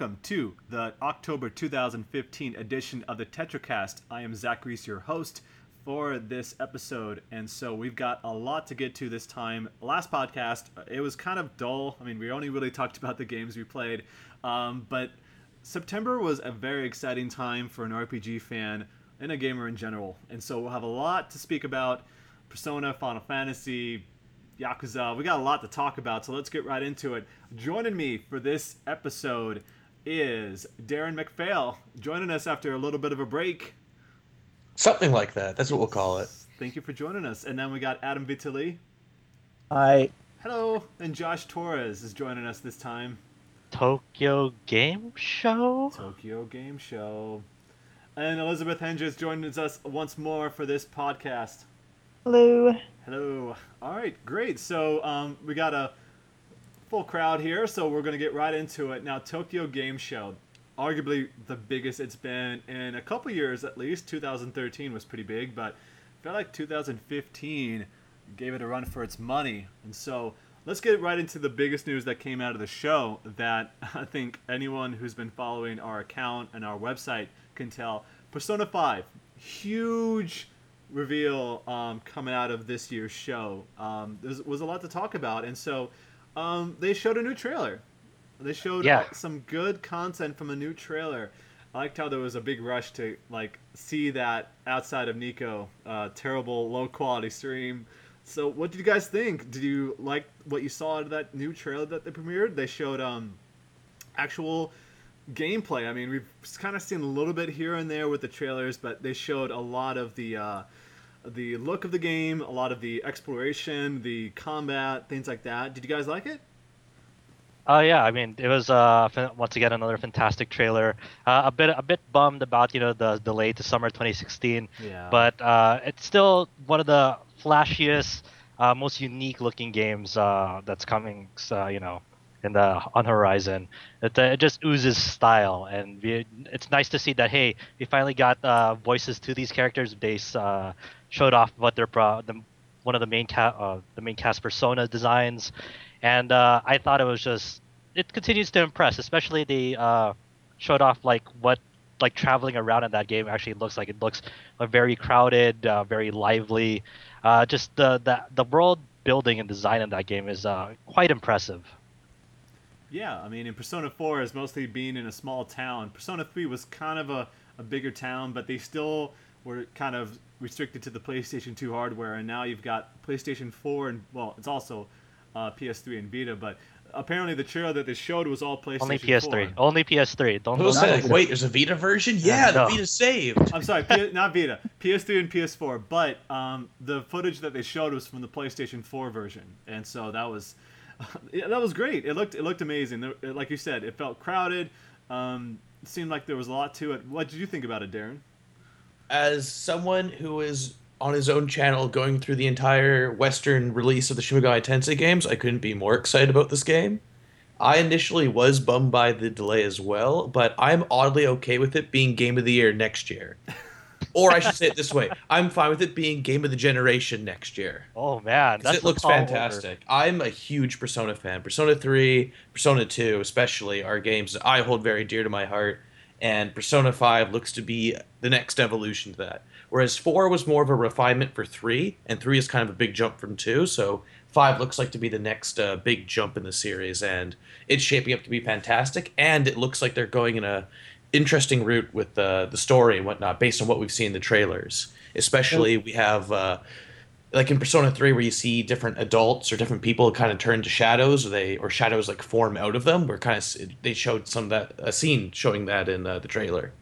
Welcome to the October 2015 edition of the TetraCast. I am Zach your host for this episode, and so we've got a lot to get to this time. Last podcast, uh, it was kind of dull. I mean, we only really talked about the games we played, um, but September was a very exciting time for an RPG fan and a gamer in general, and so we'll have a lot to speak about. Persona, Final Fantasy, Yakuza. We got a lot to talk about, so let's get right into it. Joining me for this episode is Darren McPhail, joining us after a little bit of a break. Something like that. That's what we'll call it. Thank you for joining us. And then we got Adam Vitali. Hi. Hello. And Josh Torres is joining us this time. Tokyo Game Show? Tokyo Game Show. And Elizabeth Hendricks joins us once more for this podcast. Hello. Hello. All right, great. So um, we got a full crowd here, so we're going to get right into it. Now, Tokyo Game Show, arguably the biggest it's been in a couple years at least. 2013 was pretty big, but feel like 2015 gave it a run for its money. And so let's get right into the biggest news that came out of the show that I think anyone who's been following our account and our website can tell. Persona 5, huge reveal um, coming out of this year's show. Um, there was a lot to talk about, and so um, they showed a new trailer. They showed Yeah. some good content from a new trailer. I liked how there was a big rush to like see that outside of Nico, uh, terrible low quality stream. So, what did you guys think? Did you like what you saw out of that new trailer that they premiered? They showed um, actual gameplay. I mean, we've kind of seen a little bit here and there with the trailers, but they showed a lot of the uh, the look of the game, a lot of the exploration, the combat, things like that. Did you guys like it? Oh yeah, I mean it was uh once again another fantastic trailer. Uh, a bit a bit bummed about you know the delay to summer 2016, Yeah. but uh, it's still one of the flashiest, uh, most unique looking games uh, that's coming. Uh, you know, in the on horizon. It, uh, it just oozes style, and we, it's nice to see that hey, we finally got uh, voices to these characters. Uh, showed off what their the, one of the main ca- uh, the main cast persona designs, and uh, I thought it was just it continues to impress. Especially they uh, showed off like what like traveling around in that game actually looks like. It looks very crowded, uh, very lively. Uh, just the, the the world building and design in that game is uh, quite impressive. Yeah, I mean, in Persona 4 is mostly being in a small town. Persona 3 was kind of a, a bigger town, but they still were kind of restricted to the PlayStation 2 hardware. And now you've got PlayStation 4 and, well, it's also uh, PS3 and Vita, but apparently the trailer that they showed was all PlayStation Only PS3. 4. Only PS3. Don't. Who was wait, there's a Vita version? Yeah, the No. Vita's saved. I'm sorry, P- not Vita, PS3 and PS4. But um, the footage that they showed was from the PlayStation 4 version, and so that was yeah, that was great. It looked it looked amazing. Like you said, it felt crowded. Um, it seemed like there was a lot to it. What did you think about it, Darren? As someone who is on his own channel going through the entire Western release of the Shin Megami Tensei games, I couldn't be more excited about this game. I initially was bummed by the delay as well, but I'm oddly okay with it being Game of the Year next year. or I should say it this way: I'm fine with it being Game of the Generation next year. Oh man, it looks tall order. fantastic. I'm a huge Persona fan. Persona 3, Persona 2, especially, are games that I hold very dear to my heart. And Persona 5 looks to be the next evolution to that. Whereas 4 was more of a refinement for 3, and 3 is kind of a big jump from 2. So 5 looks like to be the next uh, big jump in the series. And it's shaping up to be fantastic. And it looks like they're going in a interesting route with uh, the story and whatnot based on what we've seen in the trailers. Especially, we have. Uh, like in Persona 3 where you see different adults or different people kind of turn to shadows or they or shadows like form out of them where kind of they showed some of that a scene showing that in uh, the trailer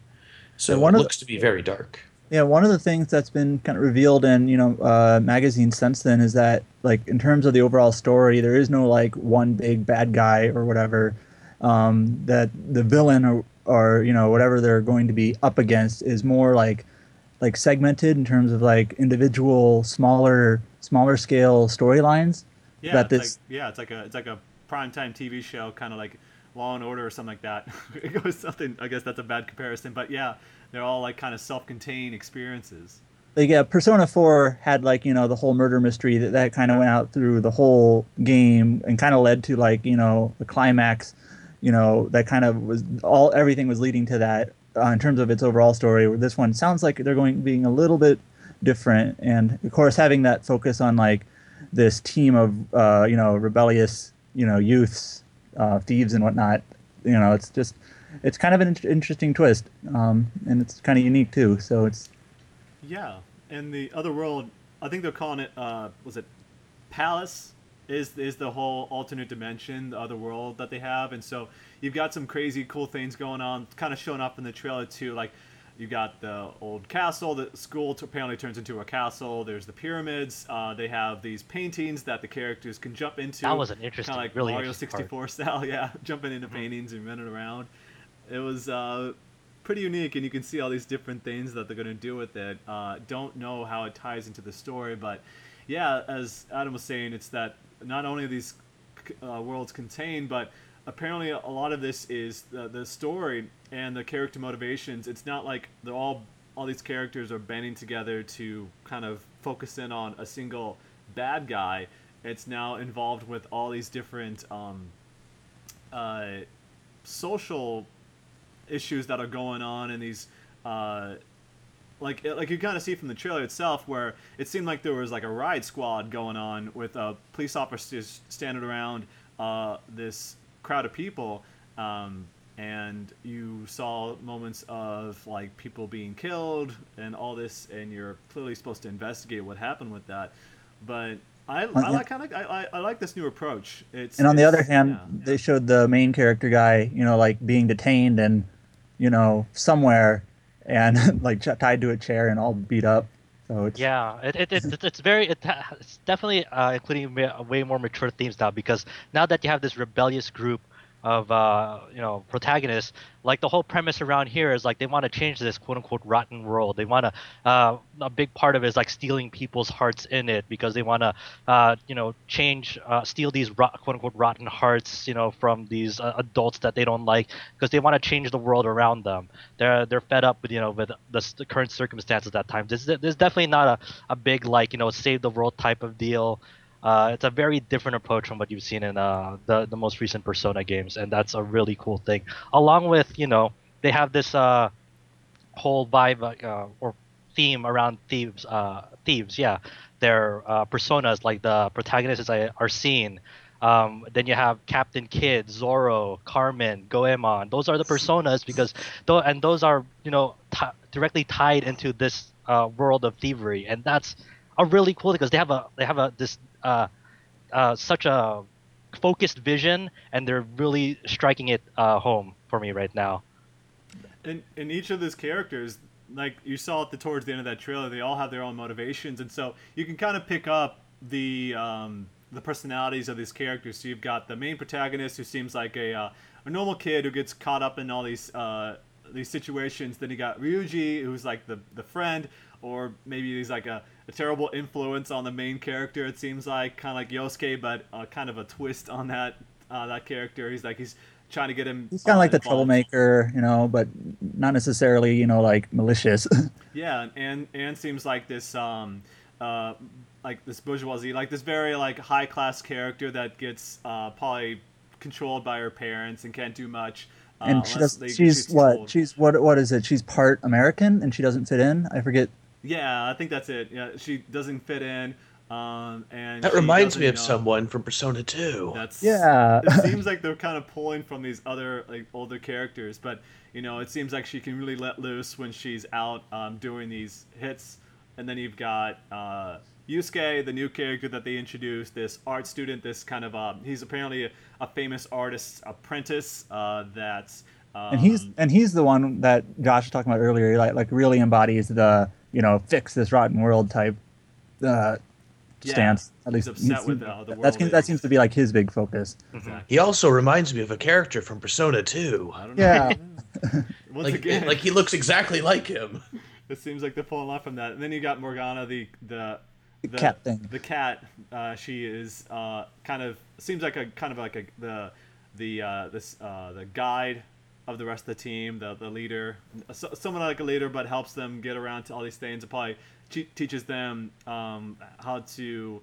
so Yeah, one it of the- looks to be very dark Yeah, one of the things that's been kind of revealed in you know uh, magazines since then is that like in terms of the overall story, there is no like one big bad guy or whatever. Um, that the villain or or you know whatever they're going to be up against is more like like segmented in terms of like individual smaller smaller scale storylines. Yeah, That this- like, yeah, it's like a it's like a primetime TV show, kind of like Law and Order or something like that. it was something. I guess that's a bad comparison, but yeah, they're all like kind of self-contained experiences. like yeah, Persona 4 had like you know the whole murder mystery that that kind of went out through the whole game and kind of led to like you know the climax, you know, that kind of was all everything was leading to that uh, in terms of its overall story. This one sounds like they're going being a little bit different, and of course having that focus on like this team of uh, you know rebellious you know youths, uh, thieves and whatnot. You know, it's just it's kind of an in- interesting twist, um, and it's kind of unique too. So it's Yeah, and the other world, I think they're calling it. Uh, was it Palace? Is is the whole alternate dimension, the other world that they have, and so you've got some crazy cool things going on, kind of showing up in the trailer too. Like you got the old castle. The school t- apparently turns into a castle. There's the pyramids. Uh, they have these paintings that the characters can jump into. That was an interesting, kind of like really Mario interesting part. 64 style. Yeah, jumping into paintings and running around. It was uh, pretty unique, and you can see all these different things that they're going to do with it. Uh, don't know how it ties into the story, but yeah, as Adam was saying, it's that not only these uh, worlds contained, but apparently a lot of this is the, the story and the character motivations. It's not like they're all all these characters are banding together to kind of focus in on a single bad guy. It's now involved with all these different um, uh, social issues that are going on and these uh, like like you kind of see from the trailer itself where it seemed like there was like a ride squad going on with uh, police officers standing around uh, this crowd of people um, and you saw moments of like people being killed and all this and you're clearly supposed to investigate what happened with that but I, I yeah. like kind of I, I, I like this new approach it's and on the other hand, yeah. they showed the main character guy, you know, like being detained and you know somewhere and like tied to a chair and all beat up. So it's Yeah, it, it, it, it's very it, it's definitely uh, including way more mature themes now because now that you have this rebellious group of uh, you know protagonists, like the whole premise around here is like they want to change this quote unquote rotten world. They want to uh, a big part of it is like stealing people's hearts in it because they want to uh, you know change uh, steal these rot, quote unquote rotten hearts you know from these uh, adults that they don't like because they want to change the world around them. They're they're fed up with you know with the, the current circumstances at that time. This this is definitely not a, a big like you know save the world type of deal. Uh, it's a very different approach from what you've seen in uh, the the most recent Persona games, and that's a really cool thing. Along with you know they have this uh, whole vibe uh, or theme around thieves. Uh, thieves, yeah, their uh, personas like the protagonists are seen. Um, then you have Captain Kidd, Zorro, Carmen, Goemon. Those are the personas because, though, and those are you know ti directly tied into this uh, world of thievery, and that's a really cool thing because they have a they have a this uh, uh, such a focused vision, and they're really striking it uh, home for me right now. in in each of those characters, like you saw at the towards the end of that trailer, they all have their own motivations, and so you can kind of pick up the um, the personalities of these characters. So you've got the main protagonist who seems like a uh, a normal kid who gets caught up in all these uh, these situations. Then you got Ryuji, who's like the the friend, or maybe he's like a, a terrible influence on the main character. It seems like kind of like Yosuke, but uh, kind of a twist on that uh, that character. He's like he's trying to get him. he's kind of like the troublemaker, you know, but not necessarily, you know, like malicious. Yeah, and Anne seems like this, um, uh, like this bourgeoisie, like this very like high class character that gets uh, probably controlled by her parents and can't do much. Uh, and she does. they- She's she's what? She's what? What is it? She's part American, and she doesn't fit in. I forget. Yeah, I think that's it. Yeah, she doesn't fit in. Um, and That reminds me of know- someone from Persona 2. That's Yeah. it seems like they're kind of pulling from these other like older characters, but you know, it seems like she can really let loose when she's out um, doing these hits. And then you've got uh, Yusuke, the new character that they introduced, this art student, this kind of um, he's apparently a, a famous artist's apprentice. Uh, that's um, and he's and he's the one that Josh was talking about earlier. Like like really embodies the you know fix this rotten world type uh, Yeah, stance. At he's least upset he with seems- how the that's world that is. seems to be like his big focus. exactly. He also reminds me of a character from Persona 2. I don't know. Yeah. Once Like, again, like he looks exactly like him. It seems like they're pulling off from that. And then you got Morgana, the the The cat thing. The cat. Uh, she is uh, kind of seems like a kind of like a the the uh, this uh, the guide of the rest of the team, the the leader, so, someone like a leader, but helps them get around to all these things. And probably te- teaches them um, how to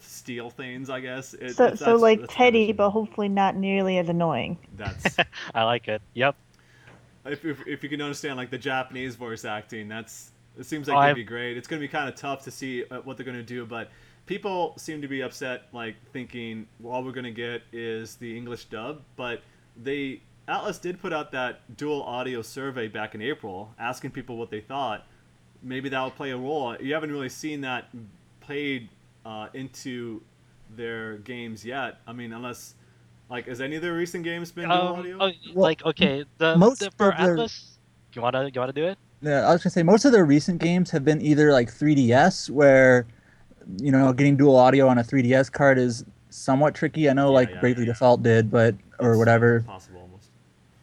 steal things. I guess. It, So, it's- so like that's Teddy, but hopefully not nearly as annoying. That's I like it. Yep. if, if, if you can understand like the Japanese voice acting, that's it seems like Oh, it'd I've- be great. It's gonna be kind of tough to see uh, what they're gonna do, but people seem to be upset, like thinking well, all we're gonna get is the English dub. But they Atlus did put out that dual audio survey back in April, asking people what they thought. Maybe that will play a role. You haven't really seen that played uh, into their games yet. I mean, unless like has any of their recent games been dual Um, audio? oh, Well, like okay, the, most the for of their- Atlus. You wanna you wanna do it? Yeah, I was gonna say most of their recent games have been either like 3DS, where you know getting dual audio on a 3DS card is somewhat tricky. I know Yeah, like yeah, Bravely yeah. Default did, but or It's whatever. Possible almost.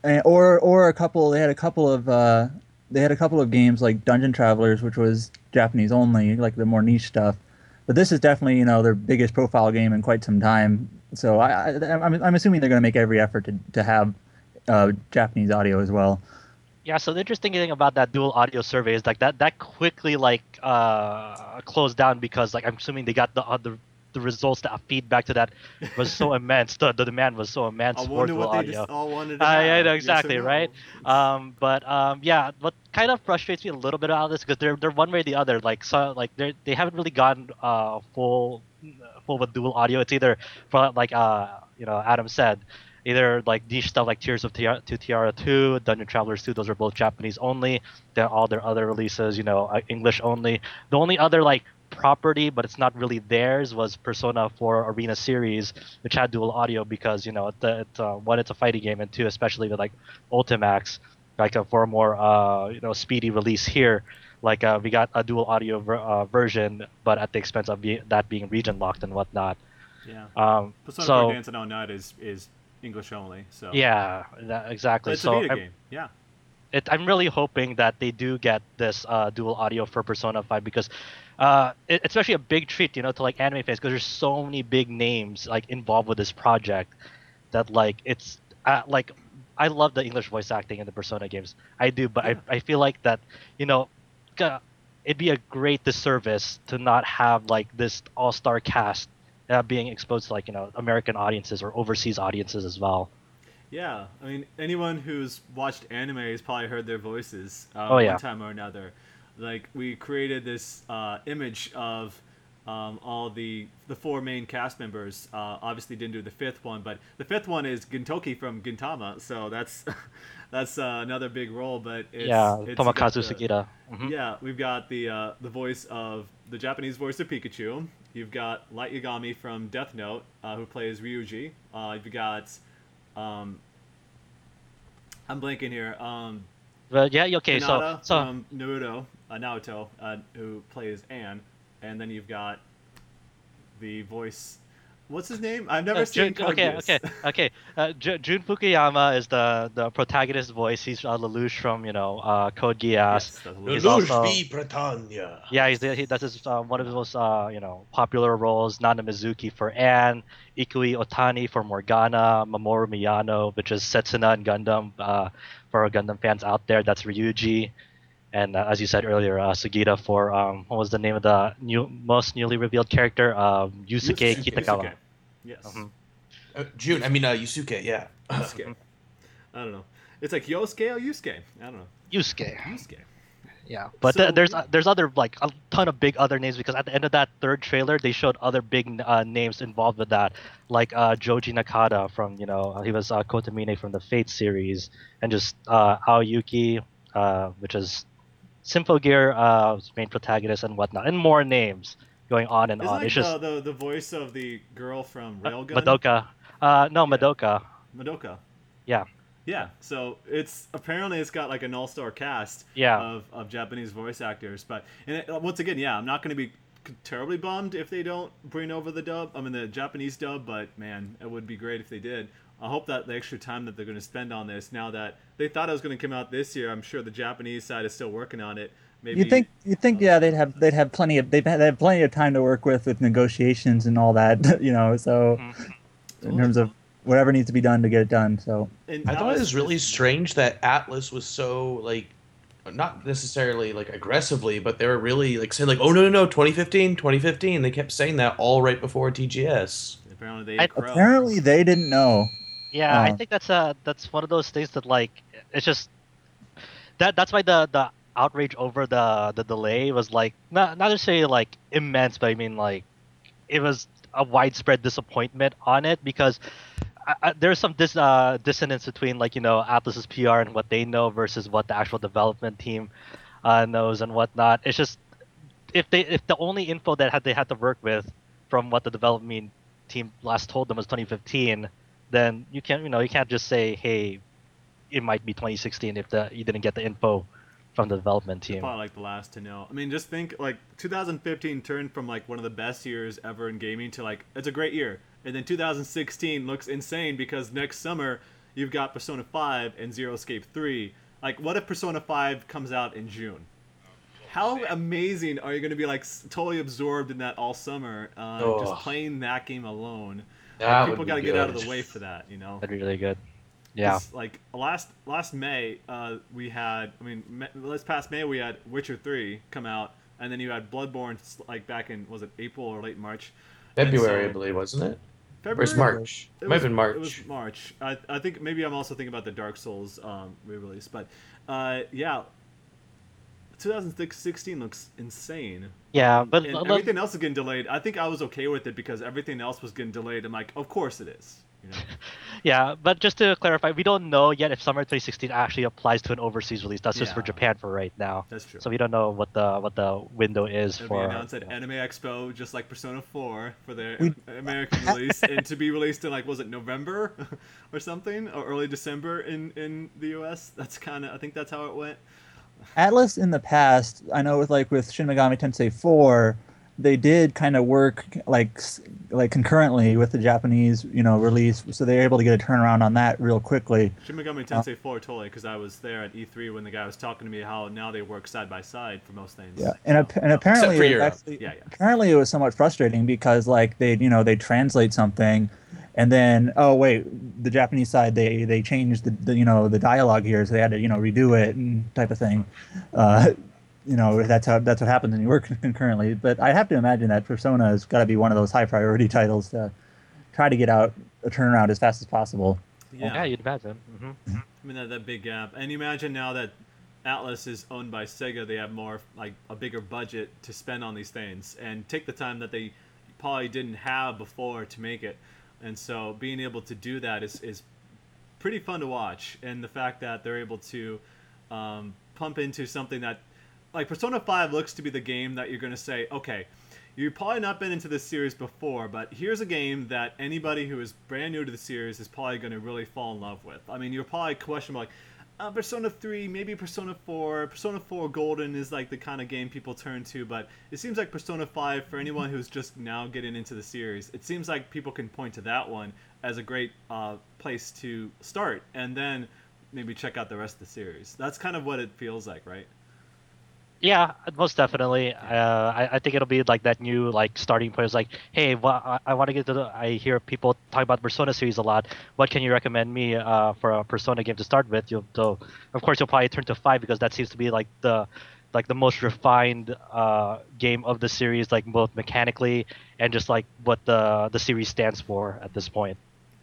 And, or or a couple. They had a couple of uh, they had a couple of games like Dungeon Travelers, which was Japanese only, like the more niche stuff. But this is definitely you know their biggest profile game in quite some time. So I, I I'm, I'm assuming they're going to make every effort to to have uh, Japanese audio as well. Yeah, so the interesting thing about that dual audio survey is like that that quickly like uh closed down because like I'm assuming they got the other the results that feedback to that was so immense. The, the demand was so immense I for dual audio. just all wanted to I- I know Yes exactly, no? right? Um, but um, yeah, what kind of frustrates me a little bit about this because they're they're one way or the other. Like so, like they they haven't really gone uh full full with dual audio. It's either for like uh you know Adam said, either like niche stuff like Tears of Tiara, to Tiara 2, Dungeon Travelers 2. Those are both Japanese only. Then all their other releases, you know, uh, English only. The only other like property, but it's not really theirs, was Persona 4 Arena Series, which had dual audio because you know it, it uh, one it's a fighting game and two especially with like Ultimax, like uh, for a more uh, you know speedy release here. Like uh, we got a dual audio ver- uh, version, but at the expense of be- that being region locked and whatnot. Yeah. Um, Persona so 4 Dancing All Night is is English only. So yeah, that, But exactly. it's so a Vita I'm- game. Yeah. it, I'm really hoping that they do get this uh, dual audio for Persona 5 because uh, it, it's actually a big treat, you know, to like anime fans because there's so many big names like involved with this project that like it's uh, like I love the English voice acting in the Persona games. I do, but Yeah. I, I feel like that you know it'd be a great disservice to not have like this all star cast uh, being exposed to like you know American audiences or overseas audiences as well. Yeah, I mean, anyone who's watched anime has probably heard their voices uh, Oh, yeah. one time or another. Like we created this uh, image of um, all the the four main cast members. Uh, obviously, didn't do the fifth one, but the fifth one is Gintoki from Gintama, so that's that's uh, another big role. But it's, yeah, it's Tomokazu got the- Sugita. Mhm. Yeah, we've got the uh, the voice of the Japanese voice of Pikachu. You've got Light Yagami from Death Note, uh, who plays Ryuji. Uh, you've got, um, I'm blanking here. Um, But yeah, okay, so Hinata so from Naruto, uh, Naruto, uh, who plays Anne, and then you've got the voice. What's his name? I've never Uh, seen. Jun, okay, Kaguya's. okay, okay. Uh, Ju- Jun Fukuyama is the the protagonist voice. He's uh, Lelouch from you know uh, Code Geass. Yes, He's Lelouch. also- v Britannia. Yeah, he's the, he that's his uh, one of his most uh, you know popular roles. Nana Mizuki for Anne, Ikue Otani for Morgana, Mamoru Miyano, which is Setsuna and Gundam. Uh, for our Gundam fans out there, that's Ryuji, and uh, as you said earlier, uh, Sugita for um, what was the name of the new most newly revealed character? Um, Yusuke Yusuke. Kitagawa. Yes. Mhm. Uh, June, I mean uh, Yusuke, yeah. Yusuke. I don't know. It's like Yosuke or Yusuke. I don't know. Yusuke. Yusuke. Yeah, but So- th- there's uh, there's other like a ton of big other names because at the end of that third trailer they showed other big uh, names involved with that, like uh, Joji Nakata from you know he was uh, Kotomine from the Fate series, and just uh, Aoi Yuki, uh, which is Symphogear uh, main protagonist and whatnot, and more names going on and Isn't on. like It's just the, the the voice of the girl from uh, Railgun? Madoka. Uh, no, Yeah. Madoka. Madoka. Yeah. Yeah. So it's apparently it's got like an all-star cast Yeah. of, of Japanese voice actors. But and it, once again, yeah, I'm not going to be terribly bummed if they don't bring over the dub. I mean the Japanese dub, but man, it would be great if they did. I hope that the extra time that they're going to spend on this, now that they thought it was going to come out this year, I'm sure the Japanese side is still working on it. Maybe You think you think yeah they'd have they'd have plenty of they've had, have plenty of time to work with with negotiations and all that you know so Mm-hmm. in terms of whatever needs to be done to get it done so and I thought it was really strange that Atlus was so like not necessarily like aggressively, but they were really like saying like, "Oh no, no, no, 2015, 2015." They kept saying that all right before TGS. Apparently they I- ate crow. Apparently, they didn't know. Yeah, I Uh, think that's uh that's one of those things that like it's just that that's why the the outrage over the the delay was like not not necessarily like immense, but I mean like it was a widespread disappointment on it because I, I, there's some dis, uh, dissonance between like you know Atlus's PR and what they know versus what the actual development team uh, knows and whatnot. It's just if they if the only info that had they had to work with from what the development team last told them was 2015, then you can't you know you can't just say hey, it might be 2016 if the you didn't get the info from the development team. Probably like the last to know. I mean, just think like 2015 turned from like one of the best years ever in gaming to like it's a great year, and then 2016 looks insane because next summer you've got Persona 5 and Zero Escape 3. Like, what if Persona 5 comes out in June? How amazing are you going to be like totally absorbed in that all summer, uh, Oh. just playing that game alone? That People got to get out of the way for that, you know. That'd be really good. Yeah. Like last last May, uh, we had. I mean, Ma- last past May we had Witcher three come out, and then you had Bloodborne like back in was it April or late March? February, so- I believe, wasn't it? Or February. it's March. It It might was- have been March. It was March. I, I think maybe I'm also thinking about the Dark Souls um, re-release, but uh, yeah, 2016 looks insane. Yeah, but And everything else is getting delayed. I think I was okay with it because everything else was getting delayed. I'm like, of course it is. You know? yeah, but just to clarify, we don't know yet if summer 2016 actually applies to an overseas release. That's just for Japan for right now. That's true. So we don't know what the what the window is It'll for. be announced at Anime Expo, just like Persona 4 for their We- American release, and to be released in like was it November or something, or early December in in the U.S. That's kind of I think that's how it went. Atlus in the past, I know with like with Shin Megami Tensei 4, they did kind of work like like concurrently with the Japanese, you know, release, so they were able to get a turnaround on that real quickly. Shin Megami Tensei 4 totally, because I was there at E3 when the guy was talking to me how now they work side by side for most things. Yeah, and, ap- and apparently, for it was actually, Yeah, yeah. apparently it was somewhat frustrating because like they, you know, they translate something, and then oh wait, the Japanese side they they changed the, the you know the dialogue here, so they had to you know redo it and type of thing. Uh, you know that's how that's what happens when you work concurrently. But I have to imagine that Persona has got to be one of those high priority titles to try to get out a turnaround as fast as possible. yeah. yeah. you'd imagine. hmm I mean that, that big gap, and you imagine now that Atlus is owned by Sega, they have more like a bigger budget to spend on these things and take the time that they probably didn't have before to make it, and so being able to do that is is pretty fun to watch, and the fact that they're able to um, pump into something that like Persona 5 looks to be the game that you're going to say, okay, you've probably not been into this series before, but here's a game that anybody who is brand new to the series is probably going to really fall in love with. I mean, you're probably questioning like, uh, Persona 3, maybe Persona 4. Persona 4 Golden is like the kind of game people turn to, but it seems like Persona 5 for anyone who's just now getting into the series. It seems like people can point to that one as a great uh, place to start, and then maybe check out the rest of the series. That's kind of what it feels like, right? Yeah, most definitely. Uh, I, I think it'll be like that new like starting point. It's like, hey, wha- I, I want to get to the. I hear people talk about Persona series a lot. What can you recommend me uh, for a Persona game to start with? You'll, of course, you'll probably turn to five because that seems to be like the like the most refined uh, game of the series, like both mechanically and just like what the the series stands for at this point.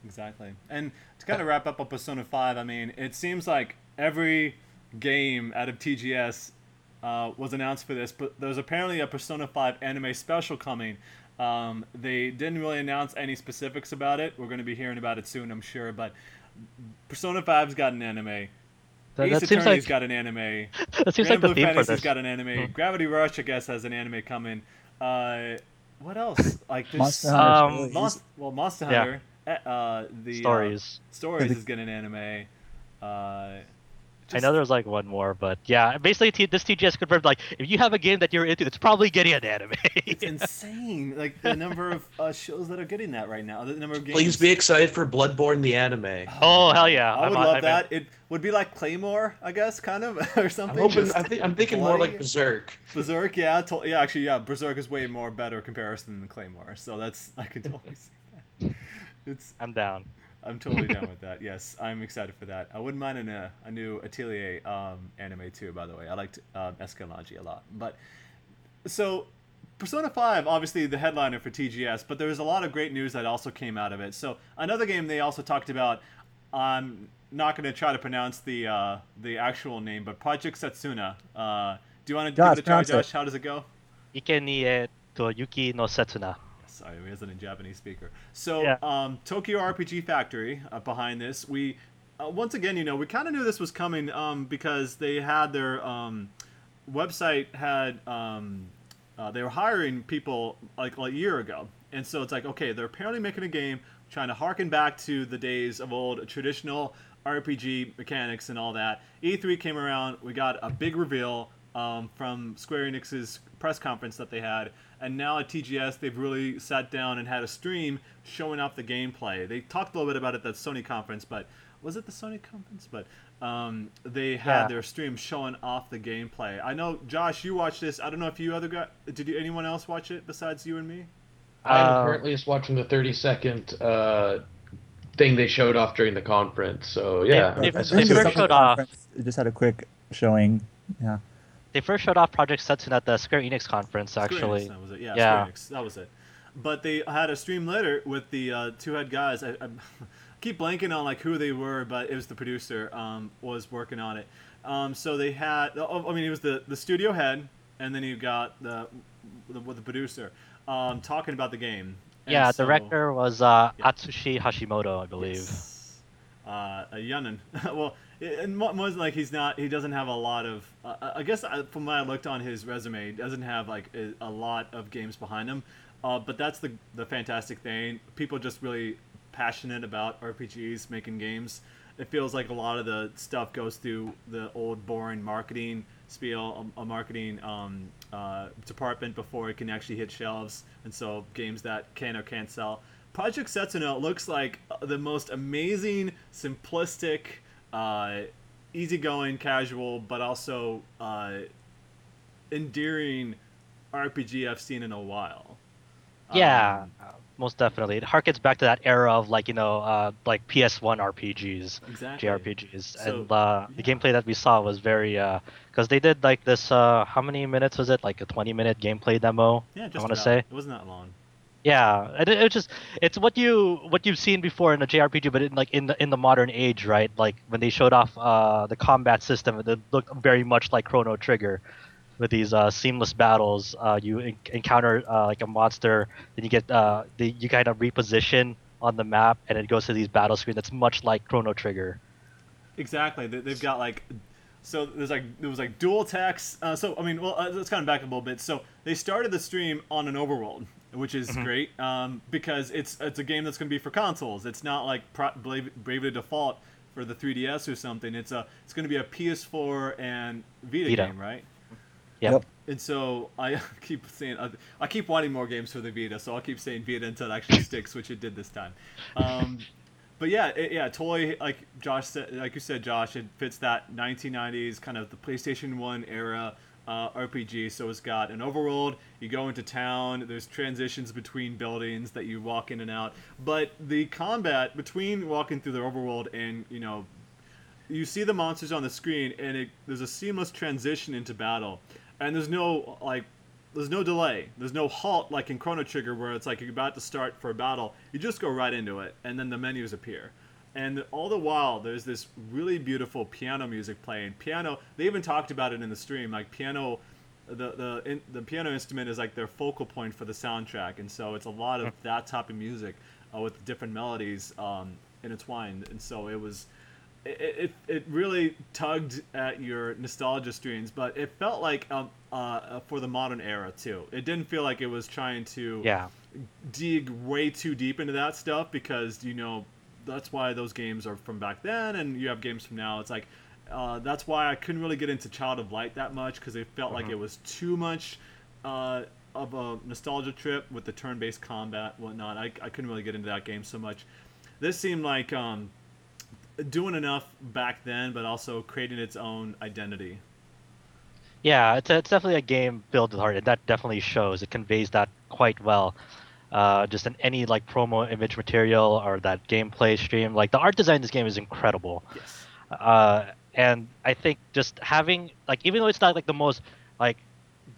Exactly. And to kind of wrap up on Persona 5, I mean, it seems like every game out of TGS uh, was announced for this, but there's apparently a Persona 5 anime special coming. Um, they didn't really announce any specifics about it. We're going to be hearing about it soon, I'm sure. But Persona 5's got an anime. That, Ace that seems Attorney's like got an anime. that seems Grand like the Blue theme for Fantasy's this. got an anime. Hmm. Gravity Rush, I guess, has an anime coming. Uh, what else? Like this, Monster Um, Hunter Stories. Mon- well, Monster Yeah. Hunter. eh, Uh, the uh, stories. Stories is getting an anime. Uh, I know there's like one more, but yeah, basically T- this TGS confirmed like if you have a game that you're into, it's probably getting an anime. It's insane, like the number of uh, shows that are getting that right now. The number of games. Please be excited for Bloodborne the anime. oh hell yeah! I would I'm- love I'm in. that. It would be like Claymore, I guess, kind of, or I'm something. hoping. I think, I'm thinking more like. Berserk. Berserk. Yeah, to- yeah. Actually, yeah. Berserk is way more better comparison than Claymore. So that's I can totally see that. It's I'm down. I'm totally down with that. Yes, I'm excited for that. I wouldn't mind an, uh, a new Atelier um, anime too. By the way, I liked Escalante a lot. But so Persona 5, obviously the headliner for TGS, but there was a lot of great news that also came out of it. So another game they also talked about. I'm not going to try to pronounce the uh, the actual name, but Project Setsuna. Uh, do you want to Josh, give it a try, pronounce it. Josh? How does it go? Ike ni e to Yuki no Setsuna. Sorry, we isn't a Japanese speaker. So, Yeah. um, Tokyo RPG Factory uh, behind this. We uh, once again, you know, we kind of knew this was coming um, because they had their um, website had um, uh, they were hiring people like, like a year ago, and so it's like okay, they're apparently making a game trying to harken back to the days of old traditional RPG mechanics and all that. E3 came around, we got a big reveal um, from Square Enix's press conference that they had, and now at TGS they've really sat down and had a stream showing off the gameplay. They talked a little bit about it at that Sony conference, but was it the Sony conference? But um, they had Yeah. their stream showing off the gameplay. I know, Josh, you watched this. I don't know if you other guy did. You, anyone else watch it besides you and me? I'm Uh, currently just watching the 30 second uh, thing they showed off during the conference. So yeah, They- I they- saw they first showed off- just had a quick showing. Yeah. They first showed off Project Setsuna at the Square Enix conference, Square actually. Enix, that was it. Yeah, Yeah. Square Enix, that was it. But they had a stream later with the uh, two head guys. I, I keep blanking on like who they were, but it was the producer um, was working on it. Um, so they had. Oh, I mean, it was the the studio head, and then you got the the, the producer um, talking about the game. And yeah, so- director was uh, Yeah. Atsushi Hashimoto, I believe. Yes. Uh, a Yunnan. well, and mo- most like he's not. He doesn't have a lot of. Uh, I guess I, from what I looked on his resume, he doesn't have like a, a lot of games behind him. Uh, but that's the the fantastic thing. People just really passionate about RPGs, making games. It feels like a lot of the stuff goes through the old boring marketing spiel, a, a marketing um, uh, department before it can actually hit shelves. And so games that can or can't sell. Project Setsuna looks like uh, the most amazing, simplistic, uh, easygoing, casual, but also uh, endearing RPG I've seen in a while. Yeah, Um, uh, most definitely. It harkens back to that era of like you know, uh, like PS1 RPGs, exactly. JRPGs, So, and uh, the gameplay that we saw was very because they did like this. Uh, how many minutes was it? Like a 20 minute gameplay demo. Yeah, just I want to say. it wasn't that long. Yeah, it, it just it's what you what you've seen before in a JRPG, but in like in the in the modern age, right? Like when they showed off uh, the combat system, it looked very much like Chrono Trigger, with these uh, seamless battles. Uh, you en- encounter uh, like a monster, then you get uh, the, you kind of reposition on the map, and it goes to these battle screen that's much like Chrono Trigger. Exactly. They, they've got like, so there's like there was like dual text. Uh, so I mean, well, uh, let's kind of back up a little bit. So they started the stream on an overworld, which is great um, because it's it's a game that's going to be for consoles. It's not like Pro- Brave- Bravely Default for the 3DS or something. It's a it's going to be a PS4 and Vita, Vita. game, right? Yep. Yep. And so I keep saying uh, I keep wanting more games for the Vita, so I'll keep saying Vita until it actually sticks, which it did this time. Um, but yeah, it, yeah, totally. Like Josh said, like you said, Josh, it fits that 1990s kind of the PlayStation One era uh, RPG. So it's got an overworld. You go into town. There's transitions between buildings that you walk in and out. But the combat between walking through the overworld and you know you see the monsters on the screen and it, there's a seamless transition into battle and there's no like there's no delay there's no halt like in chrono trigger where it's like you're about to start for a battle you just go right into it and then the menus appear and all the while there's this really beautiful piano music playing piano they even talked about it in the stream like piano the the in, the piano instrument is like their focal point for the soundtrack and so it's a lot of that type of music uh, with different melodies um, intertwined and so it was it, it, it really tugged at your nostalgia strings, but it felt like um, uh, for the modern era too. It didn't feel like it was trying to Yeah. dig way too deep into that stuff because you know that's why those games are from back then, and you have games from now. It's like uh, that's why I couldn't really get into Child of Light that much because it felt like it was too much uh, of a nostalgia trip with the turn-based combat and whatnot. I, I couldn't really get into that game so much. This seemed like um, doing enough back then, but also creating its own identity. Yeah, it's, it's definitely a game built with heart, and that definitely shows. It conveys that quite well. Uh, just in any like promo image material or that gameplay stream. Like the art design in this game is incredible. Yes. Uh, and I think just having like even though it's not like the most like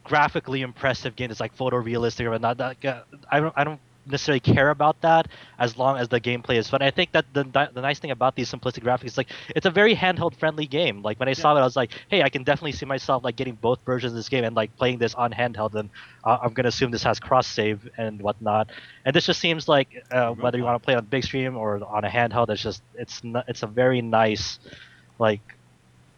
graphically impressive game, it's like photorealistic or not. That I don't I don't necessarily care about that as long as the gameplay is fun. I think that the the nice thing about these simplistic graphics is like it's a very handheld friendly game. Like when I saw it, I was like, hey, I can definitely see myself like getting both versions of this game and like playing this on handheld. And uh, I'm gonna assume this has cross save and whatnot. And this just seems like uh, whether you want to play on big stream or on a handheld, it's just it's n- it's a very nice like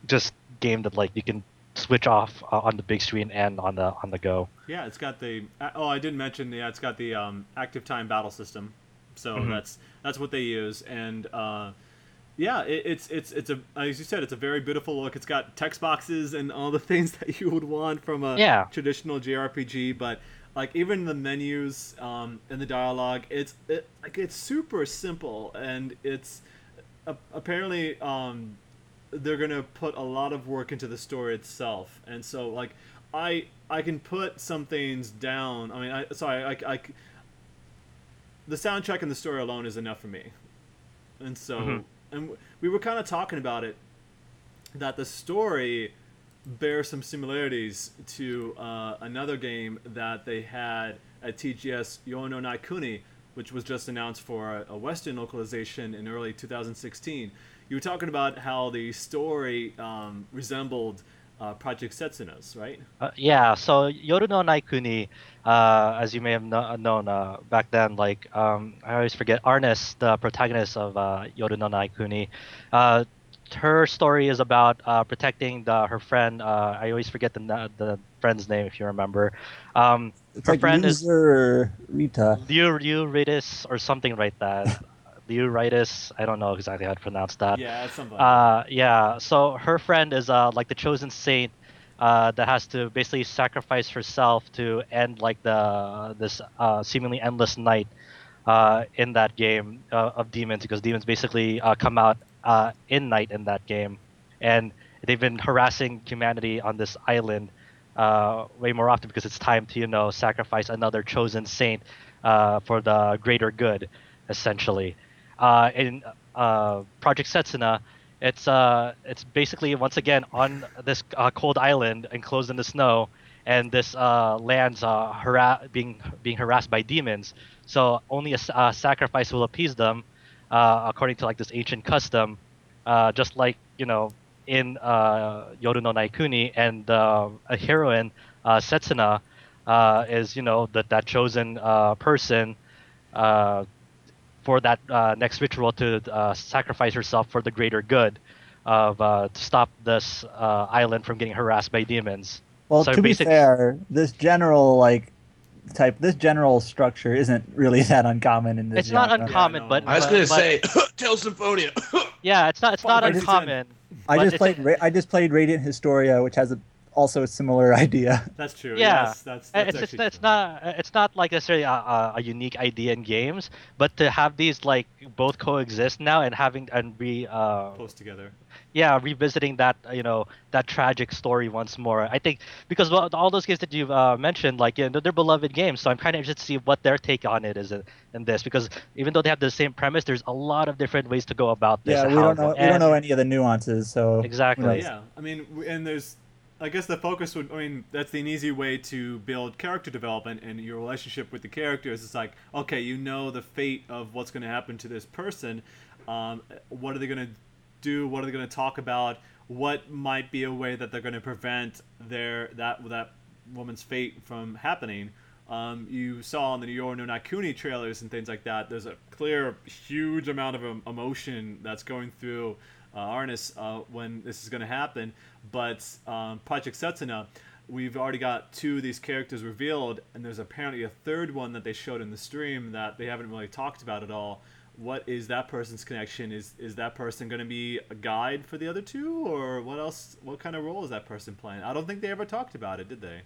just game that like you can switch off uh, on the big screen and on the on the go. Yeah, it's got the. uh, Oh, I didn't mention. Yeah, it's got the um, active time battle system. So Mhm. that's that's what they use, and uh, yeah, it, it's it's it's a as you said, it's a very beautiful look. It's got text boxes and all the things that you would want from a Yeah. traditional JRPG, but like even the menus um, and the dialogue, it's it, like it's super simple, and it's a- apparently um, they're gonna put a lot of work into the story itself, and so like I I can put some things down. I mean, I sorry, I, I the soundtrack and the story alone is enough for me, and so Mhm. and we were kind of talking about it that the story bears some similarities to uh, another game that they had at TGS Yoru no Naikuni, which was just announced for a, a Western localization in early 2016. You were talking about how the story um, resembled uh, Project Setsuna's, right? Uh, yeah, so Yoru no Naikuni, uh, as you may have kno- known uh, back then, like um, I always forget Arnice, the protagonist of uh, Yoru no Naikuni. Uh, her story is about uh, protecting the, her friend. Uh, I always forget the the friend's name if you remember. Um, It's her like friend is loser Rita. Liu Liu Ritis or something like that. Liu Ritis. I don't know exactly how to pronounce that. yeah, it's something. Like Uh, yeah. So her friend is uh, like the chosen saint uh, that has to basically sacrifice herself to end like the this uh, seemingly endless night uh, in that game uh, of demons because demons basically uh, come out uh, in night in that game, and they've been harassing humanity on this island uh, way more often because it's time to you know sacrifice another chosen saint uh, for the greater good, essentially. Uh, in uh, Project Setsuna, it's uh, it's basically once again on this uh, cold island enclosed in the snow, and this uh, land's uh, hara- being being harassed by demons. So only a, uh, sacrifice will appease them, uh, according to like this ancient custom. Uh, just like you know in uh, Yoru no Naikuni, and a heroine, Setsuna, is you know that that chosen person. For that uh, next ritual to uh, sacrifice herself for the greater good of uh, to stop this uh, island from getting harassed by demons. Well, So to be fair, this general like type, this general structure isn't really that uncommon in this. It's not genre. uncommon, no. but I was gonna say Tale Symphonia. yeah, it's not it's not Final Fantasy uncommon. I just played. Ra- I just played Radiant Historia, which has a, also a similar idea. that's true. yeah. Yes, that's, Uh, that's it's it's, actually it's not uh, it's not like necessarily a, a, a unique idea in games, but to have these like both coexist now and having and be uh, close together. yeah revisiting that you know that tragic story once more i think because well, all those games that you've uh, mentioned like you know, they're beloved games so i'm kind of interested to see what their take on it is in, in this because even though they have the same premise there's a lot of different ways to go about this Yeah, we don't know. We don't know any of the nuances. So Exactly. Yeah, I mean, and there's, I guess the focus would, I mean, that's an easy way to build character development and your relationship with the characters. It's like, okay, you know the fate of what's going to happen to this person. Um, what are they going to do? What are they going to talk about? What might be a way that they're going to prevent their that that woman's fate from happening? Um, you saw in the Yoru no Naikuni trailers and things like that. There's a clear, huge amount of emotion that's going through uh, Arnice uh, when this is going to happen. But um, Project Setsuna, we've already got two of these characters revealed, and there's apparently a third one that they showed in the stream that they haven't really talked about at all. What is that person's connection? Is is that person going to be a guide for the other two, or what else? What kind of role is that person playing? I don't think they ever talked about it, did they?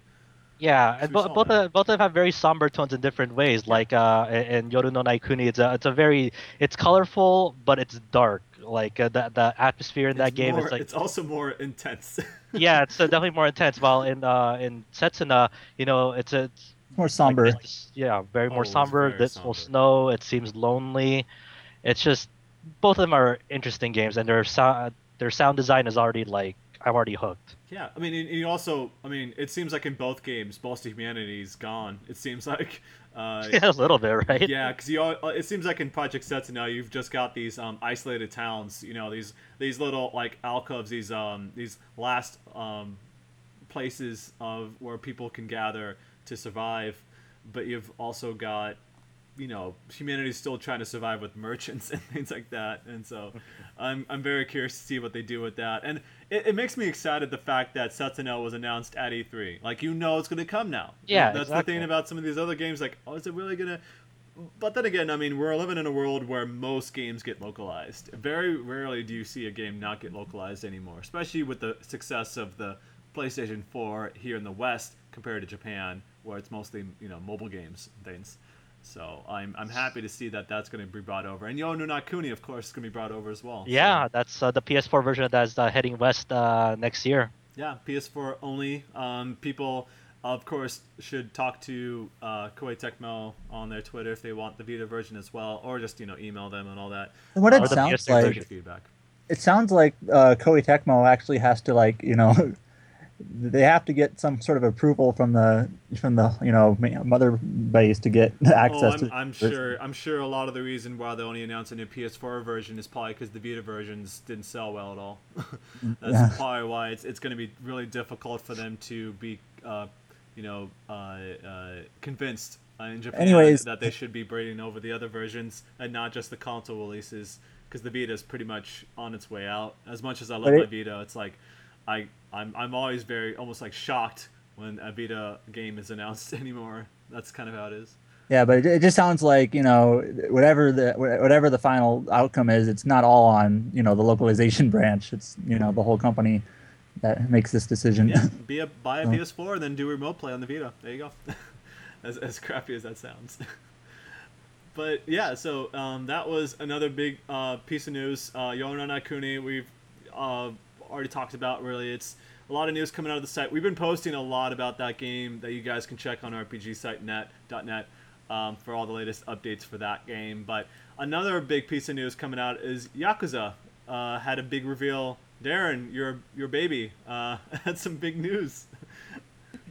Yeah, and bo- both that. of, both of them have very somber tones in different ways. Like uh, in in Yoru no Naikuni, it's a it's a very it's colorful but it's dark. Like uh, the the atmosphere in that game more, is like it's also more intense. yeah, it's uh, definitely more intense. While in uh, in Setsuna, you know, it's a it's more Like, somber. it's- yeah, very Oh, more somber. very This will snow. It seems lonely. It's just both of them are interesting games, and their sound their sound design is already like I'm already hooked. Yeah, I mean, and you also, I mean, it seems like in both games, most of humanity's gone. It seems like, uh, Yeah, a little bit, right? yeah, because you, all, it seems like in Project Setsuna, you've just got these um, isolated towns. You know, these these little like alcoves, these um these last um places of where people can gather to survive. But you've also got you know, humanity's still trying to survive with merchants and things like that. And so I'm, I'm very curious to see what they do with that. And it, it makes me excited the fact that Setsuna was announced at E3. Like, you know it's going to come now. Yeah, That's exactly. the thing about some of these other games. Like, oh, is it really going to. But then again, I mean, we're living in a world where most games get localized. Very rarely do you see a game not get localized anymore, especially with the success of the PlayStation 4 here in the West compared to Japan, where it's mostly you know mobile games and things. So I'm, I'm happy to see that that's going to be brought over, and Yoru no Naikuni, of course, is going to be brought over as well. So, Yeah, that's uh, the PS4 version that's uh, heading west uh, next year. yeah, PS4 only. Um, people, of course, should talk to uh, Koei Tecmo on their Twitter if they want the Vita version as well, or just you know email them and all that. And what Or it sounds PS3 like, feedback. it sounds like uh, Koei Tecmo actually has to like you know they have to get some sort of approval from the from the you know mother base to get access Oh, I'm, to. I'm sure. I'm sure a lot of the reason why they only announced a new PS4 version is probably because the Vita versions didn't sell well at all. That's Yeah. probably why it's it's going to be really difficult for them to be, uh, you know, uh, uh, convinced uh, in Japan Anyways. that they should be bringing over the other versions and not just the console releases. Because the Vita is pretty much on its way out. As much as I love But my Vita, it's like, I I'm I'm always very almost like shocked when a Vita game is announced anymore. That's kind of how it is. Yeah, but it, it just sounds like you know whatever the whatever the final outcome is, it's not all on you know the localization branch. It's you know the whole company that makes this decision. Yeah, be a buy a Oh. PS4 and then do remote play on the Vita. There you go. as as crappy as that sounds. but yeah, so um, that was another big uh, piece of news. Uh, Yoru no Naikuni, we've uh, already talked about. Really, it's a lot of news coming out of the site. We've been posting a lot about that game that you guys can check on RPGSiteNet.net um, for all the latest updates for that game. But another big piece of news coming out is Yakuza uh, had a big reveal. Darren, your your baby uh, had some big news.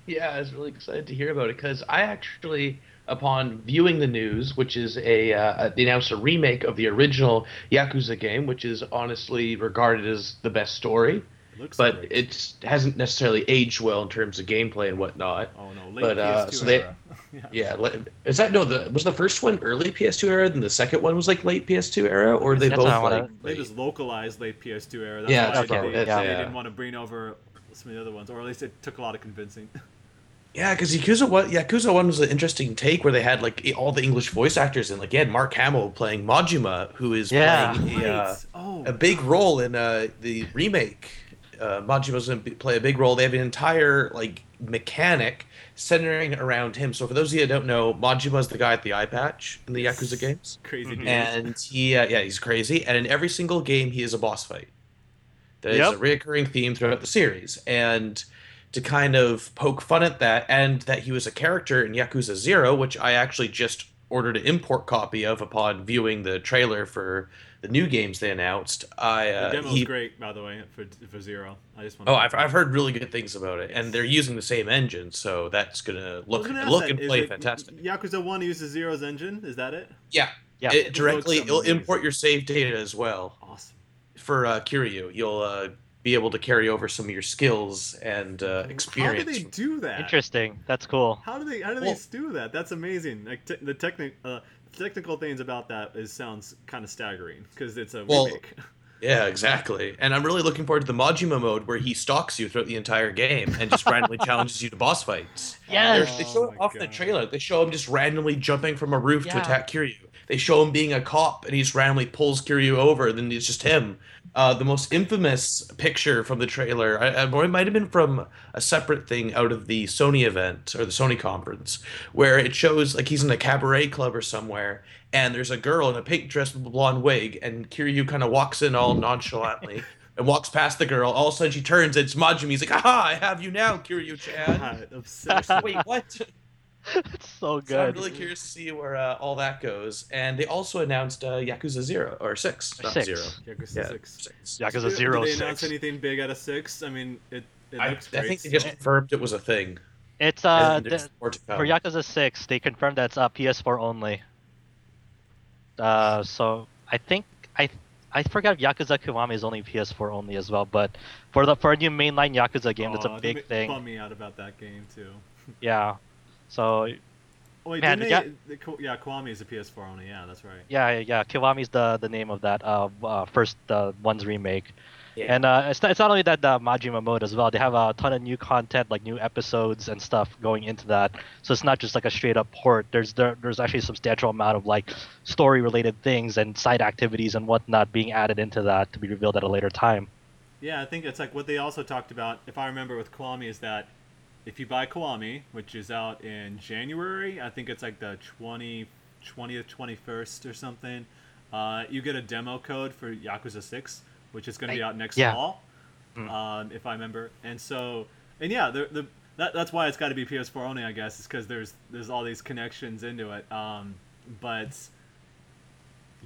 Yeah, I was really excited to hear about it because I actually, upon viewing the news, which is a uh, they announced a remake of the original Yakuza game, which is honestly regarded as the best story, It looks but great. it hasn't necessarily aged well in terms of gameplay and whatnot. oh no, late but, uh, PS2 so they- era. yeah. Yeah, is that no? The was the first one early PS2 era, then the second one was like late PS2 era, or are they That's both not what I- like? They late? just localized late PS2 era. That's Yeah, why that's they, okay, they, that's- they didn't want to bring over some of the other ones, or at least it took a lot of convincing. Yeah, because Yakuza one, Yakuza one was an interesting take where they had like all the English voice actors in. Like, you had Mark Hamill playing Majima, who is Yeah. playing a, uh, oh, a big role in uh, the remake. Uh, Majima's going to play a big role. They have an entire like mechanic centering around him. So for those of you that don't know, Majima's the guy at the eye patch in the Yakuza games, crazy dude. and he uh, yeah he's crazy. And in every single game, he is a boss fight. That is Yep. a reoccurring theme throughout the series, and to kind of poke fun at that, and that he was a character in Yakuza Zero, which I actually just ordered an import copy of upon viewing the trailer for the new games they announced. I the uh, demo's he, great, by the way, for for Zero. I just want. oh I've, I've heard really good things about it, and they're using the same engine, so that's gonna look look and play fantastic. Yakuza One uses Zero's engine. Is that it? Yeah, Yeah. it directly it'll amazing. import your save data as well Awesome. for uh, Kiryu. You'll uh, be able to carry over some of your skills and uh, experience. How do they do that? Interesting. That's cool. How do they how do Well- they do that? That's amazing. Like te- the technical uh, technical things about that is sounds kind of staggering because it's a Well, remake. Yeah, exactly. And I'm really looking forward to the Majima mode where he stalks you throughout the entire game and just randomly challenges you to boss fights. Yes. They show it Oh off in the trailer. They show him just randomly jumping from a roof to attack Kiryu. They show him being a cop and he just randomly pulls Kiryu over, and then it's just him. Uh, the most infamous picture from the trailer, I, I, or it might have been from a separate thing out of the Sony event or the Sony conference, where it shows like he's in a cabaret club or somewhere, and there's a girl in a pink dress with a blonde wig, and Kiryu kind of walks in all nonchalantly. And walks past the girl. All of a sudden, she turns. And it's Majima. He's like, "Aha! I have you now, Kiryu-chan." Wait, what? it's so good. So I'm really curious to see where uh, all that goes. And they also announced uh, Yakuza Zero or Six, not Six. Zero. Yakuza Yeah, six. six. Yakuza Did- Zero Did they announce six. anything big out of six? I mean, it. it I, looks I think they just confirmed it was a thing. It's uh and there's th- more to come. for Yakuza Six. They confirmed that's uh, PS4 only. Uh, so I think I I forgot if Yakuza Kiwami is only PS4 only as well. But for the for a new mainline Yakuza game, that's a big thing. Bummed me out about that game too. Yeah. So Oh wait, Man, didn't yeah- they, the yeah, Kiwami is a PS4 only. Yeah, that's right. yeah, yeah, yeah. Kiwami's the the name of that uh, uh first uh, one's remake. Yeah. And uh, it's, not, it's not only that the Majima mode as well. They have a ton of new content, like new episodes and stuff going into that. So it's not just like a straight up port. There's there, there's actually a substantial amount of like story related things and side activities and whatnot being added into that to be revealed at a later time. Yeah, I think it's like what they also talked about, if I remember with Kiwami, is that if you buy Kiwami, which is out in January, I think it's like the 20, 20th, 21st or something, uh, you get a demo code for Yakuza 6, which is going to be out next yeah. fall, Mm. um, if I remember. And so, and yeah, the, the, that, that's why it's got to be PS4 only, I guess, is because there's, there's all these connections into it. Um, but,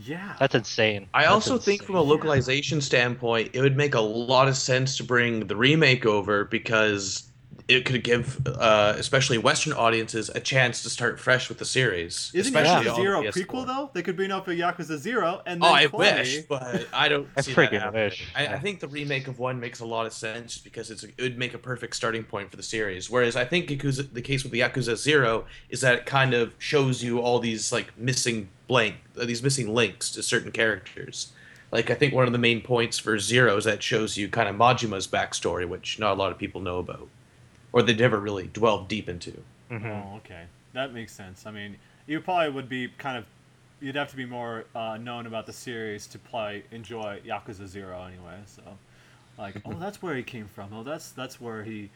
yeah. That's insane. I That's also think from a localization standpoint, it would make a lot of sense to bring the remake over because it could give, uh, especially Western audiences, a chance to start fresh with the series. Isn't especially Yakuza on the Zero PS4. prequel though? They could bring up a Yakuza Zero and then Oh, I Kiwami- wish, but I don't I see friggin' that happening. wish. I, I think the remake of one makes a lot of sense because it's it would make a perfect starting point for the series. Whereas I think Yakuza, the case with the Yakuza Zero is that it kind of shows you all these like missing blank, uh, these missing links to certain characters. Like I think one of the main points for Zero is that it shows you kind of Majima's backstory, which not a lot of people know about, or they never really dwelled deep into. Mhm. Oh, okay. That makes sense. I mean, you probably would be kind of, you'd have to be more uh, known about the series to play, enjoy Yakuza Zero anyway. So, like, oh, that's where he came from. Oh, that's that's where he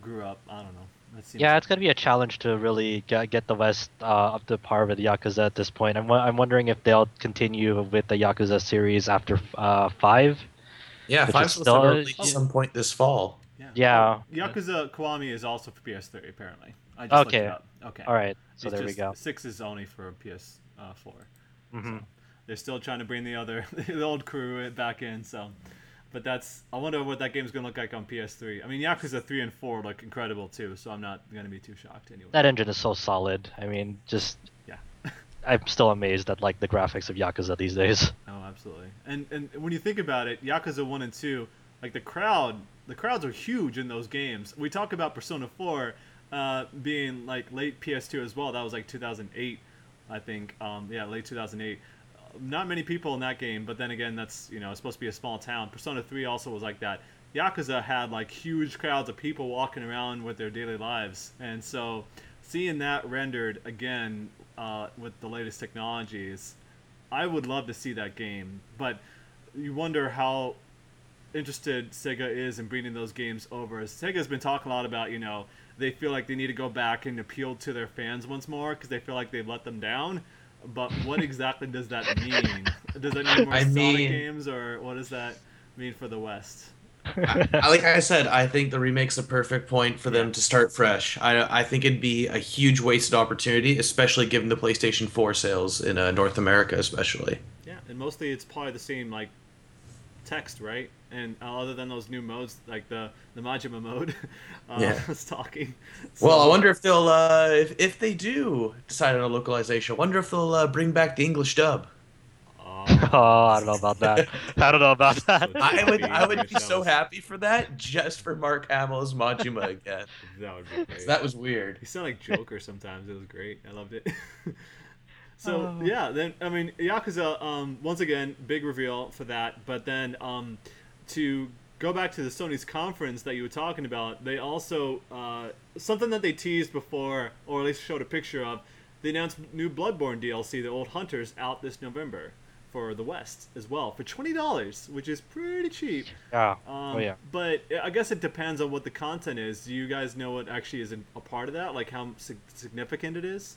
grew up. I don't know. Yeah, it's gonna be a challenge to really get, get the West uh, up to par with Yakuza at this point. I'm, wo- I'm wondering if they'll continue with the Yakuza series after uh, five. Yeah, five is still- to at some point this fall. Yeah. Yeah. Yakuza Kiwami is also for PS3 apparently. I just looked Okay. it up. Okay. All right, so It's there we go. Six is only for PS4. hmm They're still trying to bring the other the old crew back in. So, but that's I wonder what that game's gonna look like on PS3. I mean, Yakuza three and four look incredible too, so I'm not gonna be too shocked anyway. That engine is so solid. I mean, just Yeah. I'm still amazed at like the graphics of Yakuza these days. Oh, absolutely. And and when you think about it, Yakuza one and two, like the crowd, the crowds are huge in those games. We talk about Persona four uh, being like late PS2 as well. That was like 2008, I think. Um, yeah, late 2008. Not many people in that game, but then again, that's you know it's supposed to be a small town. Persona 3 also was like that. Yakuza had like huge crowds of people walking around with their daily lives, and so seeing that rendered again uh, with the latest technologies, I would love to see that game. But you wonder how interested Sega is in bringing those games over. Sega's been talking a lot about, you know, they feel like they need to go back and appeal to their fans once more because they feel like they've let them down. But what exactly does that mean? Does that mean more I Sonic mean- games, or what does that mean for the West? I, like I said, I think the remake's a perfect point for them to start fresh. I, I think it'd be a huge wasted opportunity, especially given the PlayStation 4 sales in uh, North America, especially. Yeah, and mostly it's probably the same like text, right? And uh, other than those new modes, like the the Majima mode, uh, Yeah. was talking. Well, I wonder if they'll, uh, if, if they do decide on a localization, I wonder if they'll uh, bring back the English dub. Oh, oh, I don't know about that. I don't know about that. I would, I would be so happy for that, just for Mark Hamill's Majima again. that would be great. that was weird. He sounded like Joker sometimes. It was great. I loved it. so Oh. yeah, then I mean Yakuza. Um, once again, big reveal for that. But then um, to go back to the Sony's conference that you were talking about, they also uh, something that they teased before, or at least showed a picture of. They announced new Bloodborne DLC, The Old Hunters, out this November for the West as well for twenty dollars, which is pretty cheap. Yeah. Um, oh yeah. But I guess it depends on what the content is. Do you guys know what actually is a part of that? Like how significant it is?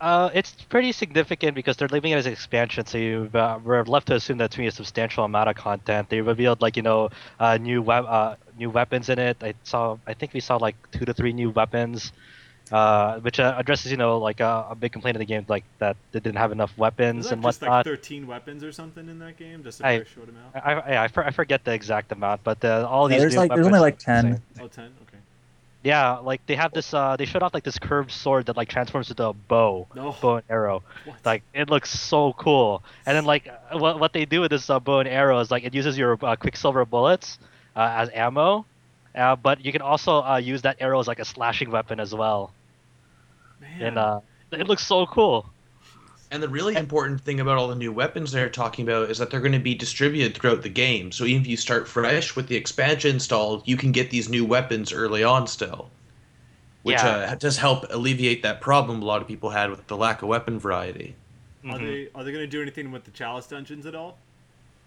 Uh, it's pretty significant because they're leaving it as an expansion, so you uh, we're left to assume that's going to be a substantial amount of content. They revealed like you know uh, new web uh, new weapons in it. I saw I think we saw like two to three new weapons, uh, which uh, addresses you know like uh, a big complaint of the game like that they didn't have enough weapons Is and that just like 13 weapons or something in that game? Just a I- very short amount? I, I, I, for- I forget the exact amount, but the, all Yeah, these there's new like there's only like ten. same. Oh, 10? Okay. Yeah, like they have this. Uh, they showed off like this curved sword that like transforms into a bow, No. bow and arrow. What? Like it looks so cool. And then like uh, what what they do with this uh, bow and arrow is like it uses your uh, quicksilver bullets uh, as ammo, uh, but you can also uh, use that arrow as like a slashing weapon as well. Man. And uh, it looks so cool. And the really important thing about all the new weapons they're talking about is that they're going to be distributed throughout the game. So even if you start fresh with the expansion installed, you can get these new weapons early on still. Which Yeah. uh, does help alleviate that problem a lot of people had with the lack of weapon variety. Are Mhm. they are they gonna do anything with the chalice dungeons at all?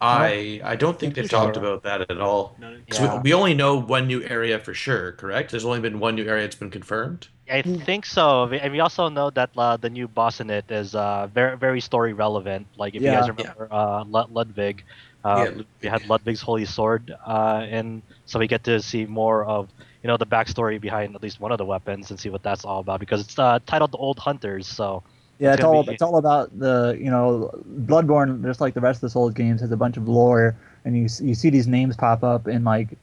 I I don't think they've Interesting. talked about that at all. Yeah. we, we only know one new area for sure, correct? There's only been one new area that's been confirmed. I think so. And we also know that uh, the new boss in it is uh, very very story relevant. Like if Yeah. you guys remember uh, Ludwig, uh, Yeah, we had Ludwig's holy sword, uh, and so we get to see more of you know the backstory behind at least one of the weapons and see what that's all about because it's uh, titled the Old Hunters. So Yeah, It's it's all be- it's all about the you know Bloodborne, just like the rest of the Souls games, has a bunch of lore, and you you see these names pop up in like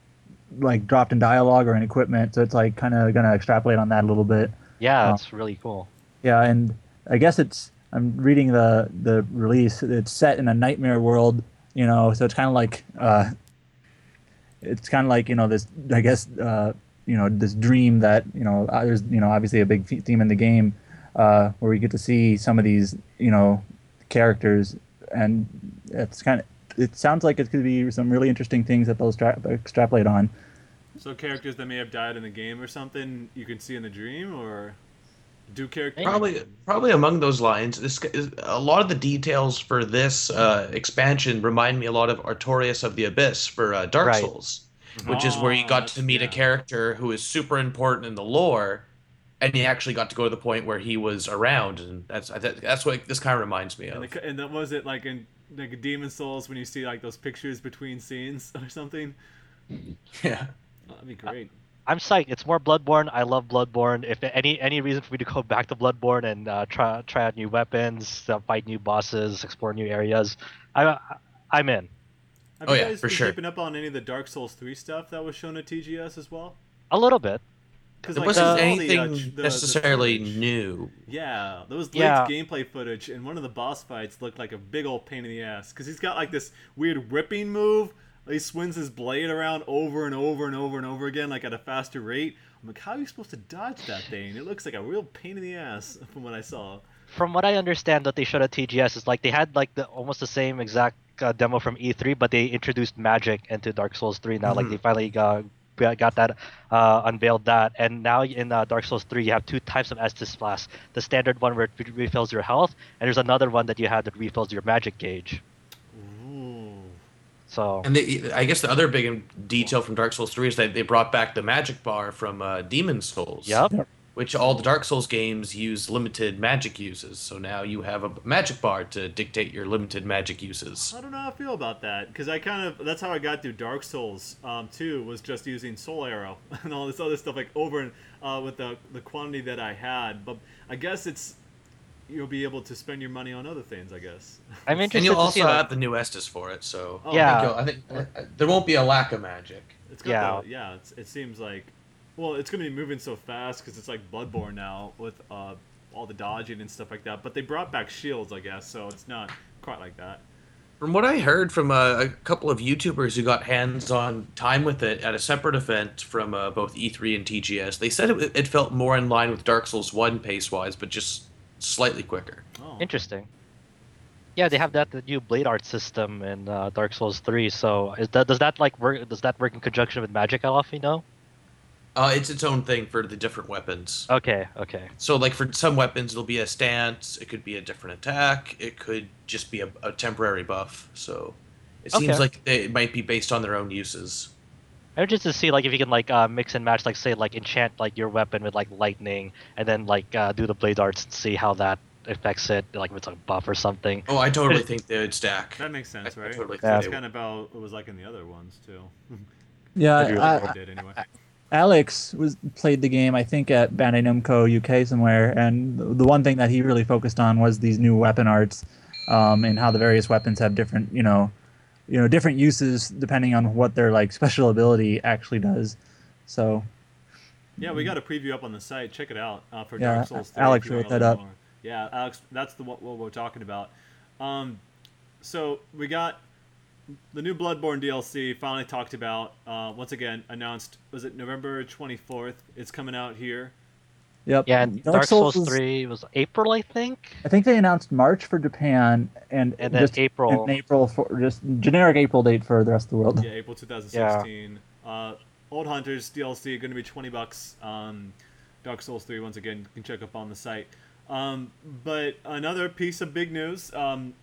like dropped in dialogue or in equipment, so it's like kind of gonna extrapolate on that a little bit. yeah, Oh. it's really cool. Yeah, and I guess it's I'm reading the the release. It's set in a nightmare world, you know, so it's kind of like uh, it's kind of like you know this I guess uh, you know this dream that you know uh, there's you know obviously a big theme in the game uh, where we get to see some of these you know characters and it's kind of it sounds like it could be some really interesting things that they'll stra- extrapolate on. So characters that may have died in the game or something you can see in the dream, or do characters Probably, probably among those lines. This is, a lot of the details for this uh, expansion remind me a lot of Artorias of the Abyss for uh, Dark Right. Souls, which is where you Oh, got to meet a character who is super important in the lore, and he actually got to go to the point where he was around, and that's I th- that's what this kind of reminds me And, of. the, and that was it like in like Demon Souls when you see like those pictures between scenes or something. Yeah. Oh, that'd be great. I'm psyched. It's more Bloodborne. I love Bloodborne. If any any reason for me to go back to Bloodborne and uh, try try out new weapons, uh, fight new bosses, explore new areas, I I'm in. Have Oh, you yeah, guys for been sure. keeping up on any of the Dark Souls 3 stuff that was shown at TGS as well? A little bit. Because It like, wasn't the, uh, anything ch- the- the necessarily footage- new. Yeah, there was leaked Yeah. gameplay footage, and one of the boss fights looked like a big old pain in the ass. Because he's got like this weird whipping move. He swings his blade around over and over and over and over again, like at a faster rate. I'm like, how are you supposed to dodge that thing? It looks like a real pain in the ass from what I saw. From what I understand, that they showed at TGS is like they had like the almost the same exact uh, demo from E3, but they introduced magic into Dark Souls 3 now. Like Mhm. they finally got got that uh, unveiled that, and now in uh, Dark Souls 3 you have two types of Estus flasks. The standard one where it re- refills your health, and there's another one that you have that refills your magic gauge. Ooh. So And they, I guess the other big detail from Dark Souls 3 is that they brought back the magic bar from uh, Demon Souls. Yep. Which all the Dark Souls games use limited magic uses. So now you have a magic bar to dictate your limited magic uses. I don't know how I feel about that because I kind of that's how I got through Dark Souls um, too was just using Soul Arrow and all this other stuff like over and uh, with the the quantity that I had. But I guess it's you'll be able to spend your money on other things. I guess. I'm interested. And you'll to also see. like- have the new Estus for it, so Oh, I Yeah. think, you'll- I think uh, there won't be a lack of magic. It's got Yeah. the, yeah. It's, it seems like well, it's gonna be moving so fast because it's like Bloodborne now with uh, all the dodging and stuff like that. But they brought back shields, I guess, so it's not quite like that. From what I heard from uh, a couple of YouTubers who got hands-on time with it at a separate event from uh, both E3 and TGS, they said it, it felt more in line with Dark Souls 1 pace-wise, but just slightly quicker. Oh, Interesting. Yeah, they have that the new blade art system in uh, Dark Souls 3. So is that does that like work? Does that work in conjunction with magic at all? You know? Uh, it's its own thing for the different weapons. Okay, okay. So, like for some weapons, it'll be a stance. It could be a different attack. It could just be a, a temporary buff. So, it seems Okay. like they, it might be based on their own uses. I'm just to see like if you can like uh, mix and match, like say like enchant like your weapon with like lightning, and then like uh, do the blade arts and see how that affects it, like if it's like a buff or something. Oh, I totally think they would stack. that makes sense, I- I right? totally think Yeah. That's kind of how it was like in the other ones too. Yeah, Or I, did anyway. Alex was played the game, I think, at Bandai Namco UK somewhere, and the one thing that he really focused on was these new weapon arts, um, and how the various weapons have different, you know, you know, different uses depending on what their like special ability actually does. So Yeah, we got a preview up on the site. Check it out uh, for Yeah, Dark Souls 3. Alex if you wanna wrote that up. more. Yeah, Alex, that's the what, what we're talking about. Um, so we got the new Bloodborne DLC finally talked about. Uh, once again, announced. Was it November 24th? It's coming out here. Yep. Yeah, and Dark, Souls, was- 3 was April, I think. I think they announced March for Japan and, And then just April. and April for just generic April date for the rest of the world. Yeah, April 2016. Uh, Old Hunters DLC going to be 20 bucks. Um, Dark Souls 3 once again you can check up on the site. Um, but another piece of big news um,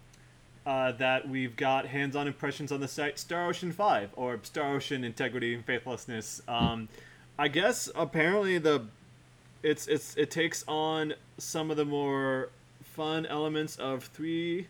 uh, that we've got hands-on impressions on the site: Star Ocean 5 or Star Ocean Integrity and Faithlessness. Um, I guess apparently the it's it's it takes on some of the more fun elements of three.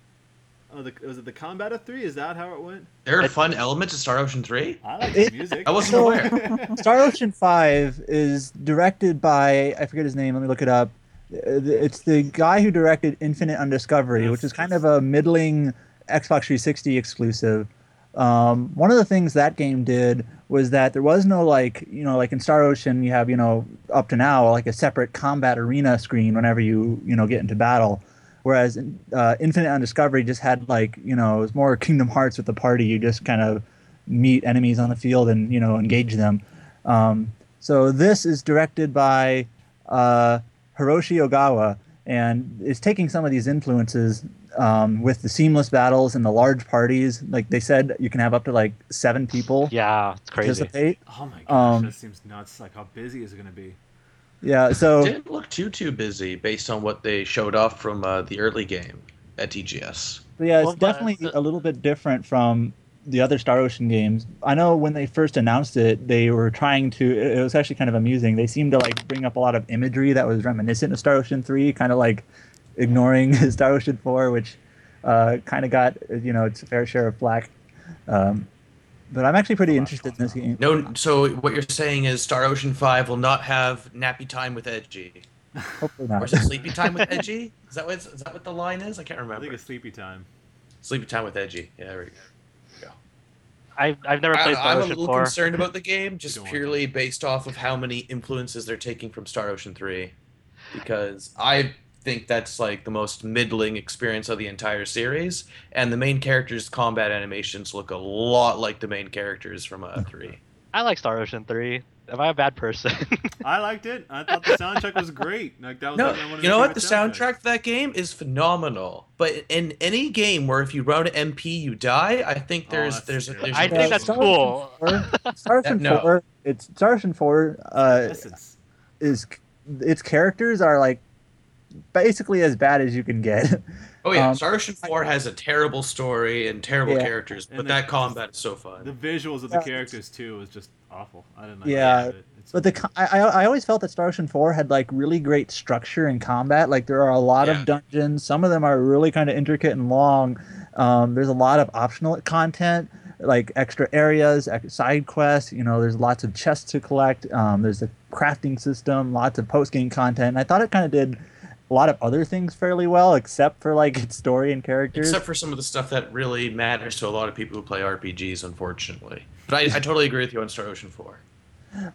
Oh, the, was it the combat of three? Is that how it went? There are fun elements of Star Ocean 3? I like the music. I wasn't So- aware. Star Ocean Five is directed by I forget his name. Let me look it up. It's the guy who directed Infinite Undiscovery, Yes, which is kind of a middling Xbox 360 exclusive. Um, one of the things that game did was that there was no like you know like in Star Ocean you have you know up to now like a separate combat arena screen whenever you you know get into battle. Whereas uh, Infinite Undiscovery just had like you know it was more Kingdom Hearts with the party. You just kind of meet enemies on the field and you know engage them. Um, so this is directed by uh, Hiroshi Ogawa and is taking some of these influences um, with the seamless battles and the large parties. Like they said, you can have up to like seven people Yeah, it's crazy. participate. Oh my gosh, Um, that seems nuts. Like how busy is it gonna be? Yeah. So it Didn't look too too busy based on what they showed off from uh, the early game at TGS. Yeah, it's Well, definitely the- a little bit different from the other Star Ocean games. I know when they first announced it, they were trying to. It it was actually kind of amusing. They seemed to like bring up a lot of imagery that was reminiscent of Star Ocean Three, kind of like ignoring Star Ocean Four, which uh, kind of got you know its fair share of flack. Um, but I'm actually pretty interested in this game. No, so what you're saying is Star Ocean 5 will not have nappy time with Edgy. Hopefully Or is it sleepy time with Edgy? Is that what it's, is that what the line is? I can't remember. I remember. think it's sleepy time. Sleepy time with Edgy. Yeah, there we go. I've, I've never played I, Star I'm a little 4. concerned about the game just purely based off of how many influences they're taking from Star Ocean 3 because I think that's like the most middling experience of the entire series and the main characters combat animations look a lot like the main characters from uh, 3. I like Star Ocean 3. Am I a bad person? I liked it. I thought the soundtrack was great. Like that was No, like, you know what? The soundtrack for that game is phenomenal. But in any game where if you run an MP you die, I think Oh, there's that's there's a, terrible. there's I a think that's Star cool. Ocean 4, No. 4 it's Star Ocean 4 uh, Essence. is its characters are like basically as bad as you can get. Oh yeah, Um, Star 4 has a terrible story and terrible Yeah. characters, but And that the- combat is so fun. The visuals of the characters too was just awful. I didn't like Yeah, it. It's- But the I, I I always felt that Star Ocean 4 had like really great structure in combat. Like there are a lot Yeah. of dungeons. Some of them are really kind of intricate and long. Um, there's a lot of optional content, like extra areas, side quests. You know, there's lots of chests to collect. Um, there's a crafting system, lots of post game content. And I thought it kind of did a lot of other things fairly well, except for like its story and characters. Except for some of the stuff that really matters to a lot of people who play RPGs, unfortunately. But I, I totally agree with you on Star Ocean 4.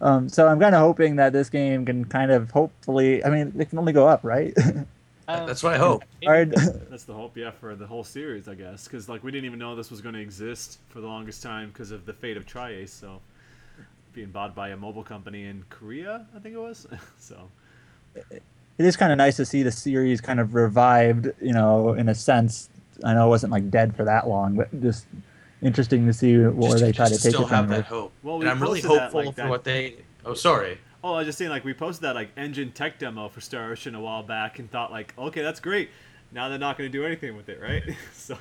Um, so I'm kind of hoping that this game can kind of hopefully. I mean, it can only go up, right? Uh, That's what I hope. Hard. That's the hope, yeah, for the whole series, I guess. Because like we didn't even know this was going to exist for the longest time because of the fate of Tri-Ace. So being bought by a mobile company in Korea, I think it was. so it is kind of nice to see the series kind of revived, you know, in a sense. I know it wasn't like dead for that long, but just interesting to see where Just, they try to take still it have from. that there. hope. Well, we and I'm really posted that, hopeful like, for that- what they. Oh, sorry. Oh, I was just saying, like, we posted that, like, engine tech demo for Star Ocean a while back and thought, like, okay, that's great. Now they're not going to do anything with it, right? so,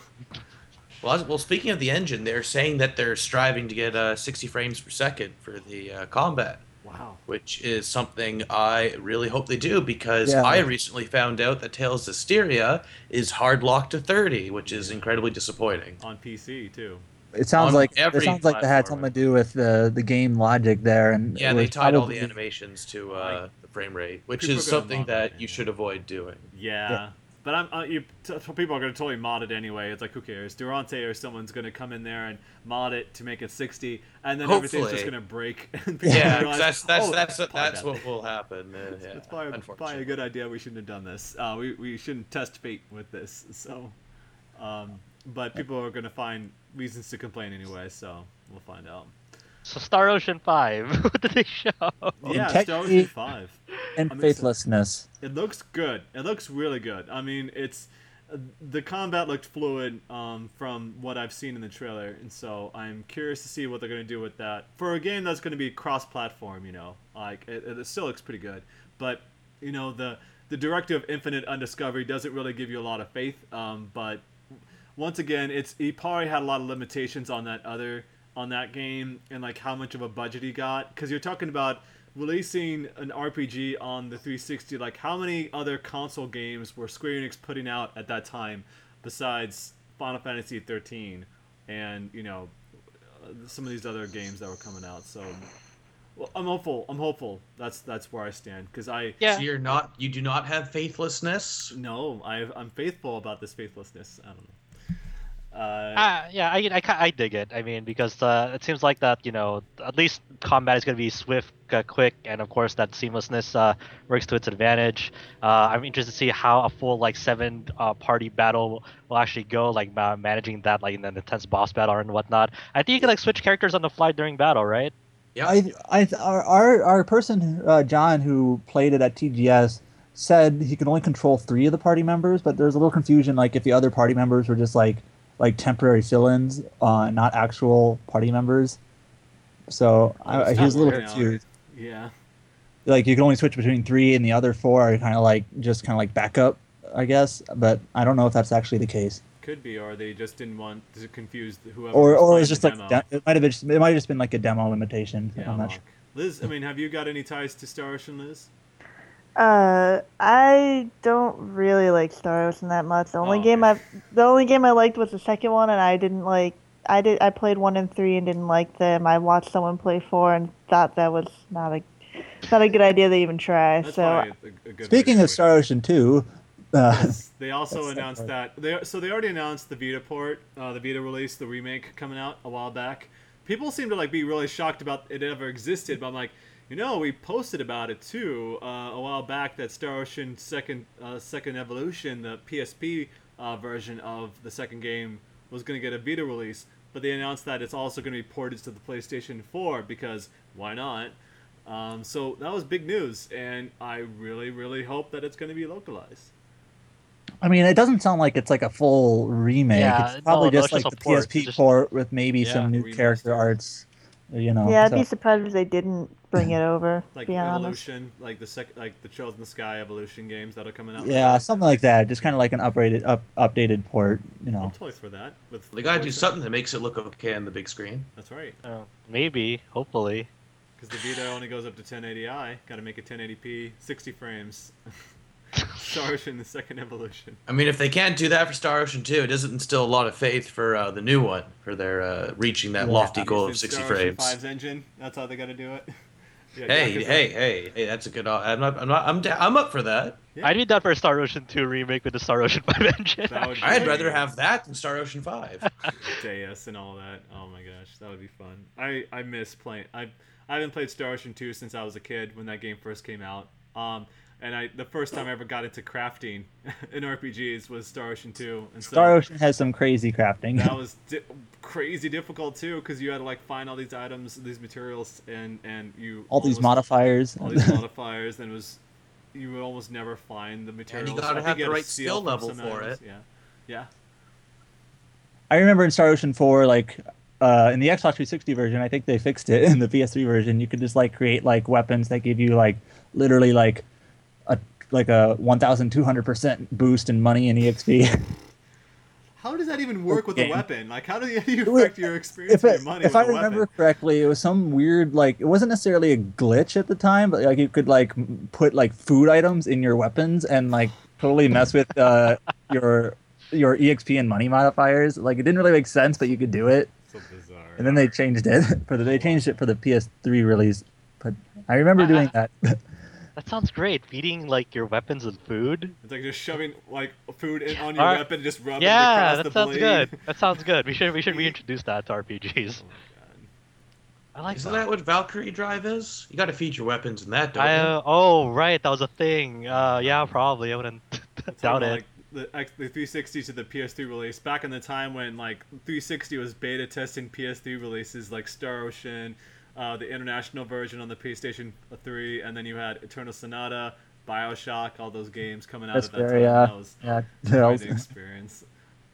Well, well, speaking of the engine, they're saying that they're striving to get uh, 60 frames per second for the uh, combat, wow. which is something I really hope they do because Yeah. I recently found out that Tales of Zestiria is hard locked to 30, which is incredibly disappointing. On PC, too. It sounds On like it sounds like they had something to do with the the game logic there, and Yeah, they was tied all the probably- animations to uh, the frame rate, which People is something that that you should avoid doing. Yeah. Yeah. But I'm, uh, you, t- t- people are going to totally mod it anyway. It's like, who cares? Durante or someone's going to come in there and mod it to make it 60, and then everything's just going to break. and Yeah, realize, 'cause that's that's "Oh, that's probably that's bad." what will happen. uh, yeah, It's probably, probably a good idea. We shouldn't have done this. Uh, we, we shouldn't test fate with this. So, um, but people are going to find reasons to complain anyway. So we'll find out. So Star Ocean Five, what did they show? Yeah, tech- Star Ocean Five. and I'm excited. faithlessness. It looks good. It looks really good. I mean, it's uh, the combat looked fluid um, from what I've seen in the trailer, and so I'm curious to see what they're going to do with that for a game that's going to be cross-platform. You know, like it, it still looks pretty good, but you know the the directive of Infinite Undiscovery doesn't really give you a lot of faith. Um, but once again, it's he probably had a lot of limitations on that other on that game and like how much of a budget he got because you're talking about releasing an RPG on the 360. Like how many other console games were Square Enix putting out at that time besides Final Fantasy 13 and you know uh, some of these other games that were coming out. So. Well, I'm hopeful. I'm hopeful. That's that's where I stand because I Yeah. So you're not you do not have faithlessness. no, I I'm faithful about this faithlessness. I don't know. Uh, Ah, yeah, I, I, I dig it. I mean, because uh, it seems like that, you know, at least combat is going to be swift, uh, quick, and of course that seamlessness uh, works to its advantage. Uh, I'm interested to see how a full like seven uh, party battle will actually go, like uh, managing that, like in an intense boss battle and whatnot. I think you can like switch characters on the fly during battle, right? Yeah. I, I, our, our, our person, uh, John, who played it at TGS, said he could only control three of the party members, but there's a little confusion, like if the other party members were just like, like temporary fill-ins, uh, not actual party members. So I, he was a little not working out. confused. yeah. Like you can only switch between three, and the other four are kind of like just kind of like backup, I guess. But I don't know if that's actually the case, Could be, or they just didn't want to confuse whoever. or or it's just like de- it might have just, it might have just been like a demo limitation. Yeah, I'm not sure. Liz, I mean, have you got any ties to Star Ocean, Liz? Uh, I don't really like Star Ocean that much. The only Oh, game okay. I, the only game I liked was the second one, and I didn't like. I did. I played one and three and didn't like them. I watched someone play four and thought that was not a, not a good idea to even try. That's so a, a good. Speaking of. Star Ocean 2, uh, Yes, they also That's that announced that they so they already announced the Vita port, uh, the Vita release, the remake coming out a while back. People seem to like be really shocked about it ever existed, but I'm like, you know, we posted about it too uh, a while back that Star Ocean Second uh, Second Evolution, the PSP uh, version of the second game, was going to get a Vita release, but they announced that it's also going to be ported to the PlayStation 4 because why not? Um, so that was big news, and I really, really hope that it's going to be localized. I mean, it doesn't sound like it's like a full remake. Yeah, it's probably no, no, just it's like just the port. PSP just- port with maybe Yeah, some new remaster. character arts. You know. yeah, I'd so- be surprised if they didn't bring it over. like be honest. evolution, like the sec, like the Trails in the Sky evolution games that are coming out. yeah, something like that. Just kind of like an upgraded, up, updated port. You know, I'm know. totally for that. With They gotta do something that makes it look okay on the big screen. That's right, Uh, maybe, hopefully. because the Vita only goes up to 1080i. Got to make it 1080p, 60 frames. Star Ocean, the second evolution. I mean, if they can't do that for Star Ocean 2, it doesn't instill a lot of faith for uh, the new one, for their uh, reaching that Yeah. lofty goal of 60 Star Ocean frames. 5's engine. That's how they got to do it. Yeah, Hey, Yakuza- hey, hey, hey! That's a good. I'm not. I'm not. I'm. Da- I'm up for that. Yeah. I'd be down for a Star Ocean 2 remake with the Star Ocean 5 engine. That would be I'd great. rather have that than Star Ocean 5. Deus and all that. Oh my gosh, that would be fun. I I miss playing. I I haven't played Star Ocean 2 since I was a kid when that game first came out. Um, and I the first time I ever got into crafting in RPGs was Star Ocean 2. And so Star Ocean has some crazy crafting. that was di- crazy difficult too because you had to like find all these items, these materials, and and you all these modifiers. all these modifiers, and it was you would almost never find the materials. And you gotta have you the right skill level for items. it. Yeah, yeah. I remember in Star Ocean 4, like uh, in the Xbox 360 version, I think they fixed it. In the PS3 version, you could just like create like weapons that give you like literally like a like a 1,200 percent boost in money and exp. How does that even work with a weapon? Like, how do you, how do you affect your experience if with it, your money if with I a remember weapon? correctly, it was some weird like it wasn't necessarily a glitch at the time, but like you could like put like food items in your weapons and like totally mess with uh, your your exp and money modifiers. Like it didn't really make sense, but you could do it. So bizarre. and then they changed it for the they changed it for the PS3 release. But I remember doing that. That sounds great. Feeding like your weapons and food. It's like just shoving like food in, on your Alright. weapon, just rubbing Yeah, across that the sounds blade. good. That sounds good. We should we should reintroduce that to RPGs. Oh. I like Isn't that. that what Valkyrie Drive is? You got to feed your weapons in that, don't I, you? uh, oh right, that was a thing. Uh, yeah, probably. I wouldn't Talking doubt it. Like, the, X- the 360 to the PS3 release back in the time when like 360 was beta testing PS3 releases like Star Ocean, uh, the international version on the PlayStation 3, and then you had Eternal Sonata, Bioshock, all those games coming out That's at that very time. uh, That was yeah. quite an experience.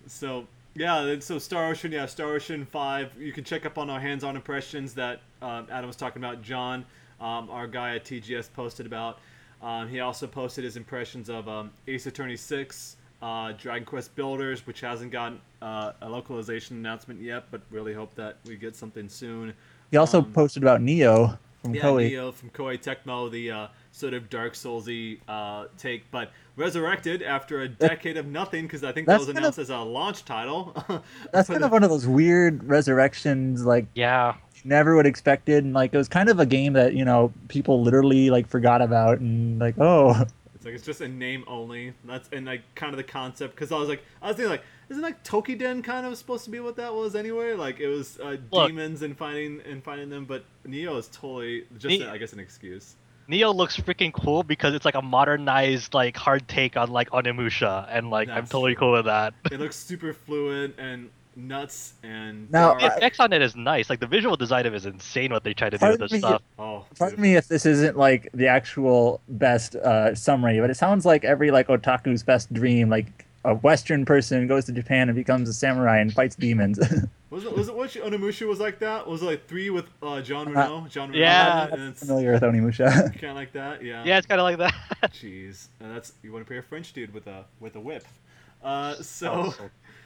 So yeah, so Star Ocean, yeah, Star Ocean Five. You can check up on our hands-on impressions that um, Adam was talking about. John, um, our guy at TGS, posted about. Um, he also posted his impressions of um, Ace Attorney Six, uh, Dragon Quest Builders, which hasn't gotten uh, a localization announcement yet, but really hope that we get something soon. He also Um, posted about Nioh from Yeah, Koei. Nioh from Koei Tecmo, the uh, sort of Dark Soulsy uh, take, but resurrected after a decade of nothing because I think that was kind announced as a launch title. That's kind the- of one of those weird resurrections, like Yeah, never would expected, and like it was kind of a game that you know people literally like forgot about, and like oh, It's like it's just a name only. That's and like kind of the concept because I was like I was thinking like isn't like Toukiden kind of supposed to be what that was anyway? Like it was uh, Look. demons and finding and finding them, but Nioh is totally just Ne- a- I guess an excuse. Nioh looks freaking cool because it's like a modernized like hard take on like Onimusha, and like I'm totally cool with that. It looks super fluid and nuts and Now, dark. The effects on it is nice. Like the visual design of it is insane. What they try to do with this me, stuff. oh, pardon me if this isn't like the actual best uh, summary, but it sounds like every like otaku's best dream, like a Western person goes to Japan and becomes a samurai and fights demons. Was it was it what Onimusha was like that? Was it like three with uh, Jean Reno? Jean Reno, Yeah. and it's familiar with Onimusha. kind of like that. Yeah. Yeah, it's kind of like that. Jeez, and that's you want to play a French dude with a with a whip. Uh, so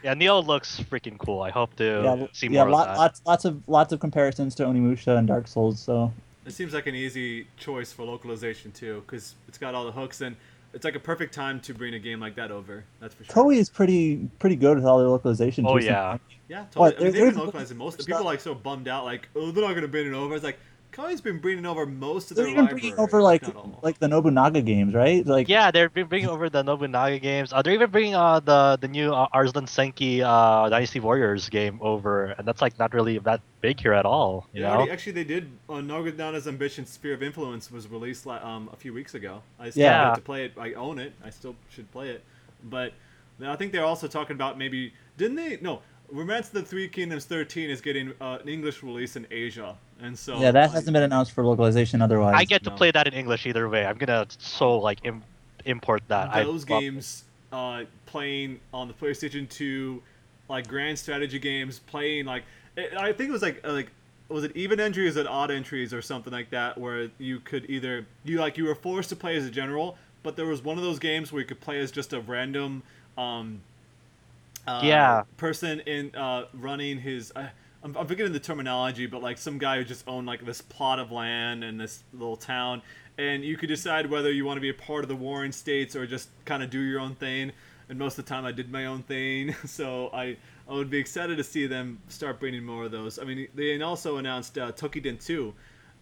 yeah, Nioh looks freaking cool. I hope to yeah, see yeah, more lot, of that. lots, lots of, lots of comparisons to Onimusha and Dark Souls. So it seems like an easy choice for localization too, because it's got all the hooks and it's like a perfect time to bring a game like that over. That's for sure. Koei is pretty, pretty good with all their localization. Oh, too, yeah. sometimes. Yeah, totally. What, I mean, they're- they've been localizing most. they're People are like so bummed out, like, oh, they're not gonna bring it over. It's like Koei's been bringing over most of They're their even library. bringing over like, not like the Nobunaga games, right? Like, Yeah, they're bring- bringing over the Nobunaga games. Uh, they're even bringing uh, the the new uh, Arslan Senki uh, Dynasty Warriors game over, and that's like not really that big here at all. You Yeah, know? already, actually, they did. Uh, Nobunaga's Ambition Sphere of Influence was released la- um, a few weeks ago. I still Yeah. to play it. I own it. I still should play it. But I think they're also talking about maybe. Didn't they? No. Romance of the Three Kingdoms 13 is getting uh, an English release in Asia. And so. yeah, that I- hasn't been announced for localization otherwise. I get to no. play that in English either way. I'm gonna so like Im- import that. I those love- games uh, playing on the PlayStation 2, like grand strategy games, playing like it, I think it was like uh, like was it even entries or odd entries or something like that, where you could either you like you were forced to play as a general, but there was one of those games where you could play as just a random. Um, uh, Yeah. person in uh, running his uh, I'm, I'm forgetting the terminology but like some guy who just owned like this plot of land in this little town. And you could decide whether you want to be a part of the warring states or just kind of do your own thing. And most of the time I did my own thing. So I I would be excited to see them start bringing more of those. I mean they also announced uh, Toukiden 2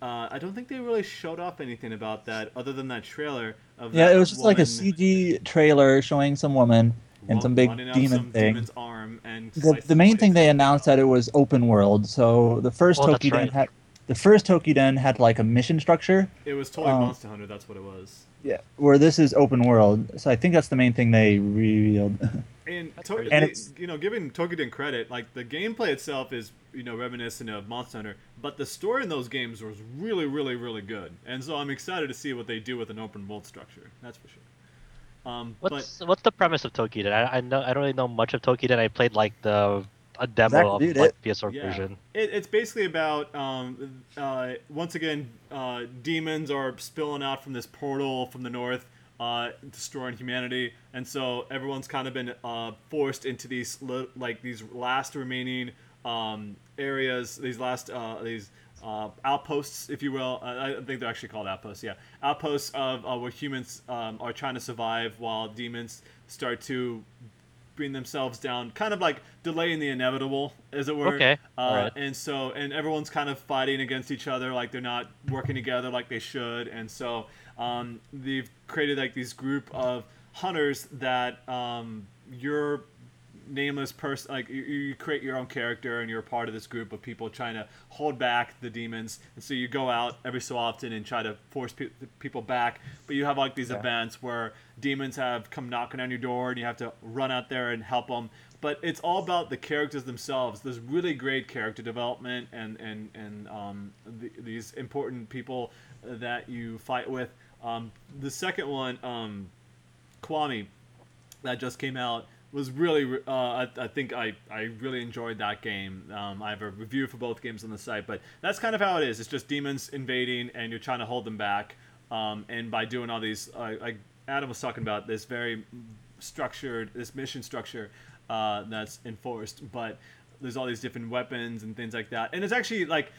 uh, I don't think they really showed off anything about that other than that trailer of Yeah, it was just like a woman. CG trailer showing some woman and some big demon some thing. demon's arm and The, the main thing they announced that it was open world. So the first that's Toukiden right. had the first Toukiden had like a mission structure. It was totally Um, Monster Hunter. That's what it was. Yeah, where this is open world. So I think that's the main thing they revealed. And, That's to- And they- it's- you know, giving Toukiden credit, like the gameplay itself is you know reminiscent of Monster Hunter, but the story in those games was really, really, really good. And so I'm excited to see what they do with an open world structure. That's for sure. Um, but What's what's the premise of Toukiden? I, I know I don't really know much of Toukiden. I played like the a demo Exactly, of dude, like it- PS4 Yeah. version. It, it's basically about um, uh, once again uh, demons are spilling out from this portal from the north, uh, destroying humanity, and so everyone's kind of been uh, forced into these li- like these last remaining um, areas, these last uh, these. Uh, outposts, if you will. Uh, I think they're actually called outposts. Yeah, outposts of uh, where humans um, are trying to survive while demons start to bring themselves down, kind of like delaying the inevitable, as it were. Okay, Uh, alright. And so, and everyone's kind of fighting against each other, like they're not working together like they should. And so, um, they've created like these group of hunters that um, you're nameless person like you, you create your own character and you're a part of this group of people trying to hold back the demons. And so you go out every so often and try to force pe- people back. But you have like these Yeah. events where demons have come knocking on your door and you have to run out there and help them but it's all about the characters themselves. There's really great character development and and and um, th- these important people that you fight with. Um, the second one um, Kiwami that just came out was really uh, I, I think I, I really enjoyed that game. Um, i have a review for both games on the site but that's kind of how it is. It's just demons invading and you're trying to hold them back. Um, and by doing all these uh, adam was talking about this very structured this mission structure uh, that's enforced but there's all these different weapons and things like that. And it's actually like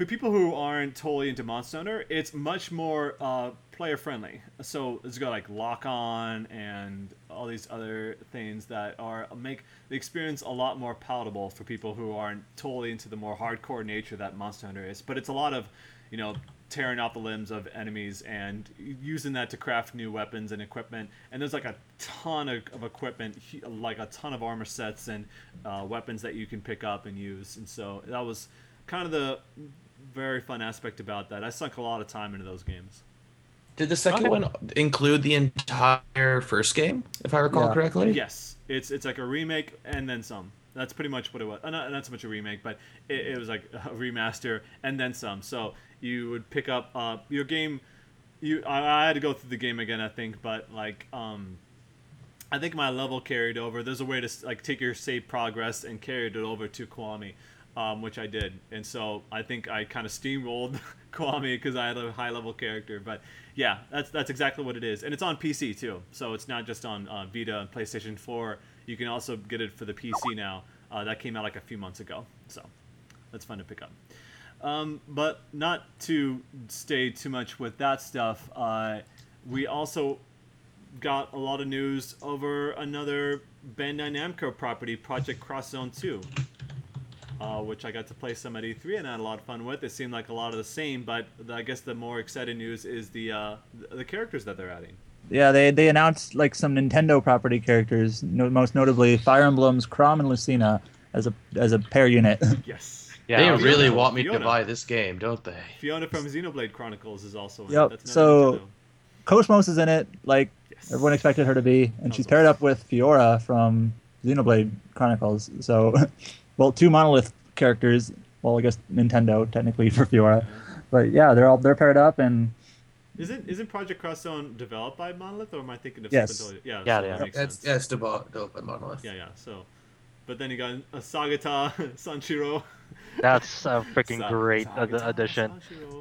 for people who aren't totally into Monster Hunter, it's much more uh, player friendly. So it's got like lock on and all these other things that are make the experience a lot more palatable for people who aren't totally into the more hardcore nature that Monster Hunter is. But it's a lot of, you know, tearing off the limbs of enemies and using that to craft new weapons and equipment. And there's like a ton of, of equipment, like a ton of armor sets and uh, weapons that you can pick up and use. And so that was kind of the very fun aspect about that. I sunk a lot of time into those games. Did the second Okay. one include the entire first game, if I recall Yeah. correctly? Yes, it's it's like a remake and then some. That's pretty much what it was. Uh, not, not so much a remake, but it, it was like a remaster and then some. So you would pick up uh, your game. You I, I had to go through the game again, I think, but like um, I think my level carried over. There's a way to like take your save progress and carry it over to Kiwami, um, which I did, and so I think I kind of steamrolled Kiwami because I had a high level character. But yeah, that's that's exactly what it is, and it's on PC too. So it's not just on uh, Vita and PlayStation 4. You can also get it for the PC now. Uh, that came out like a few months ago, so that's fun to pick up. Um, but not to stay too much with that stuff. Uh, we also got a lot of news over another Bandai Namco property, Project Cross Zone 2, uh, which I got to play some at E3 and I had a lot of fun with. It seemed like a lot of the same, but the, I guess the more exciting news is the uh, the- the characters that they're adding. Yeah, they they announced like some Nintendo property characters, no, most notably Fire Emblem's Chrom and Lucina as a as a pair unit. Yes. Yeah, they I really Fiona. want me to buy this game, don't they? Fiona from Xenoblade Chronicles is also in Yep, it. That's so- KOS-MOS is in it, like Yes. everyone expected her to be, and she's paired awesome. up with Fiora from Xenoblade Chronicles. So, well, two Monolith characters. Well, I guess Nintendo technically for Fiora, but yeah, they're all they're paired up, and Isn't isn't Project Cross Zone developed by Monolith, or am I thinking of Yes. something totally? Yeah, Yeah, so yeah. that makes That's sense. that's developed by Monolith. Yeah, yeah. So, but then you got a Segata Sanshiro. That's a freaking Sa- great ad- Segata addition.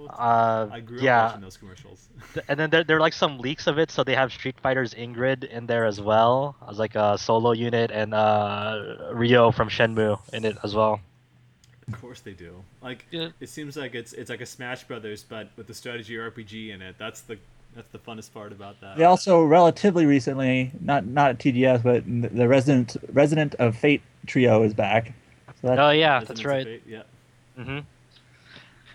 Uh, I grew up yeah, watching those commercials. and then there, there are like some leaks of it. So they have Street Fighter's Ingrid in there as well as like a solo unit, and uh, Ryo from Shenmue in it as well. Of course they do. Like Yeah. it seems like it's it's like a Smash Brothers, but with the strategy RPG in it. That's the that's the funnest part about that. they also relatively recently, not not at TGS, but the Resident Resonance of Fate trio is back. So that, Oh yeah, that's right. Fate, Yeah. hmm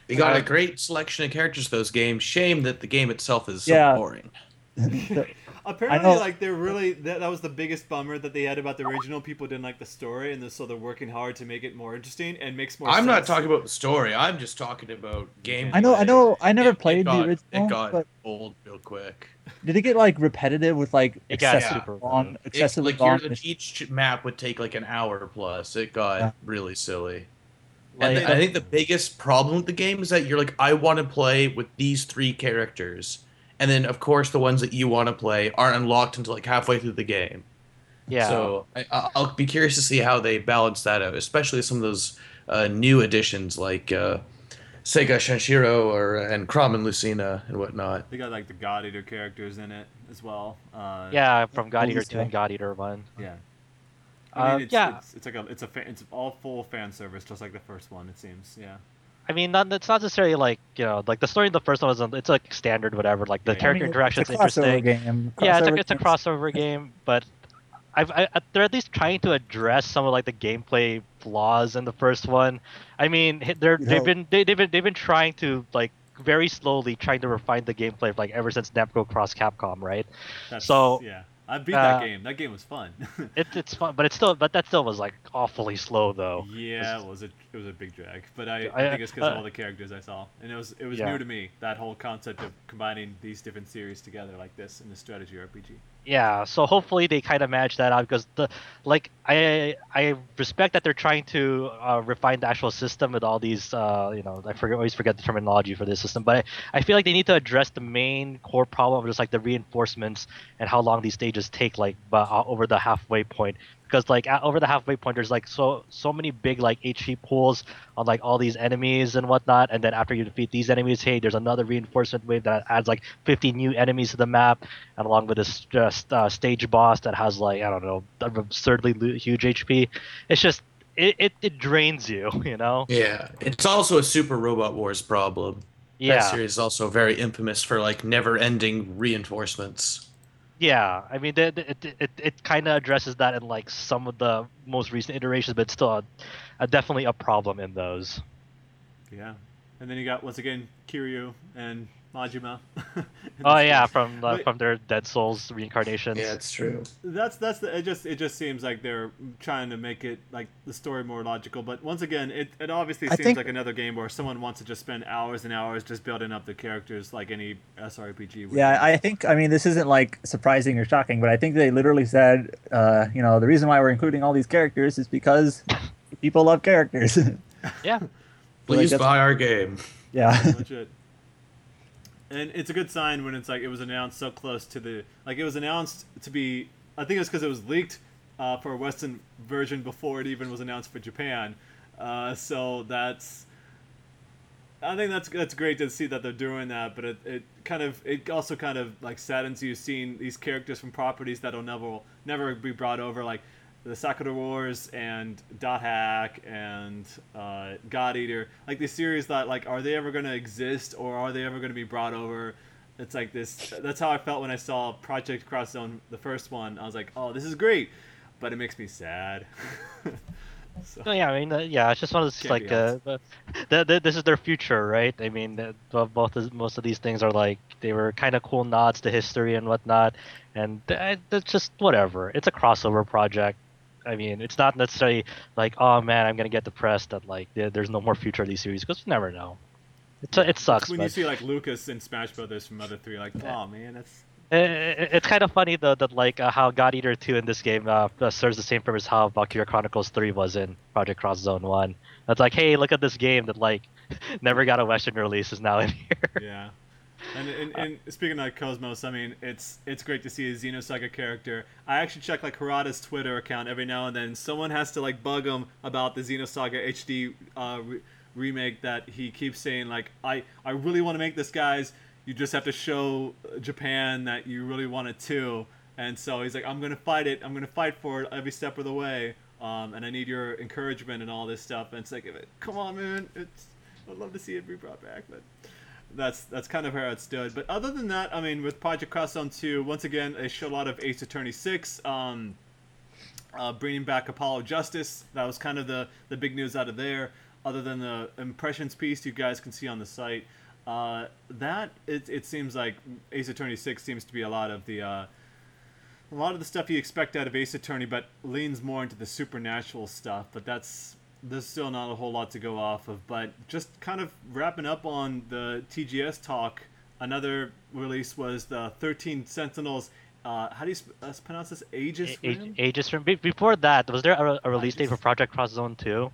They got Uh, a great selection of characters. Those games. Shame that the game itself is so Yeah. boring. Apparently, like they're really that, that was the biggest bummer that they had about the original. People didn't like the story, and so they're working hard to make it more interesting and makes more. I'm not talking about the story. I'm just talking about game. I know, I know, I never It- played it got, the original, It got but old real quick. did it get like repetitive with like It got excessive super long, repetitive. It, like long? your, each map would take like an hour plus. It got Yeah. really silly. Like- and the- I think the biggest problem with the game is that you're like, I want to play with these three characters, and then of course the ones that you want to play aren't unlocked until like halfway through the game. Yeah. So I, I- I'll be curious to see how they balance that out, especially some of those uh, new additions like uh, Sega Sanshiro or and Chrom and Lucina and whatnot. They got like the God Eater characters in it as well. Uh, yeah, from God Eater two and God Eater one. Yeah. I mean, Uh, it's, yeah. it's, it's like a it's a fan, it's all full fan service, just like the first one. It seems. Yeah. I mean, not, it's not necessarily like you know, like the story in the first one was it's like standard, whatever. Like the Yeah, yeah. character I mean, interaction's it's a crossover interesting. game. yeah, it's a, Crossover it's a crossover game, but I've, I, they're at least trying to address some of like the gameplay flaws in the first one. I mean, they're You they've been they, they've been they've been trying to like very slowly trying to refine the gameplay like ever since Namco Cross Capcom, right? That's, So, yeah, I beat that uh, game. That game was fun. It, it's fun, but it's still but that still was like awfully slow though. yeah, it was a it was a big drag, but I, I- I think it's because of uh, all the characters I saw, and it was it was Yeah. new to me that whole concept of combining these different series together like this in a strategy RPG. Yeah, so hopefully they kind of manage that out because the like I I respect that they're trying to uh, refine the actual system with all these uh, you know I forget always forget the terminology for this system, but I, I feel like they need to address the main core problem of just like the reinforcements and how long these stages take like uh, over the halfway point because like at, over the halfway point there's like so so many big like HP pools on like all these enemies and whatnot and then after you defeat these enemies hey there's another reinforcement wave that adds like 50 new enemies to the map and along with this just uh, stage boss that has like I don't know absurdly huge HP. It's just it, it, it drains you, you know. Yeah, it's also a Super Robot Wars problem. That Yeah, series is also very infamous for like never-ending reinforcements. Yeah. I mean, the, it it, it kind of addresses that in like some of the most recent iterations, but it's still a, a definitely a problem in those. Yeah, and then you got once again Kiryu and Majima. Oh yeah, game. from uh, But- from their Dead Souls reincarnations. it's true. That's that's the, it. Just it just seems like they're trying to make it like the story more logical. But once again, it, it obviously seems think- like another game where someone wants to just spend hours and hours just building up the characters like any SRPG. would. Yeah, I think I mean this isn't like surprising or shocking, but I think they literally said, uh, you know, the reason why we're including all these characters is because people love characters. yeah. Please that's- buy our game. yeah. And it's a good sign when it's like it was announced so close to the like it was announced to be. I think it's because it was leaked uh, for a Western version before it even was announced for Japan. Uh, so that's. I think that's that's great to see that they're doing that, but it, it kind of it also kind of like saddens you seeing these characters from properties that'll never never be brought over like the Sakura Wars and Dot Hack and uh, God Eater, like these series that like are they ever going to exist or are they ever going to be brought over? It's like this. That's how I felt when I saw Project Cross Zone, the first one. I was like, oh, this is great, but it makes me sad. so, No, yeah, I mean, uh, yeah, it's just one of those like, uh, the, the, the, this is their future, right? I mean, uh, bo- both of, most of these things are like they were kind of cool nods to history and whatnot, and that's just whatever. It's a crossover project. I mean, it's not necessarily like, oh man, I'm gonna get depressed that like there's no more future of these series because you never know. It's, it sucks. when but- you see like Lucas in Smash Brothers from Mother three, like, oh man, that's it's kind of funny though that like uh, how God Eater 2 in this game uh, uh, serves the same purpose how Valkyria Chronicles 3 was in Project Cross Zone 1. It's like, hey, look at this game that like never got a Western release is now in here. Yeah. And, and, and speaking of KOS-MOS, I mean, it's it's great to see a Xenosaga character. I actually check like Harada's Twitter account every now and then. Someone has to like bug him about the Xenosaga HD uh, re- remake that he keeps saying like, I I really want to make this, guys. You just have to show Japan that you really want it too. And so he's like, I'm gonna fight it. I'm gonna fight for it every step of the way. Um, and I need your encouragement and all this stuff. And it's like, come on, man. It's I'd love to see it be brought back, but that's that's kind of how it stood. But other than that, I mean, with Project Cross Zone 2, once again, a lot of Ace Attorney 6, um, uh, bringing back Apollo Justice. That was kind of the, the big news out of there. Other than the impressions piece you guys can see on the site, uh, that it, it seems like Ace Attorney 6 seems to be a lot of the uh, a lot of the stuff you expect out of Ace Attorney, but leans more into the supernatural stuff. But that's there's still not a whole lot to go off of. But just kind of wrapping up on the TGS talk, another release was the 13 Sentinels. Uh, how do you sp- uh, pronounce this? Aegis A- Rim? Aegis Rim. Be- Before that, was there a, a release date for Project Cross Zone 2?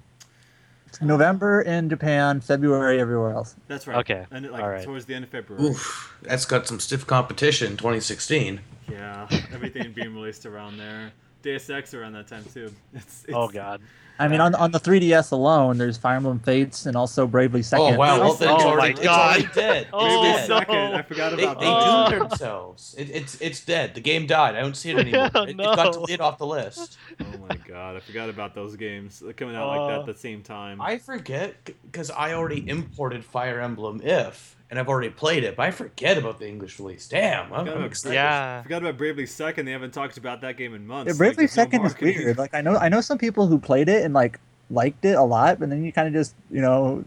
November in Japan, February everywhere else. That's right. Okay, And it, like all right. towards the end of February. Oof, that's got some stiff competition. 2016. Yeah, everything being released around there. Deus Ex around that time too. It's, it's Oh god. I mean, on on the 3DS alone, there's Fire Emblem Fates and also Bravely Second. Oh wow, well, then it's Oh already, my it's God. dead. It's Oh, Maybe dead. no. second. I forgot They, about they that. doomed themselves. It, it's it's dead. The game died. I don't see it anymore. It, it got No. deleted off the list. Oh my god, I forgot about those games They're coming out like that Uh, at the same time. I forget because I already imported Fire Emblem If, and I've already played it, but I forget about the English release. Damn, I'm, I'm excited. Yeah. Forgot about Bravely Second. They haven't talked about that game in months. Yeah, Like, Bravely no Second is weird. Like I know I know some people who played it and like liked it a lot, but then you kind of just you know,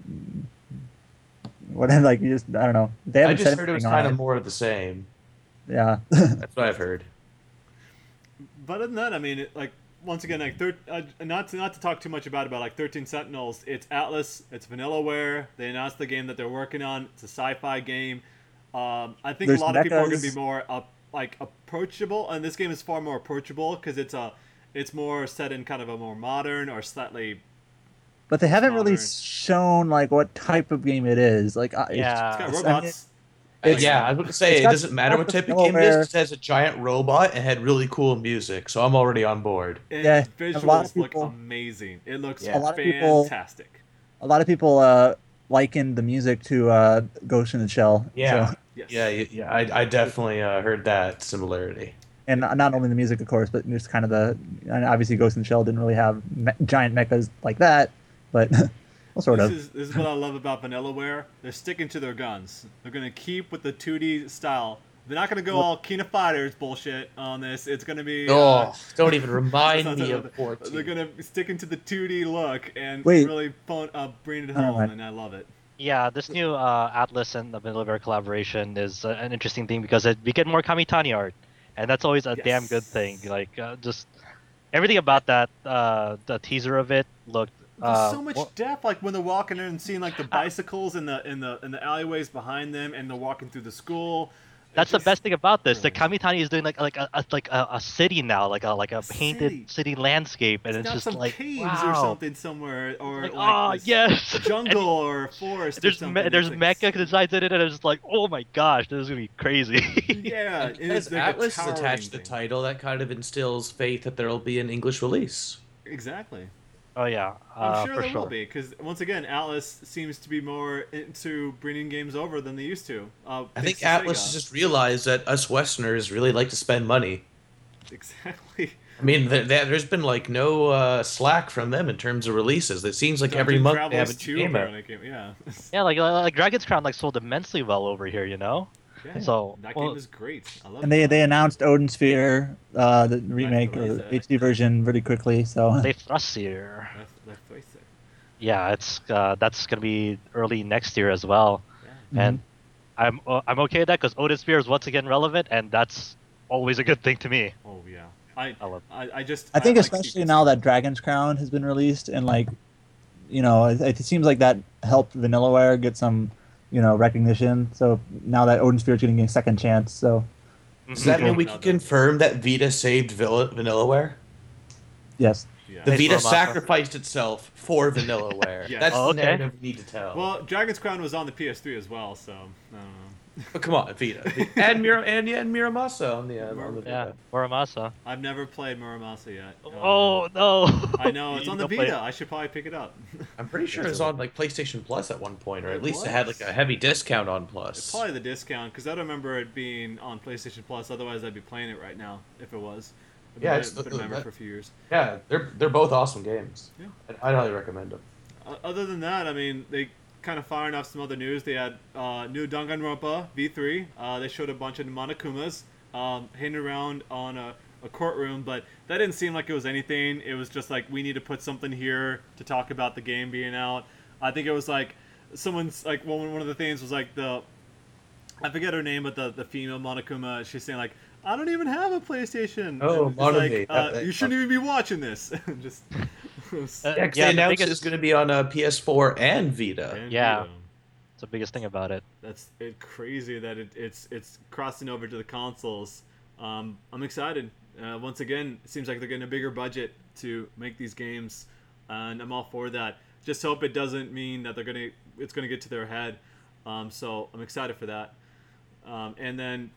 what I like you just I don't know. They I haven't just said heard it was kind of more of the same. Yeah. That's what I've heard. But other than that, I mean, it, like once again, like thir- uh, not to, not to talk too much about it, but like Thirteen Sentinels, it's Atlus, it's Vanillaware. They announced the game that they're working on. It's a sci-fi game. Um, I think There's a lot of people are going to be more up, like approachable, and this game is far more approachable because it's a it's more set in kind of a more modern or slightly. But they haven't really shown like what type of game it is. Like, I- Yeah. It's got I mean, robots. It's- yeah, I was going to say it got- doesn't matter what type of game it is. Vanillaware. 'cause It has a giant robot and had really cool music, so I'm already on board. and yeah, visuals lot look people- amazing. It looks Yeah. A lot of people- fantastic. a lot of people uh, likened the music to uh, Ghost in the Shell. Yeah. So, Yes. Yeah, yeah, I, I definitely uh, heard that similarity. and not only the music, of course, but just kind of the. And obviously, Ghost in the Shell didn't really have me- giant mechas like that, but well, sort this of. Is, this is what I love about Vanillaware. They're sticking to their guns. They're gonna keep with the 2D style. They're not gonna go all King of Fighters bullshit on this. It's gonna be. uh, Oh, don't even remind me of 14. They're gonna be sticking to the 2D look and Wait. really phone, uh, bring it home, mind. and I love it. Yeah, this new uh, Atlus and the Vanillaware collaboration is uh, an interesting thing because it, we get more Kamitani art, and that's always a damn good thing. Like uh, just everything about that uh, the teaser of it looked. There's Uh, so much well- depth, like when they're walking in and seeing like the bicycles in the in the in the alleyways behind them, and they're walking through the school. It That's the best thing about this. The Kamitani is doing like like a, a like a, a city now, like a like a painted city. city, landscape, and It's it's, got just some like caves wow. or something somewhere, or Like, like, oh yes, jungle And or forest. or there's something. me- there's It's like- mecha designs in it, and it's just like oh my gosh, this is gonna be crazy. Yeah, it is like Atlus is attached to the title, that kind of instills faith that there will be an English release. Exactly. Oh yeah, I'm uh, sure for there sure. will be because once again, Atlus seems to be more into bringing games over than they used to. Uh, I think to Atlus Sega. has just realized that us Westerners really like to spend money. exactly. I mean, th- th- there's been like no uh, slack from them in terms of releases. It seems like every Dungeon month they have a Travelers new game out. apparently came- Yeah. Yeah, like like Dragon's Crown like sold immensely well over here, you know. Yeah. So, that well- game is great. I love it. And they it. they announced Odin Sphere, uh, the remake or believe the that. HD version, really quickly. So They thrust here. That's- that's what I said. Yeah, it's uh, that's gonna be early next year as well, Yeah. and I'm uh, I'm okay with that because Odin Sphere is once again relevant, and that's always a good thing to me. Oh yeah. I I love. I, I just I think like especially secrets. now that Dragon's Crown has been released and like, you know, it, it seems like that helped Vanillaware get some, you know, recognition. So now that Odin Sphere is getting a second chance. So Does that mean we can confirm that Vita saved Villa- Vanillaware? yes, Yeah. The Thanks, Vita sacrificed itself for Vanillaware. Yes. That's Oh, the okay. narrative we need to tell. Well, Dragon's Crown was on the PS3 as well, so I don't know. But come on, Vita, and Mira and yeah, and Muramasa on the uh, on the Yeah, Vita. Muramasa. I've never played Muramasa yet. Um, Oh no! I know it's You on the don't play Vita. it. I should probably pick it up. I'm pretty sure it was on like PlayStation Plus at one point, or at It least it had like a heavy discount on It's Plus. probably the discount because I don't remember it being on PlayStation Plus. Otherwise, I'd be playing it right now if it was. I've been Yeah, a- it's the- been a member that- for a few years. Yeah, they're they're both awesome games. Yeah. And I'd highly recommend them. Uh, other than that, I mean, they kind of firing off some other news. They had uh, new Danganronpa V3. Uh, they showed a bunch of Monokumas um, hanging around on a, a courtroom, but that didn't seem like it was anything. It was just like we need to put something here to talk about the game being out. I think it was like someone's like one one of the things was like the I forget her name, but the the female Monokuma. She's saying like. I don't even have a PlayStation. Oh, like, uh, you shouldn't even be watching this. Just Uh, Yeah, 'cause yeah, they the announced biggest- it's going to be on uh, PS4 and Vita. And, Yeah. uh, It's the biggest thing about it. that's it crazy that it, it's it's crossing over to the consoles. Um, I'm excited. Uh, once again, it seems like they're getting a bigger budget to make these games, and I'm all for that. Just hope it doesn't mean that they're gonna it's gonna get to their head. Um, so I'm excited for that. Um, and then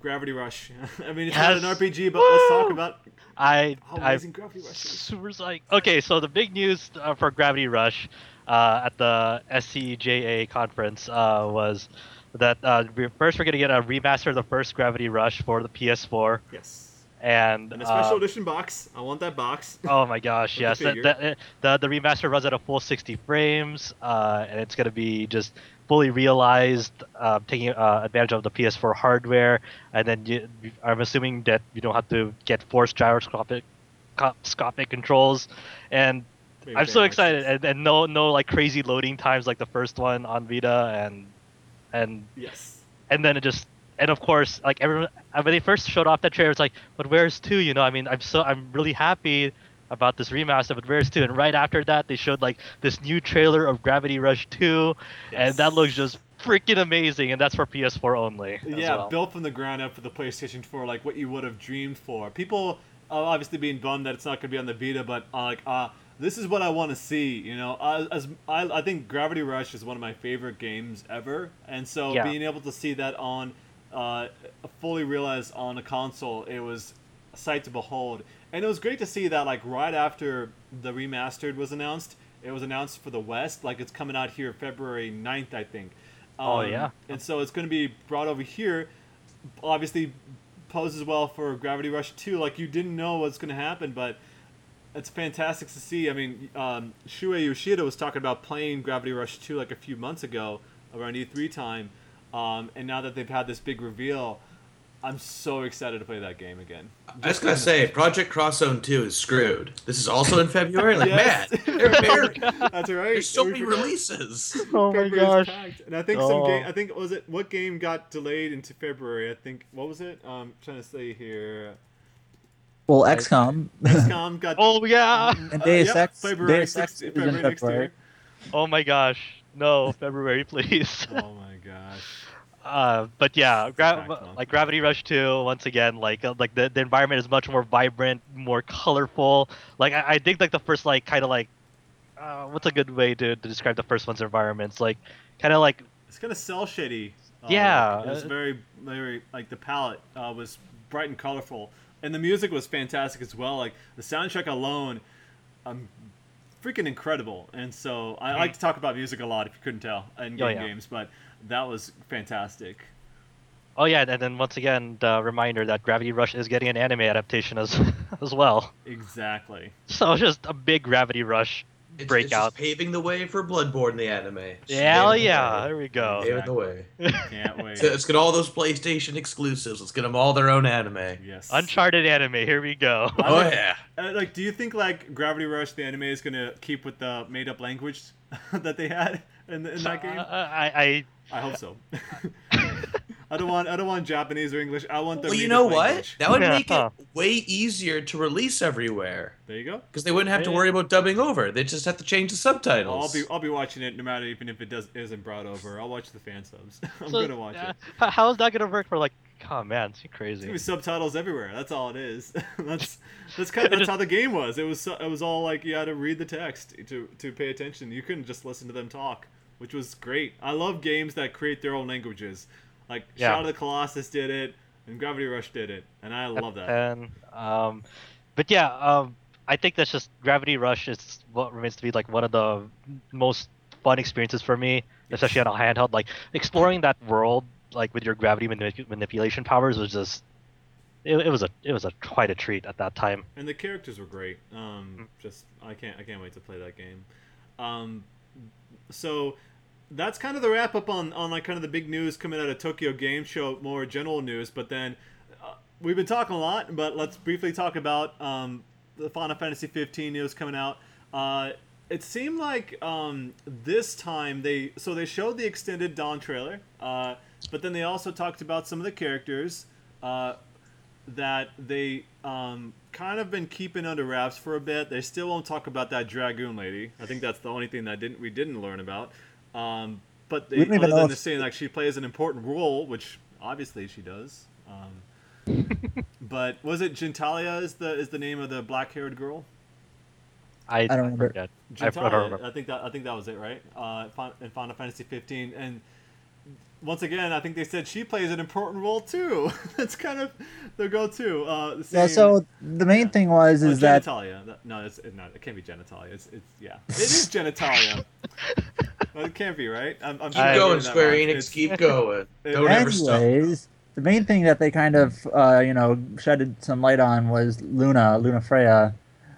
Gravity Rush. I mean, it's not an RPG, but let's talk about I how I amazing Gravity Rush is. super psyched. Okay, so the big news uh, for Gravity Rush uh, at the SCEJA conference uh, was that uh, we- first we're gonna get a remaster of the first Gravity Rush for the PS4. Yes. and And a special um, edition box. I want that box. Oh my gosh, yes. The, the, the, the remaster runs at a full 60 frames, uh, and it's going to be just fully realized, uh, taking uh, advantage of the PS4 hardware. And then you, I'm assuming that you don't have to get forced gyroscopic scopic controls. And I'm so excited, and, and no no like crazy loading times like the first one on Vita, and and Yes. and then it just and of course like everyone when they first showed off that trailer it's like but where's two you know i mean i'm so i'm really happy about this remaster of where's two and right after that they showed like this new trailer of gravity rush 2 and that looks just freaking amazing and that's for ps4 only yeah, well. built from the ground up for the PlayStation 4, like what you would have dreamed for. People uh, obviously being bummed that it's not going to be on the Vita, but uh, like, uh, this is what I want to see. You know, uh, as I, I think Gravity Rush is one of my favorite games ever, and so Yeah. being able to see that on uh, fully realized on a console, it was a sight to behold. And it was great to see that like right after the remastered was announced, it was announced for the West, like it's coming out here February 9th, I think. Oh, Um, yeah. And so it's going to be brought over here. Obviously, poses well for Gravity Rush 2. Like, you didn't know what's going to happen, but it's fantastic to see. I mean, um, Shuhei Yoshida was talking about playing Gravity Rush 2 like a few months ago around E3 time. Um, and now that they've had this big reveal, I'm so excited to play that game again. I was gonna say Project Cross Zone 2 is screwed. This is also in February. Like, Yes. man, they're, they're, That's right. there's so many releases. oh my February's gosh packed. And I think some Oh. game. I think was it what game got delayed into February? I think what was it? Um, trying to say here. Well, XCOM. XCOM got. oh yeah And Deus yep, Ex- February Deus Ex 6th, is in February next year. oh my gosh no february please Oh my gosh. Uh, but yeah, gra- like Gravity Rush 2, once again, like uh, like the, the environment is much more vibrant, more colorful. Like I, I think like the first like kind of like uh, what's a good way to, to describe the first one's environments? Like kind of like It's kind of cell shady. Uh, Yeah. It was very, very like the palette uh, was bright and colorful, and the music was fantastic as well. Like the soundtrack alone, um, freaking incredible. And so I like to talk about music a lot. If you couldn't tell in game Oh, yeah. games, but that was fantastic. oh yeah, and then once again the reminder that Gravity Rush is getting an anime adaptation as as well. Exactly. So just a big Gravity Rush It's, it's breakout. just paving the way for Bloodborne, the anime. Hell paving the yeah, way. there we go. Paving the way. Can't wait. So let's get all those PlayStation exclusives. Let's get them all their own anime. yes. Uncharted anime, here we go. Oh like- yeah. Uh, like, do you think like Gravity Rush, the anime, is gonna keep with the made-up language that they had in, in that game? Uh, I, I hope so. I don't want I don't want Japanese or English. I want the. Well, you know what? language. That would Yeah. make it way easier to release everywhere There you go. because they wouldn't have to worry about dubbing over. They just have to change the subtitles. I'll subtitles. be I'll be watching it no matter even if it does isn't brought over. I'll watch the fan subs. I'm So, gonna watch uh, it. How is that gonna work for like? Oh man, it's There's crazy. gonna be subtitles everywhere. That's all it is. that's that's kind of that's how the game was. It was it was all like you had to read the text to to pay attention. You couldn't just listen to them talk, which was great. I love games that create their own languages. Like Yeah. Shadow of the Colossus did it, and Gravity Rush did it, and I love that. And um, but yeah, um, I think that's just Gravity Rush is what remains to be like one of the most fun experiences for me, especially on a handheld. Like exploring that world, like with your gravity manip- manipulation powers, was just it, it was a it was a quite a treat at that time. and the characters were great. Mm. Um, just I can't I can't wait to play that game. Um, so that's kind of the wrap up on on like kind of the big news coming out of Tokyo Game Show, more general news. But then uh, we've been talking a lot, but let's briefly talk about um, the Final Fantasy 15 news coming out. Uh, it seemed like um, this time they so they showed the extended Dawn trailer, uh, but then they also talked about some of the characters. Uh, that they um, kind of been keeping under wraps for a bit. They still won't talk about that dragoon lady. I think that's the only thing that didn't we didn't learn about. Um, but they, We don't even other know than if- saying like she plays an important role, which obviously she does. Um, but was it Gentalia is the is the name of the black haired girl? I, don't remember. forget. I, I don't Gentalia, remember. I think that I think that was it, right? Uh, in Final Fantasy 15, and once again, I think they said she plays an important role too. That's kind of their go-to. Uh, the Yeah. So the main thing was Oh, is that genitalia. That- No, it's it, no, it can't be genitalia. It's, it's yeah, it is genitalia. well, it can't be right. I'm, I'm keep sure going, Square wrong. Enix. It's- keep going. it- Don't ever stop. anyways, the main thing that they kind of uh, you know shedded some light on was Luna, Lunafreya.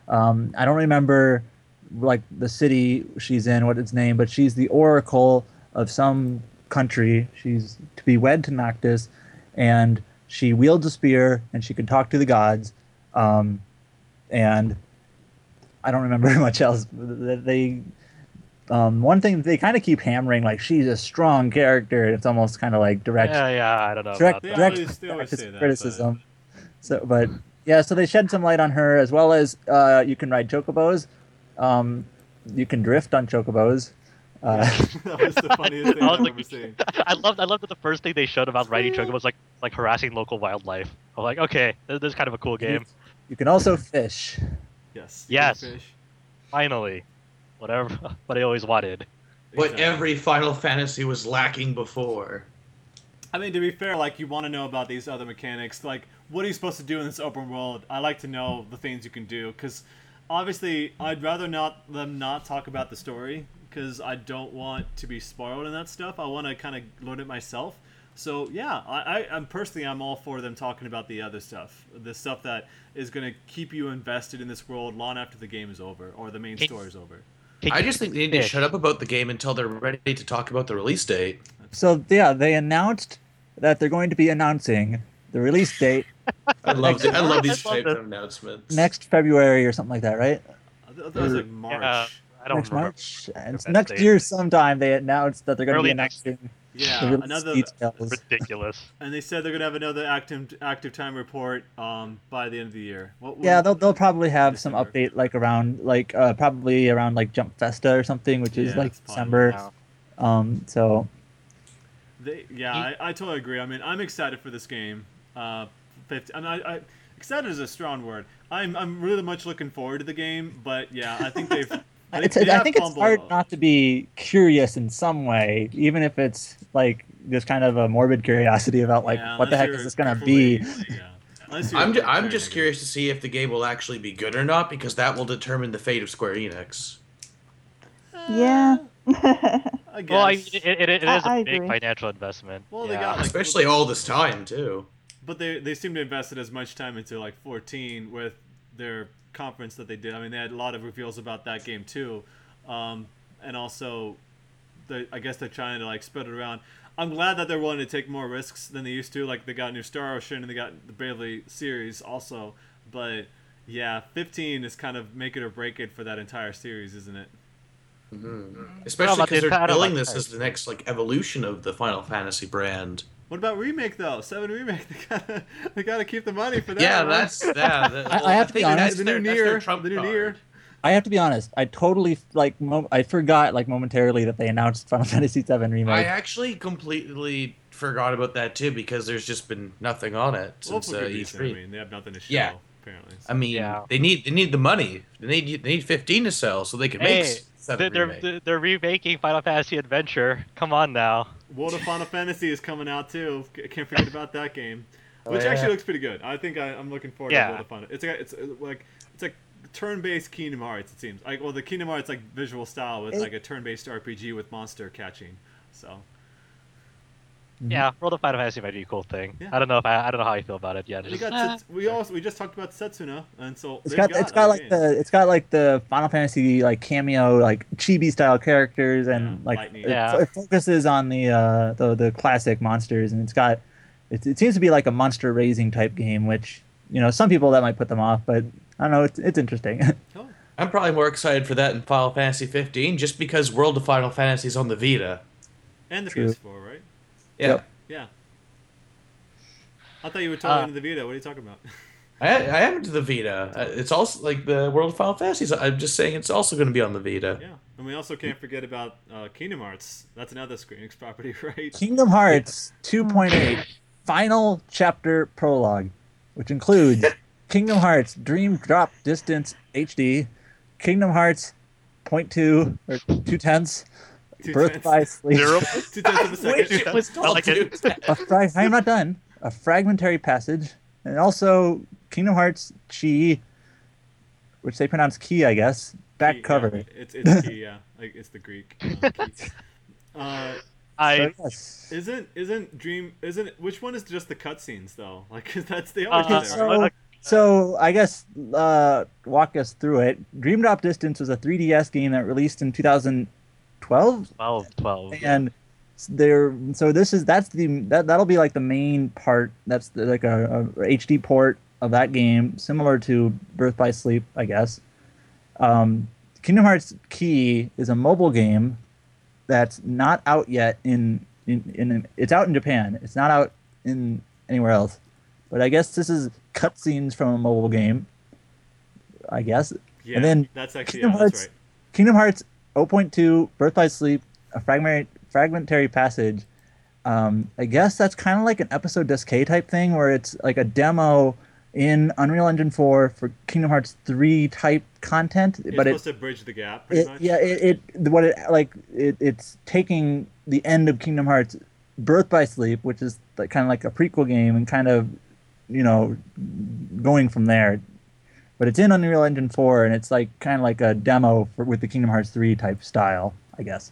Um, I don't remember like the city she's in, what its name, but she's the oracle of some country. She's to be wed to Noctis, and she wields a spear and she can talk to the gods. Um, and I don't remember much else. They um, one thing they kind of keep hammering like she's a strong character. It's almost kind of like direct Yeah, yeah, I don't know. direct, about They that. direct always- they always say that, criticism. So, but yeah, so they shed some light on her as well as uh, you can ride chocobos. Um, you can drift on chocobos. Uh, that was the funniest thing I I've was like- ever seen. I loved I loved that the first thing they showed about riding chocobo was like like harassing local wildlife. I'm like, okay, this, this is kind of a cool game. you can also fish. Yes. Yes. Fish. Finally, whatever what I always wanted. What Exactly. every Final Fantasy was lacking before. I mean, to be fair, like you want to know about these other mechanics. Like, what are you supposed to do in this open world? I like to know the things you can do because, obviously, I'd rather not them not talk about the story because I don't want to be spoiled in that stuff. I want to kind of learn it myself. So yeah, I, I, I'm personally I'm all for them talking about the other stuff, the stuff that is going to keep you invested in this world long after the game is over or the main Can- story is over. I just think they need to shut up about the game until they're ready to talk about the release date. So yeah, they announced that they're going to be announcing the release date I love the, I love these I love types of announcements. next February or something like that, right? I thought that was like March. Yeah, I don't next remember. March. And next date. year sometime they announced that they're going to be Early next- announcing Yeah, another details. Ridiculous. And they said they're gonna have another active active time report um, by the end of the year. What, what- Yeah, they'll they'll probably have some update like around like uh, probably around like Jump Festa or something, which is Yeah, like it's fine. December. Yeah. Um, so They, yeah, I, I totally agree. I mean, I'm excited for this game. Uh, 50, and I, I excited is a strong word. I'm I'm really much looking forward to the game, but yeah, I think they've. they- it's, I think it's hard not to be curious in some way, even if it's like just kind of a morbid curiosity about like Yeah, what the heck is this gonna be? yeah. I'm, ju- I'm just curious to see if the game will actually be good or not because that will determine the fate of Square Enix. Uh, yeah. I guess. Well, I, it, it, it I- is big agree. financial investment. Well, they yeah. got, like, Especially all this time too. But they they seem to invested as much time into like 14 with their conference that they did. I mean, they had a lot of reveals about that game too, um, and also, the, I guess they're trying to like spread it around. I'm glad that they're willing to take more risks than they used to. Like they got new Star Ocean and they got the Bravely series also. But yeah, 15 is kind of make it or break it for that entire series, isn't it? Especially because they're entire, billing like, this as the next like evolution of the Final Fantasy brand. What about remake though? Seven remake. They gotta they gotta keep the money for that. yeah, right? that's yeah. that- I- I have to be honest, the new that's their Nier, trump the new card. Nier. I have to be honest. I totally like mo- I forgot like momentarily that they announced Final Fantasy VII remake. I actually completely forgot about that too because there's just been nothing on it Well, since for uh, good reason. I E3. mean, they have nothing to show. Yeah. Apparently. I mean, Yeah. they need they need the money. They need they need 15 to sell so they can make Hey, seven they're, remake. they're, they're remaking Final Fantasy Adventure. Come on now. World of Final Fantasy is coming out too. C- Can't forget about that game, Oh, which yeah. actually looks pretty good. I think I, I'm looking forward Yeah. to World of Final. It's like it's uh, like it's like turn-based Kingdom Hearts. It seems like well, the Kingdom Hearts like visual style with It- like a turn-based RPG with monster catching. So Yeah, World of Final Fantasy might be a cool thing. Yeah. I don't know if I, I don't know how you feel about it yet. we Just- got. Sets- we also we just talked about Setsuna, and so It's they've got, it's got like games. the it's got like the Final Fantasy like cameo like chibi style characters and Yeah, like it, Yeah. it focuses on the uh the the classic monsters and it's got it, it seems to be like a monster raising type game which you know some people that might put them off but I don't know it's it's interesting. Oh, I'm probably more excited for that than Final Fantasy 15 just because World of Final Fantasy is on the Vita. and the True. PS4, right? Yeah. Yep. Yeah. I thought you were totally Uh, into the Vita. What are you talking about? I, I am into the Vita. Uh, It's also like the World of Final Fantasies. I'm just saying it's also going to be on the Vita. yeah, and we also can't forget about uh, Kingdom Hearts. That's another Square Enix property, right? Kingdom Hearts 2.8 Final Chapter Prologue, which includes Kingdom Hearts Dream Drop Distance HD, Kingdom Hearts point two or two tenths, Two Birth by Sleep. Zero. Two tenths of a second. Wish it was I called like it. Dude. a frag- I'm not done. A fragmentary passage, and also Kingdom Hearts Chi, which they pronounce key, I guess. Back Key, cover. Yeah, it's it's key, yeah. Like it's the Greek. Uh. Uh, I So, yes. Isn't isn't Dream isn't which one is just the cutscenes though? Like 'cause that's the always Uh, do Okay, that, so, so I guess uh, walk us through it. Dream Drop Distance was a 3DS game that released in 2012, 12, 12. 12. and there. So this is that's the that that'll be like the main part. That's the, like a, a HD port of that game, similar to Birth by Sleep, I guess. Um, Kingdom Hearts Key is a mobile game that's not out yet in in, in it's out in Japan. It's not out in anywhere else. But I guess this is cutscenes from a mobile game. I guess yeah, and then that's actually Kingdom yeah, that's Hearts- right. Kingdom Hearts 0.2 Birth by Sleep, a fragment fragmentary passage. Um, I guess that's kind of like an episode K type thing where it's like a demo in Unreal Engine 4 for Kingdom Hearts 3 type content, It's but it, supposed to bridge the gap, pretty it much. yeah it, it what it like it, it's taking the end of Kingdom Hearts Birth by Sleep, which is like, kind of like a prequel game, and kind of you know going from there. But it's in Unreal Engine 4, and it's like kind of like a demo for, with the Kingdom Hearts 3 type style, I guess.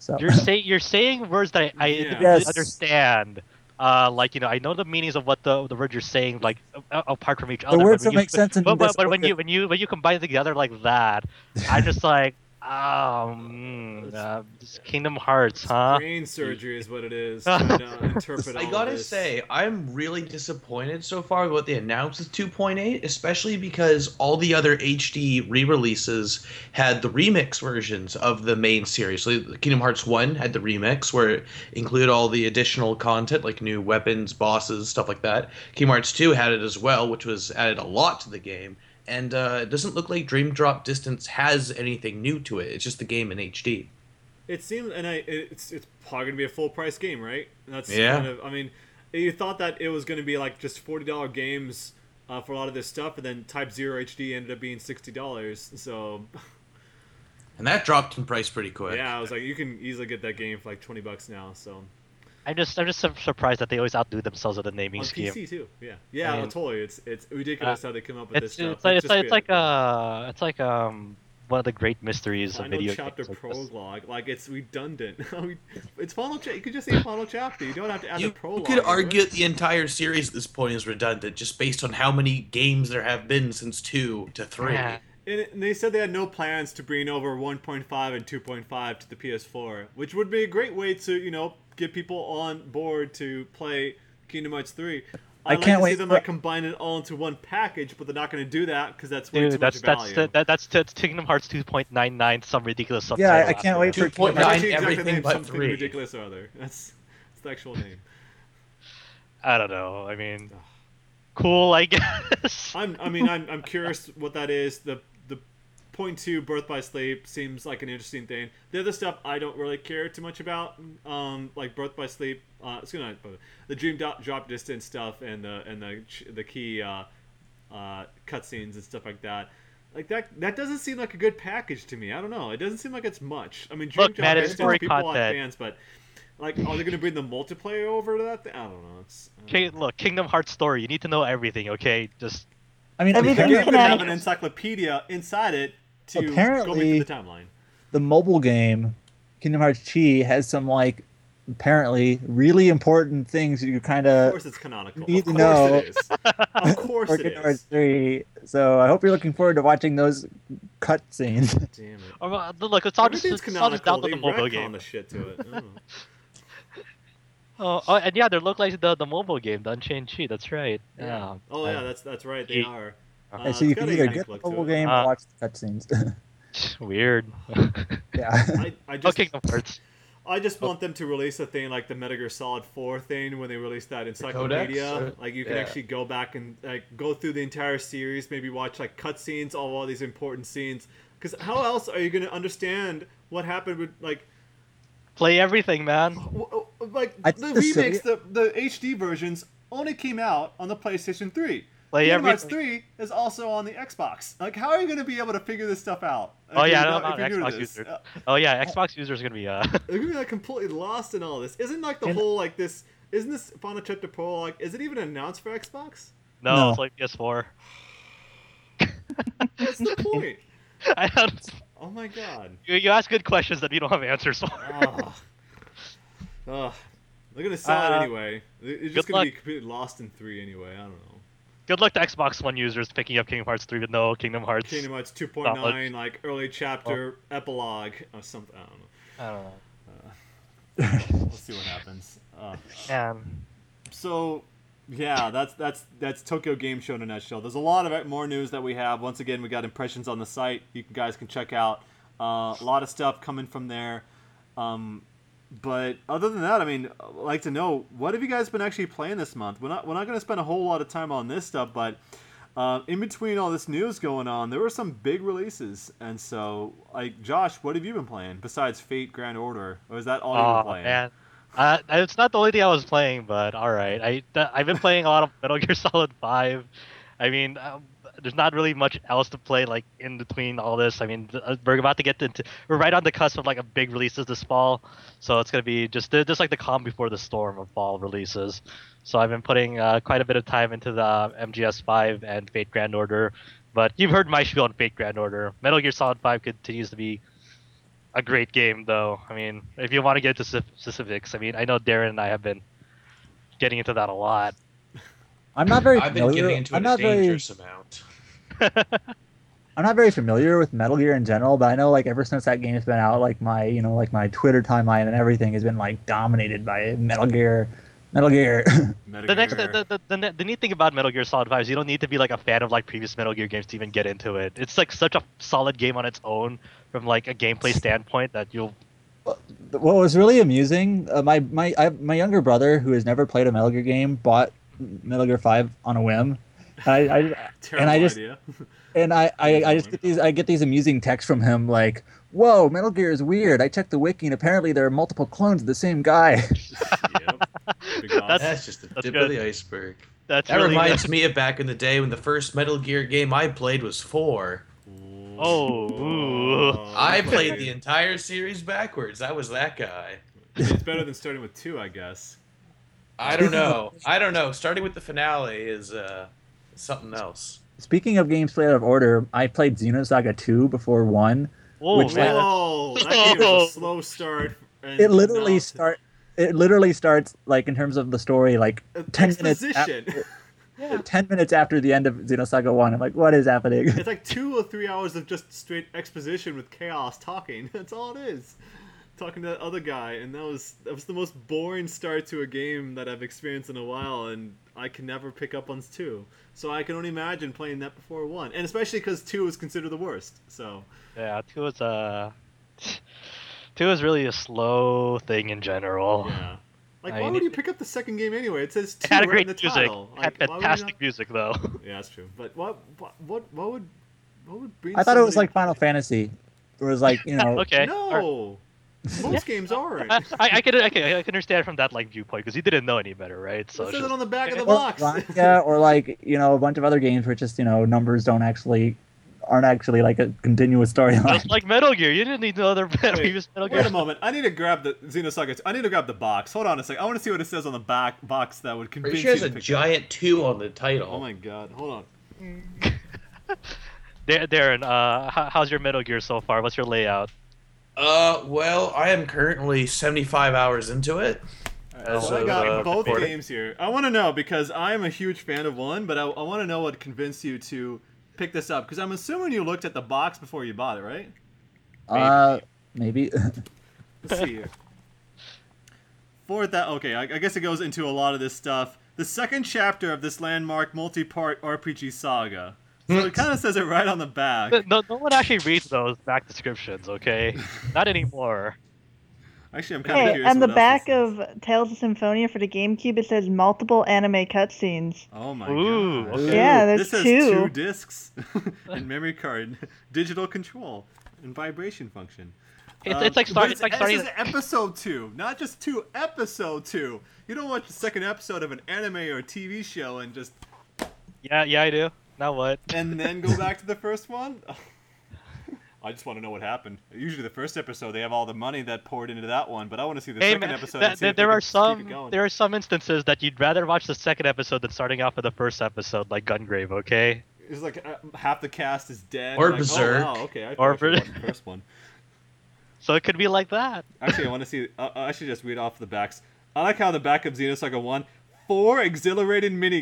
So You're saying you're saying words that I, I Yes. understand. Uh, like you know, I know the meanings of what the the words you're saying, like a- apart from each other. the but words when don't you- make sense in But, but, this but when you when you when you combine it together like that, I just like, um, uh, this Kingdom Hearts, huh? Brain surgery is what it is. Trying to interpret I gotta this. say, I'm really disappointed so far with what they announced with 2.8, especially because all the other HD re-releases had the remix versions of the main series. So Kingdom Hearts 1 had the remix where it included all the additional content like new weapons, bosses, stuff like that. Kingdom Hearts 2 had it as well, which was added a lot to the game. And uh, it doesn't look like Dream Drop Distance has anything new to it. It's just the game in HD. It seems, and I, it's it's probably gonna be a full price game, right? That's Yeah. kind of. I mean, you thought that it was gonna be like just forty dollar games uh, for a lot of this stuff, and then Type Zero HD ended up being sixty dollars. So And that dropped in price pretty quick. yeah, I was like, you can easily get that game for like twenty bucks now. So I'm just I'm just surprised that they always outdo themselves with the naming on scheme. PC too. Yeah, yeah, I mean- totally. It's it's ridiculous how they come up with this It's stuff. it's like it's like, it's like uh it's like um one of the great mysteries of video chapter games. like this. prologue, like it's redundant. it's final. Cha- you could just say final chapter. You don't have to add You, the prologue. you could argue that the entire series at this point is redundant just based on how many games there have been since 2 to 3. Yeah. And they said they had no plans to bring over 1.5 and 2.5 to the PS4, which would be a great way to, you know, get people on board to play Kingdom Hearts 3. I I'd like can't to see wait them for- like combine it all into one package, but they're not going to do that because that's way too Dude, that's much that's value. the, that, that's that's Kingdom Hearts 2.99 some ridiculous subtitle. Yeah, I- I can't wait for Kingdom That's Nine, actually exactly everything name, but something three. ridiculous or other. That's, that's the actual name. I don't know. I mean, cool, I guess. I'm, I mean, I'm, I'm curious what that is. The the point two Birth by Sleep seems like an interesting thing. The other stuff I don't really care too much about, um, like Birth by Sleep. Uh, it's gonna the Dream Drop, drop Distance stuff and the and the the key uh, uh, cutscenes and stuff like that. Like that, that doesn't seem like a good package to me. I don't know. It doesn't seem like it's much. I mean, Dream Look, Drop man, Distance, story people are content. fans, but like, are they gonna bring the multiplayer over to that? Thing? I don't know. It's I don't Okay, know. look, Kingdom Hearts story. You need to know everything. Okay, just I mean, Everything The apparently, game can have an encyclopedia inside it to Apparently- into the timeline. the mobile game Kingdom Hearts Chi has some like apparently really important things you kind Of of course, it's canonical. need Of to course know. it is. Of course for it Kingdom Hearts is. 3. So I hope you're looking forward to watching those cutscenes. Damn it. or, uh, look. It's all just it's all just canonical. down to They the mobile game. the shit to it. I don't know. Oh, oh, and yeah, they look like the the mobile game, the Unchained Chi. That's right. Yeah. Oh yeah, that's that's right. They Ye- are. Uh, Uh, so you can either get the look to mobile game Uh, or watch the cutscenes. Weird. yeah. I, I oh, just Kingdom Hearts. I just want them to release a thing like the Metal Gear Solid 4 thing when they released that encyclopedia. Codex? Like you can Yeah. actually go back and like go through the entire series, maybe watch like cutscenes, all all these important scenes. Because how else are you going to understand what happened with like Play everything, man. w- w- like I the the remakes, the the HD versions only came out on the PlayStation 3. Play Kingdom Hearts everything. 3 is also on the Xbox. Like, how are you going to be able to figure this stuff out? Oh, yeah, you're I not- don't if know, you're new to Xbox this? user. Uh, Oh yeah, Xbox users are gonna be uh. they're gonna be like completely lost in all this. Isn't like the And- whole like this? Isn't this Final Chapter Prologue? Is it even announced for Xbox? no, No. it's like PS4. What's the point? I don't. Oh my god. You, you ask good questions that you don't have answers for. Ah. Ugh. They're gonna sell it Uh, anyway. It- It's just gonna be completely lost in three anyway. I don't know. Good luck to Xbox One users picking up Kingdom Hearts 3 with no Kingdom Hearts. Kingdom Hearts 2.9, like early chapter epilogue or something. I don't know. I don't know. We'll see what happens. Uh, so yeah, that's that's that's Tokyo Game Show in a nutshell. There's a lot of more news that we have. Once again, we got impressions on the site. You guys can check out uh, a lot of stuff coming from there. Um, but other than that, I mean, I'd like to know what have you guys been actually playing this month? We're not we're not going to spend a whole lot of time on this stuff, but uh, in between all this news going on, there were some big releases, and so like Josh, what have you been playing besides Fate Grand Order, or is that all you've oh been playing? man. Uh, it's not the only thing I was playing, but all right. I th- I've been playing a lot of Metal Gear Solid Five. I mean, um, there's not really much else to play like in between all this. I mean, th- uh, we're about to get into we're right on the cusp of like a big releases this fall, so it's gonna be just just like the calm before the storm of fall releases. So I've been putting uh, quite a bit of time into the MGS Five and Fate Grand Order. But you've heard my spiel on Fate Grand Order. Metal Gear Solid Five continues to be a great game, though. I mean, if you want to get into spec- specifics, I mean, I know Darren and I have been getting into that a lot. I'm not very I've been familiar. getting into I'm it a not very. dangerous amount. I'm not very familiar with Metal Gear in general, but I know like ever since that game's been out, like my you know like my Twitter timeline and everything has been like dominated by Metal Gear, Metal Gear. Metal The next, Gear. the, the, the, the, the neat thing about Metal Gear Solid 5 is you don't need to be like a fan of like previous Metal Gear games to even get into it. It's like such a solid game on its own from like a gameplay standpoint that you'll. what was really amusing, uh, my my I, my younger brother who has never played a Metal Gear game bought Metal Gear Five on a whim. And I, I Terrible I just- idea. and I, I, I just get these I get these amusing texts from him like, "Whoa, Metal Gear is weird." I checked the wiki and apparently there are multiple clones of the same guy. yep. That's- That's just the that's tip good. of the iceberg. That's That really reminds me of back in the day when the first Metal Gear game I played was four. Oh, ooh. I played the entire series backwards. I was that guy. It's better than starting with two, I guess. I don't know. I don't know. Starting with the finale is uh, something else. Speaking of games played out of order, I played Xenosaga 2 before 1. Whoa, Which- man. Whoa, that game was a slow start. It literally now- start it literally starts like in terms of the story like Uh, 10 minutes exposition. after, 10 minutes after the end of Xenosaga 1. I'm like, "What is happening?" it's like two or three hours of just straight exposition with chaos talking. That's all it is. Talking to that other guy, and that was that was the most boring start to a game that I've experienced in a while, and I can never pick up on two. So I can only imagine playing that before one, and especially because two is considered the worst. So Yeah, two is a. Uh, two is really a slow thing in general. yeah, like I why mean, would you pick up the second game anyway? It says two It had a right great in the music. title. It had Like, why would fantastic not- music though. Yeah, that's true. But what what what what would what would bring? I thought it was like Final Fantasy. It was like, you know, okay. alright. No, most games aren't. I, I, I can I can I can understand from that like viewpoint because he didn't know any better, right? So it it's says just- it on the back of the or, box. yeah, or like, you know, a bunch of other games where just, you know, numbers don't actually aren't actually like a continuous storyline. just like Metal Gear, you didn't need no other previous Metal Gear. Wait a moment. I need to grab the Xenosaga. I need to grab the box. Hold on a sec. I want to see what it says on the back box that would convince Pretty sure you has a pick up. giant two on the title. Oh my god. Hold on. Darren, uh, how's your Metal Gear so far? What's your layout? Uh, well, I am currently 75 hours into it. Alright, so As I got uh, both recording. games here. I want to know because I am a huge fan of one, but I, I want to know what convinced you to pick this up because I'm assuming you looked at the box before you bought it, right? Uh, maybe. Let's see here. For that, okay, I, I guess it goes into a lot of this stuff. The second chapter of this landmark multi-part RPG saga. So it kind of says it right on the back. No, no one actually reads those back descriptions, okay? Not anymore. Actually, I'm kind of Hey, curious. on the back of Tales of Symphonia for the GameCube, it says multiple anime cutscenes. Oh my Ooh, god. okay. Yeah, there's this has two. two discs and memory card, digital control, and vibration function. It's, Um, it's like but start, it's like this is episode two, not just two. Episode two. You don't watch the second episode of an anime or TV show and just Yeah, yeah, I do. Now what? and then go back to the first one. I just want to know what happened. Usually, the first episode they have all the money that poured into that one, but I want to see the Hey, second man, episode. th- and see th- if they there can are keep it some going. there are some instances that you'd rather watch the second episode than starting off with the first episode, like Gungrave. Okay. It's like uh, half the cast is dead. Or like, Berserk. Oh, wow, okay. I Or probably should the first one. So it could be like that. Actually, I want to see. Uh, I should just read off the backs. I like how the back of Xenosaga One, four exhilarating mini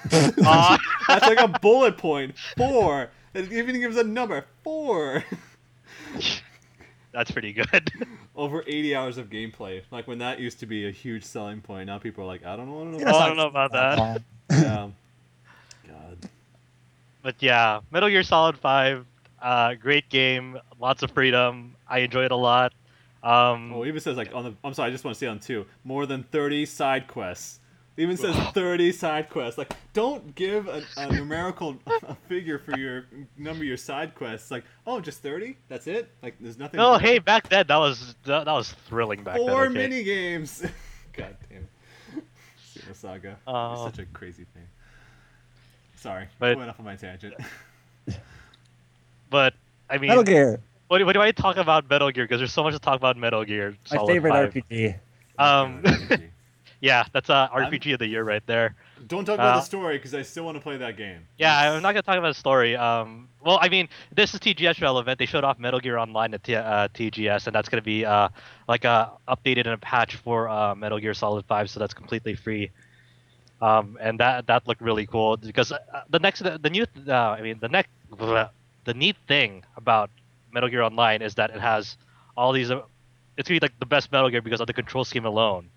games. Aw. That's like a bullet point. Four. It even gives a number. Four. That's pretty good. Over 80 hours of gameplay. Like when that used to be a huge selling point. Now people are like, I don't know. I don't know. Oh, I don't know about that. Yeah. God. But yeah, Metal Gear Solid 5, uh, great game, lots of freedom. I enjoy it a lot. Um, Oh, even says like on the. I'm sorry, I just want to say on two. More than 30 side quests. It even says 30 side quests. Like, don't give a, a numerical a figure for your number of your side quests. Like, oh, just 30? That's it? Like, there's nothing. no, more? hey, back then that was that, that was thrilling back Four then. okay? mini games. God damn. Xeno Saga. Oh. It's such a crazy thing. Sorry, But- I went off on my tangent. But I mean, Metal Gear, what, do- what do I talk about Metal Gear? Because there's so much to talk about Metal Gear. my favorite 5. RPG. Um, RPG. Yeah, that's a I'm- RPG of the year right there. Don't talk about Uh, the story because I still want to play that game. Yeah, I'm not gonna talk about the story. Um, well, I mean, this is TGS relevant. They showed off Metal Gear Online at T- uh, TGS, and that's gonna be uh, like uh, updated in a patch for uh, Metal Gear Solid 5, so that's completely free. Um, and that that looked really cool because uh, the next the, the new uh, I mean the next the neat thing about Metal Gear Online is that it has all these. Uh, it's gonna be like the best Metal Gear because of the control scheme alone.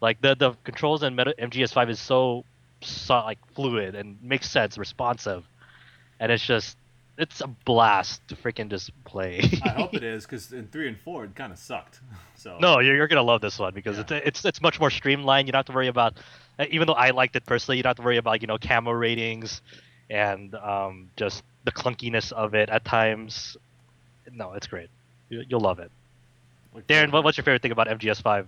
Like the the controls in Metal, MGS5 is so so like fluid and makes sense, responsive, and it's just it's a blast to freaking just play. I hope it is because in three and four it kind of sucked. So no, you're, you're gonna love this one because Yeah. it's it's it's much more streamlined. You don't have to worry about, uh, even though I liked it personally, you don't have to worry about you know camo ratings and um, just the clunkiness of it at times. No, it's great. You, you'll love it. Darren, what, what's your favorite thing about MGS5?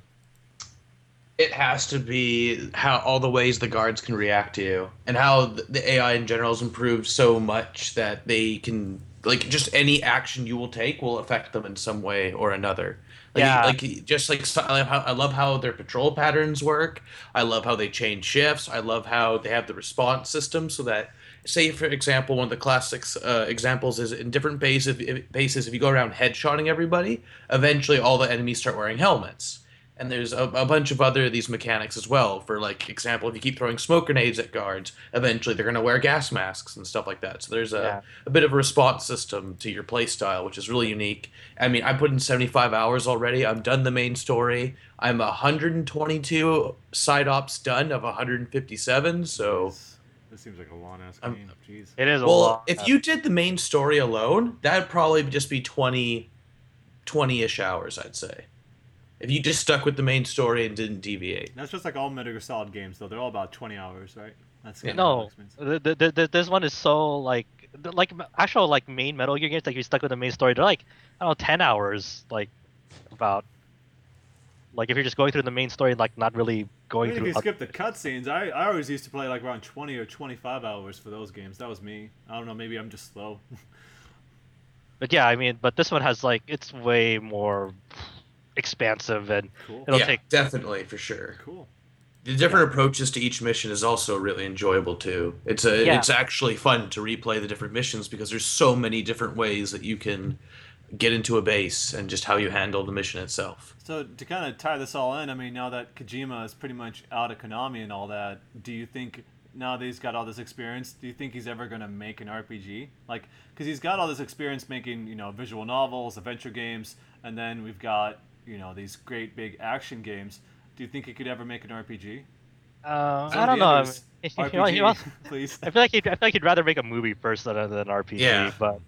It has to be how all the ways the guards can react to you, and how the AI in general has improved so much that they can like just any action you will take will affect them in some way or another. Like, Yeah. like just like I love how- I love how their patrol patterns work. I love how they change shifts. I love how they have the response system so that say for example one of the classics uh, examples is in different bases if, bases if you go around headshotting everybody eventually all the enemies start wearing helmets and there's a, a bunch of other of these mechanics as well for like example if you keep throwing smoke grenades at guards eventually they're going to wear gas masks and stuff like that so there's a, Yeah. a bit of a response system to your play style which is really unique i mean i put in 75 hours already i'm done the main story i'm 122 side ops done of 157 so This, this seems like a long ass I'm- game. Jeez. It is a well lot. if you did the main story alone that'd probably just be 20 20ish hours i'd say if you just stuck with the main story and didn't deviate That's just like all Metal Gear Solid games, though. They're all about 20 hours, right? That's Yeah. No, the, the, the, this one is so like like actual like main Metal Gear games like you're stuck with the main story. They're like I don't know ten hours like about like if you're just going through the main story like not really going Even if through. you skip the cutscenes, I, I always used to play like around 20 or 25 hours for those games. That was me. I don't know, maybe I'm just slow. But yeah, I mean, but this one has like it's way more expansive and cool. It'll yeah take- definitely for sure Cool. the different approaches to each mission is also really enjoyable too it's a Yeah. it's actually fun to replay the different missions because there's so many different ways that you can get into a base and just how you handle the mission itself So to kind of tie this all in, I mean, now that Kojima is pretty much out of Konami and all that, do you think now that he's got all this experience, do you think he's ever gonna make an RPG? Like, because he's got all this experience making, you know, visual novels, adventure games, and then we've got, you know, these great big action games. Do you think he could ever make an RPG? uh, I don't know. I others, mean, RPG, you know- please. I feel like he'd, I feel like he'd rather make a movie first than, a- than an RPG. Yeah. But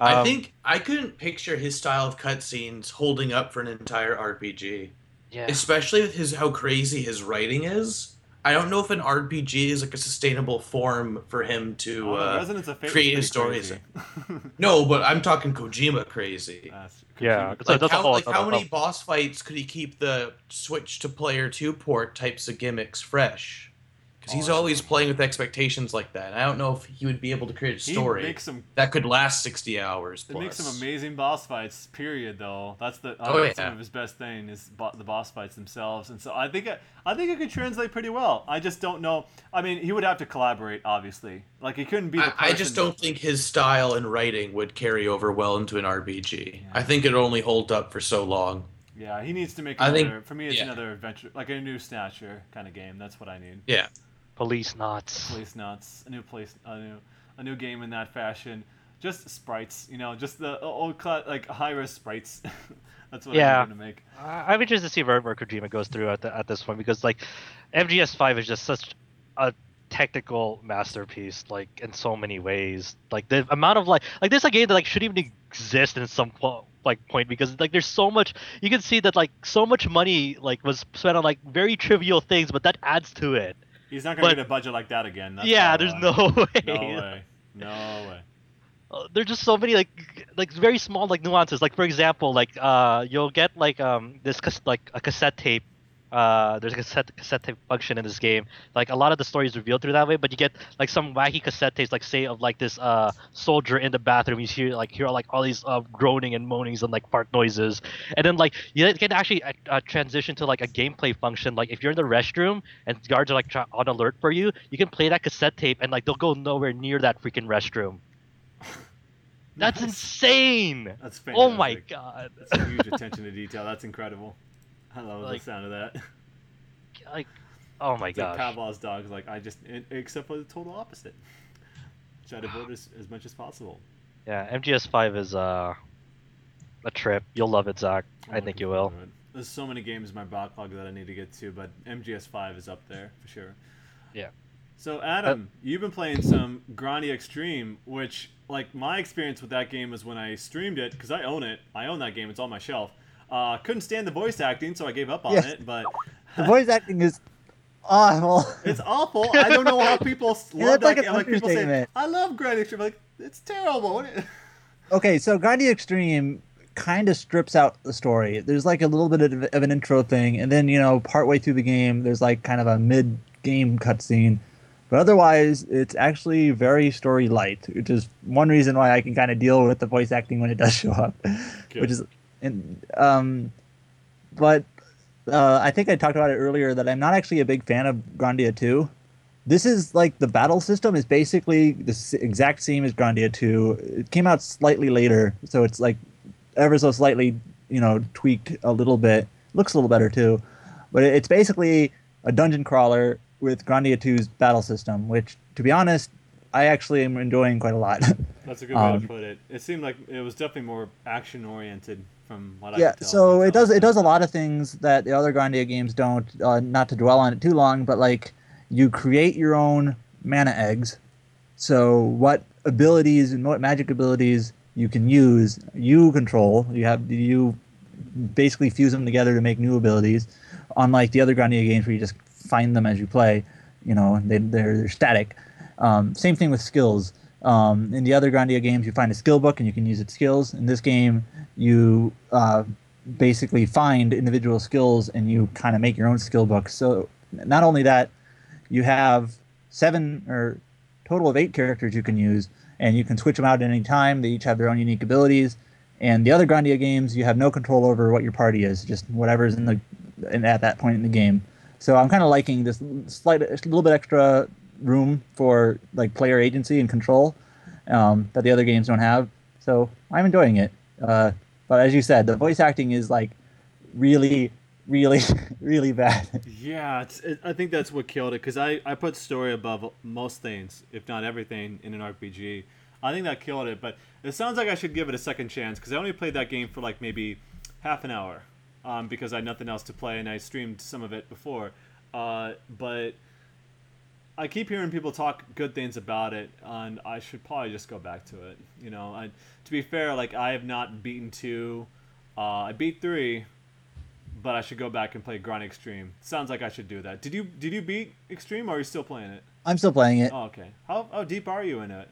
i um, think i couldn't picture his style of cutscenes holding up for an entire rpg yeah. especially with his how crazy his writing is i don't know if an rpg is like a sustainable form for him to Oh, uh, Resonance of Fate was create pretty stories. no but i'm talking kojima crazy That's- Yeah, Kojima- it's a- like that's a how, whole like how other many level. boss fights could he keep the switch to player two port types of gimmicks fresh? He's always playing with expectations like that. I don't know if he would be able to create a story some that could last 60 hours It plus. makes some amazing boss fights. Period. Though that's the I Oh, think some of his best thing is bo- the boss fights themselves, and so I think it, I think it could translate pretty well. I just don't know. I mean, he would have to collaborate, obviously. Like he couldn't be. The I, I just don't think his style and writing would carry over well into an RPG. Yeah. I think it only hold up for so long. Yeah, he needs to make I another. think- for me, it's yeah. another adventure, like a new Snatcher kind of game. That's what I need. Yeah. Policenauts. Place nuts, a new place, a new, a new game in that fashion. Just sprites, you know, just the old cut like high risk sprites. That's what Yeah. I'm going to make. I'm interested to see where, where Kojima goes through at, the, at this point because like MGS5 is just such a technical masterpiece like in so many ways like the amount of like like there's a game that like shouldn't even exist in some po- like point because like there's so much you can see that like so much money like was spent on like very trivial things but that adds to it He's not going to get a budget like that again. That's yeah there's no way No way. No way. uh, there's just so many like like very small like nuances like for example like uh you'll get like um this cas- like a cassette tape uh there's a cassette cassette tape function in this game like a lot of the story is revealed through that way but you get like some wacky cassette tapes like say of like this uh soldier in the bathroom you hear like hear like all these uh groaning and moanings and like fart noises and then like you can actually uh, uh, transition to like a gameplay function like if you're in the restroom and guards are like on alert for you you can play that cassette tape and like they'll go nowhere near that freaking restroom that's insane. That's fantastic. Oh my god. That's huge attention to detail. That's incredible. I love Like- the sound of that. Like, oh my It's like gosh. Pavlov's dog's like I just it, except for the total opposite. Try to avoid as, as much as possible. Yeah, MGS5 is uh, a trip. You'll love it, Zach. I think you will. forward to it. There's so many games in my backlog that I need to get to, but MGS5 is up there for sure. Yeah. So Adam, you've been playing some Grandia Extreme, which like my experience with that game was when I streamed it because I own it. I own that game. It's on my shelf. Uh, couldn't stand the voice acting, so I gave up on Yeah. it. But The voice acting is awful. It's awful. I don't know how people Yeah, love like that game. Like people say. I love Grandia Extreme. Like it's terrible. okay, so Grandia Extreme kind of strips out the story. There's like a little bit of, of an intro thing, and then you know, partway through the game, there's like kind of a mid-game cutscene. But otherwise, it's actually very story light, which is one reason why I can kind of deal with the voice acting when it does show up. Which is, and um, but uh, I think I talked about it earlier that I'm not actually a big fan of Grandia 2. This is like the battle system is basically the exact same as Grandia 2. It came out slightly later, so it's like ever so slightly, you know, tweaked a little bit. Looks a little better too, but it's basically a dungeon crawler with Grandia 2's battle system, which, to be honest, I actually am enjoying quite a lot. That's a good way Um, to put it. It seemed like it was definitely more action oriented from what I yeah, so it does it does a lot of things that the other Grandia games don't. Uh, not to dwell on it too long, but like you create your own mana eggs. So what abilities and what magic abilities you can use, you control. You have you basically fuse them together to make new abilities. Unlike the other Grandia games where you just find them as you play, you know, they, they're, they're static. Um, same thing with skills. Um, in the other Grandia games, you find a skill book and you can use its skills. In this game, you uh, basically find individual skills and you kind of make your own skill book. So not only that, you have seven or total of eight characters you can use, and you can switch them out at any time. They each have their own unique abilities. And the other Grandia games, you have no control over what your party is, just whatever's in the in, at that point in the game. So I'm kind of liking this slight, little bit extra room for like player agency and control um, that the other games don't have. So I'm enjoying it. Uh, but as you said, the voice acting is like really, really, really bad. Yeah, it, I think that's what killed it because I, I put story above most things, if not everything, in an RPG. I think that killed it, but it sounds like I should give it a second chance because I only played that game for like maybe half an hour um, because I had nothing else to play and I streamed some of it before. Uh, but I keep hearing people talk good things about it, and I should probably just go back to it. You know, I, to be fair, like I have not beaten two. Uh, I beat three, but I should go back and play Grind Extreme. Sounds like I should do that. Did you did you beat Extreme or are you still playing it? I'm still playing it. Oh, okay. How how deep are you in it?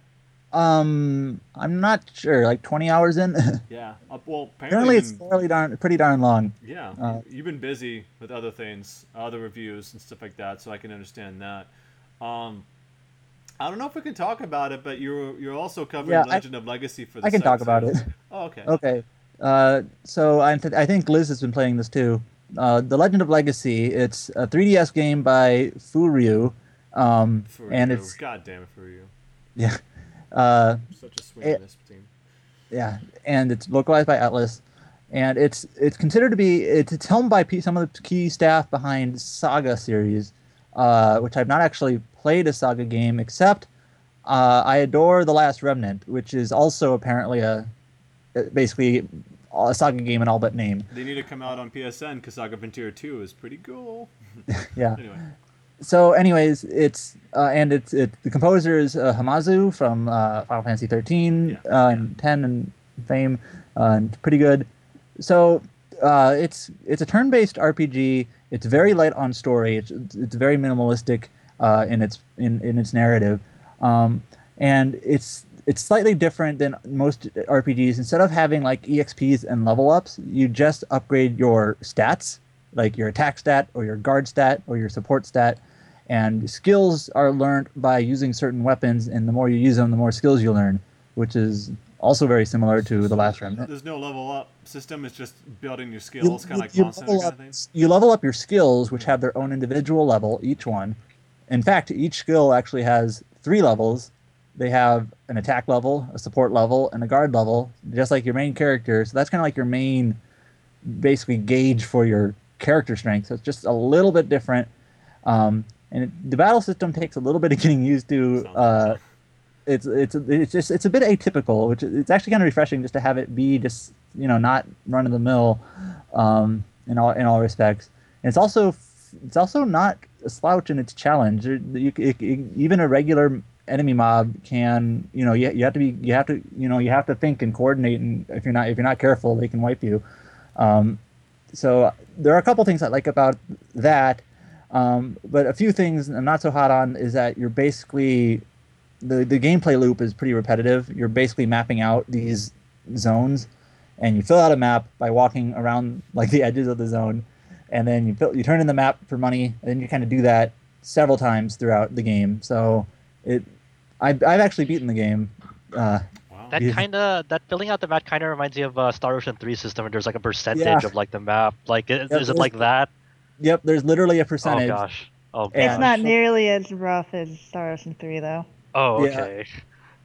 Um, I'm not sure. Like 20 hours in. Yeah. Uh, well, apparently, Apparently, it's fairly darn, pretty darn long. yeah. uh, you've been busy with other things, other reviews and stuff like that, so I can understand that. Um, I don't know if we can talk about it, but you're you're also covering Yeah, I- Legend of Legacy for the I can talk about it. Oh, okay. Okay. Uh, so I, th- I think Liz has been playing this too. Uh, the Legend of Legacy. It's a 3DS game by Furyu, um, For and it's God damn it for you. yeah, uh, Such a swing It- team. yeah, and it's localized by Atlus, and it's it's considered to be it's, it's helmed by P- some of the key staff behind Saga series, uh, which I've not actually played a Saga game except uh, I adore The Last Remnant, which is also apparently a basically a Saga game in all but name. They need to come out on PSN because Saga Frontier 2 is pretty cool. Yeah. Anyway, so anyways it's uh, and it's it the composer is uh, Hamauzu from uh, final fantasy 13 Yeah. uh, and 10 and fame uh, and pretty good so uh, it's it's a turn-based rpg it's very light on story. It's it's very minimalistic uh, in its in, in its narrative. Um, and it's it's slightly different than most rpgs instead of having like exps and level ups you just upgrade your stats like your attack stat or your guard stat or your support stat. And skills are learned by using certain weapons and the more you use them the more skills you learn which is also very similar to the last remnant. there's no level up system. It's just building your skills, kind of like you level kind up, of thing. you level up your skills which have their own individual level each one in fact each skill actually has three levels they have an attack level a support level and a guard level just like your main character so that's kind of like your main basically gauge for your character strength so it's just a little bit different um, and it, the battle system takes a little bit of getting used to uh, it's it's it's just it's a bit atypical, which it's actually kind of refreshing just to have it be just you know not run of the mill, um, in all in all respects. And it's also it's also not a slouch in its challenge. You, it, it- even a regular enemy mob can you know you, you have to be you have to you know you have to think and coordinate, and if you're not if you're not careful, they can wipe you. Um, so there are a couple things I like about that. Um, but a few things I'm not so hot on is that you're basically the the gameplay loop is pretty repetitive. You're basically mapping out these zones, and you fill out a map by walking around like the edges of the zone, and then you fill, you turn in the map for money, and then you kind of do that several times throughout the game. So it, I've I've actually beaten the game. Uh, Wow. That kind of that filling out the map kind of reminds me of uh, Star Ocean 3 system where there's like a percentage Yeah. of like the map. Like is, Yep, is it like that? yep, there's literally a percentage. Oh percentage. gosh. Oh gosh. It's not nearly as rough as Star Ocean 3, though. Oh Yeah.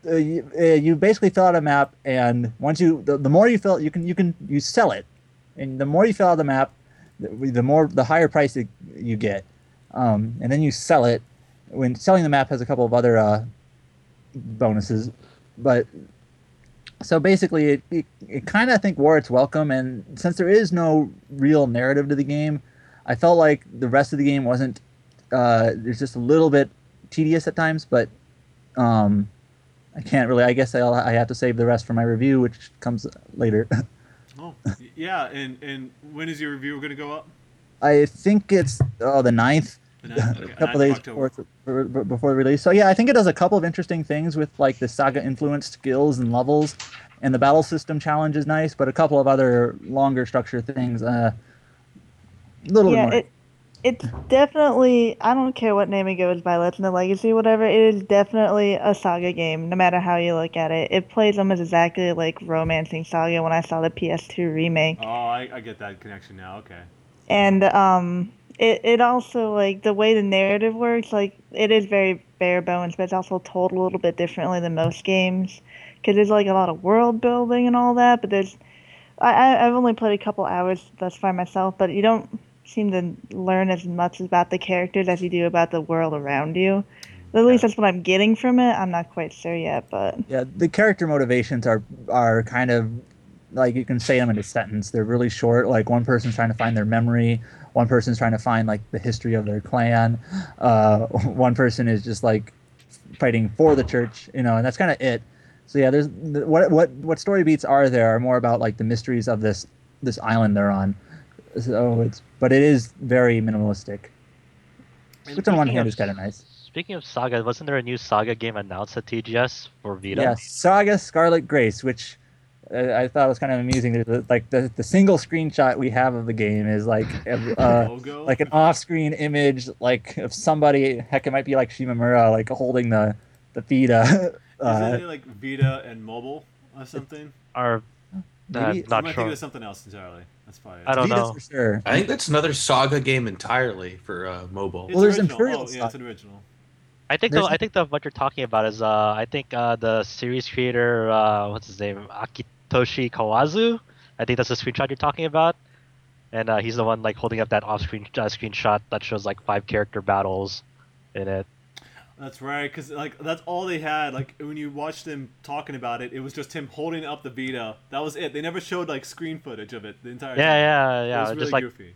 Uh, you, uh, you basically fill out a map, and once you the, the more you fill, you can you can you sell it, and the more you fill out the map, the, the more the higher price it, you get, um, and then you sell it. When selling the map has a couple of other uh, bonuses, but so basically it, it, it kind of I think wore its welcome, and since there is no real narrative to the game, I felt like the rest of the game wasn't. Uh, there's just a little bit tedious at times, but um, I can't really. I guess I'll, I have to save the rest for my review, which comes later. Oh, yeah. And and when is your review going to go up? I think it's oh the ninth, The ninth? Okay, a couple 9th days October. before, for- for- before release. So yeah, I think it does a couple of interesting things with like the saga influenced skills and levels, and the battle system challenge is nice, but a couple of other longer structure things. Uh, a little yeah, bit more. it it's definitely I don't care what name it goes by, Legend of Legacy, whatever. It is definitely a saga game, no matter how you look at it. It plays almost exactly like Romancing Saga when I saw the PS2 remake. Oh, I, I get that connection now. Okay. and um it, it also like the way the narrative works like it is very bare bones but it's also told a little bit differently than most games because there's like a lot of world building and all that but there's I, I i've only played a couple hours thus far myself but you don't seem to learn as much about the characters as you do about the world around you at least that's what i'm getting from it i'm not quite sure yet but Yeah, the character motivations are are kind of like you can say them in a sentence. They're really short. Like one person's trying to find their memory, one person's trying to find like the history of their clan, uh, one person is just like fighting for the church, you know, and that's kind of it. So yeah, there's what what what story beats are there are more about like the mysteries of this this island they're on. So it's but it is very minimalistic, which on one Speaking hand of is kind of nice. Speaking of Saga, wasn't there a new Saga game announced at TGS for Vita? Yeah, Saga Scarlet Grace, which uh, I thought was kind of amusing. There's a, like the, the single screenshot we have of the game is like a- uh, like an off-screen image like of somebody. Heck, it might be like Shimamura like holding the the Vita. Uh, Isn't it like Vita and mobile or something? Or maybe uh, I not might think sure. of something else entirely. That's probably it. I don't Vita's know. for sure. I think that's another Saga game entirely for uh, mobile. It's Well, there's original. Imperial Oh, yeah, it's an original. I think the I think the what you're talking about is uh I think uh the series creator uh what's his name Akitoshi Kawazu I think that's the screenshot you're talking about and uh, he's the one like holding up that off-screen uh, screenshot that shows like five character battles in it. That's right, because like that's all they had. Like when you watched them talking about it, it was just him holding up the Vita. That was it. They never showed like screen footage of it the entire Yeah, time. yeah, It yeah. was really just like goofy.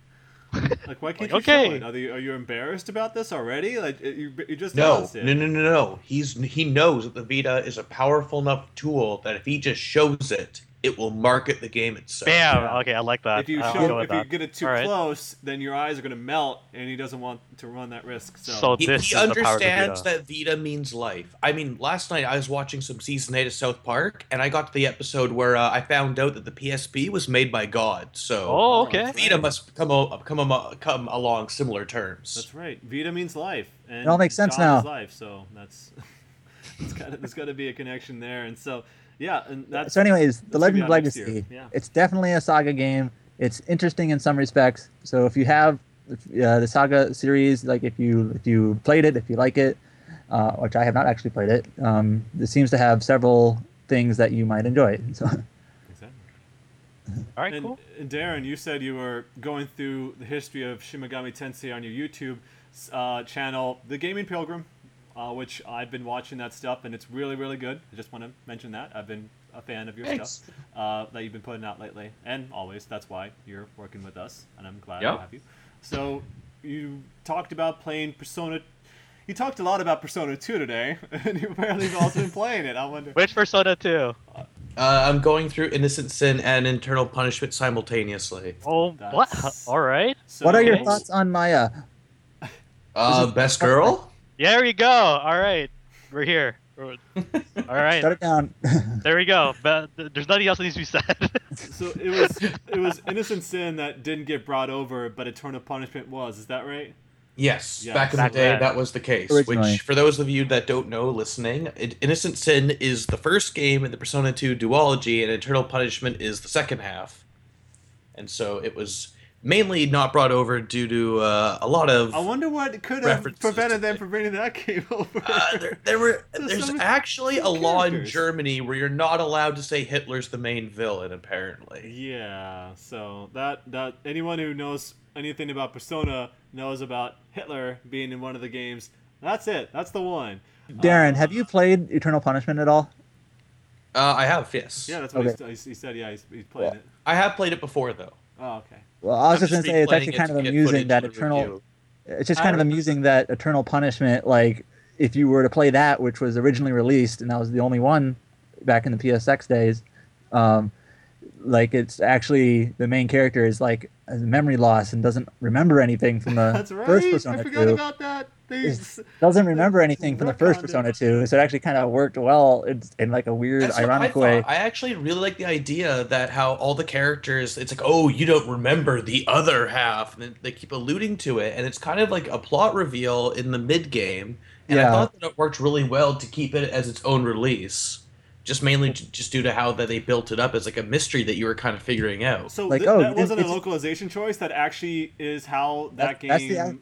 Like why can't Like, you okay. show it? Are, they, are you embarrassed about this already? Like you, you just No, it. no, no, no, no. He's he knows that the Vita is a powerful enough tool that if he just shows it, it will market the game itself. bam. Yeah. Okay, I like that. If you I'll show, go with if you get it too All right. close, then your eyes are gonna melt, and he doesn't want to run that risk. So, So He, this he is the power of understands Vita. that Vita means life. I mean, last night I was watching some season eight of South Park, and I got to the episode where uh, I found out that the PSP was made by God. So Oh, okay. Vita must come o- come amo- come along similar terms. that's right. Vita means life, and It all makes sense God now. Is life, so that's it's got there's got to be a connection there, and so yeah, and that's so, anyways, The that's gonna Legend of Legacy. Yeah. It's definitely a saga game. It's interesting in some respects. So if you have uh, the saga series, like if you if you played it, if you like it, uh, which I have not actually played it, um, it seems to have several things that you might enjoy. So Exactly. All right, and, cool. and Darren, you said you were going through the history of Shin Megami Tensei on your YouTube uh, channel, The Gaming Pilgrim, uh, which I've been watching that stuff, and it's really, really good. I just want to mention that. I've been a fan of your Thanks. stuff uh, that you've been putting out lately, and always. That's why you're working with us, and I'm glad Yep. to have you. So you talked about playing Persona. You talked a lot about Persona 2 today, and you apparently have also been playing it. I wonder. Which Persona 2? Uh, I'm going through Innocent Sin and Eternal Punishment simultaneously. Oh, what? All right. So, what are your thoughts on Maya? Uh, best girl. Yeah, there we go. All right. We're here. All right. Shut it down. There we go. But there's nothing else that needs to be said. So it was it was innocent sin that didn't get brought over, but eternal punishment was. Is that right? Yes, Yeah, back in the day, then. that was the case. Originally. Which, for those of you that don't know, listening, Innocent Sin is the first game in the Persona 2 duology, and Eternal Punishment is the second half. And so it was mainly not brought over due to uh, a lot of. I wonder what could have prevented them from bringing that game over. Uh, there, there were So there's actually a some law in. Germany where you're not allowed to say Hitler's the main villain. Apparently, yeah. So that that anyone who knows anything about Persona knows about Hitler being in one of the games. That's it. That's the one. Darren, have you played Eternal Punishment at all? uh, I have yes. Yeah, that's what Okay. he, he said. Yeah, he's, he's playing Well, it. I have played it before though. Oh, okay. Well, I was I'm just going to say it's actually kind to of amusing that Eternal. review. It's just kind of don't- amusing that Eternal Punishment, like if you were to play that, which was originally released and that was the only one back in the PSX days, um, like it's actually the main character is like has memory loss and doesn't remember anything from the That's right. first I Persona forgot 2. about that. They, Doesn't remember anything from the first retconned it. Persona 2, so it actually kind of worked well in, in like a weird, That's ironic I way. I actually really like the idea that how all the characters, it's like, oh, you don't remember the other half, and they keep alluding to it, and it's kind of like a plot reveal in the mid game. And I thought that it worked really well to keep it as its own release, just mainly just due to how that they built it up as like a mystery that you were kind of figuring out. So Like, th- oh, that it- wasn't a localization choice. That actually is how that, That- that's game. the-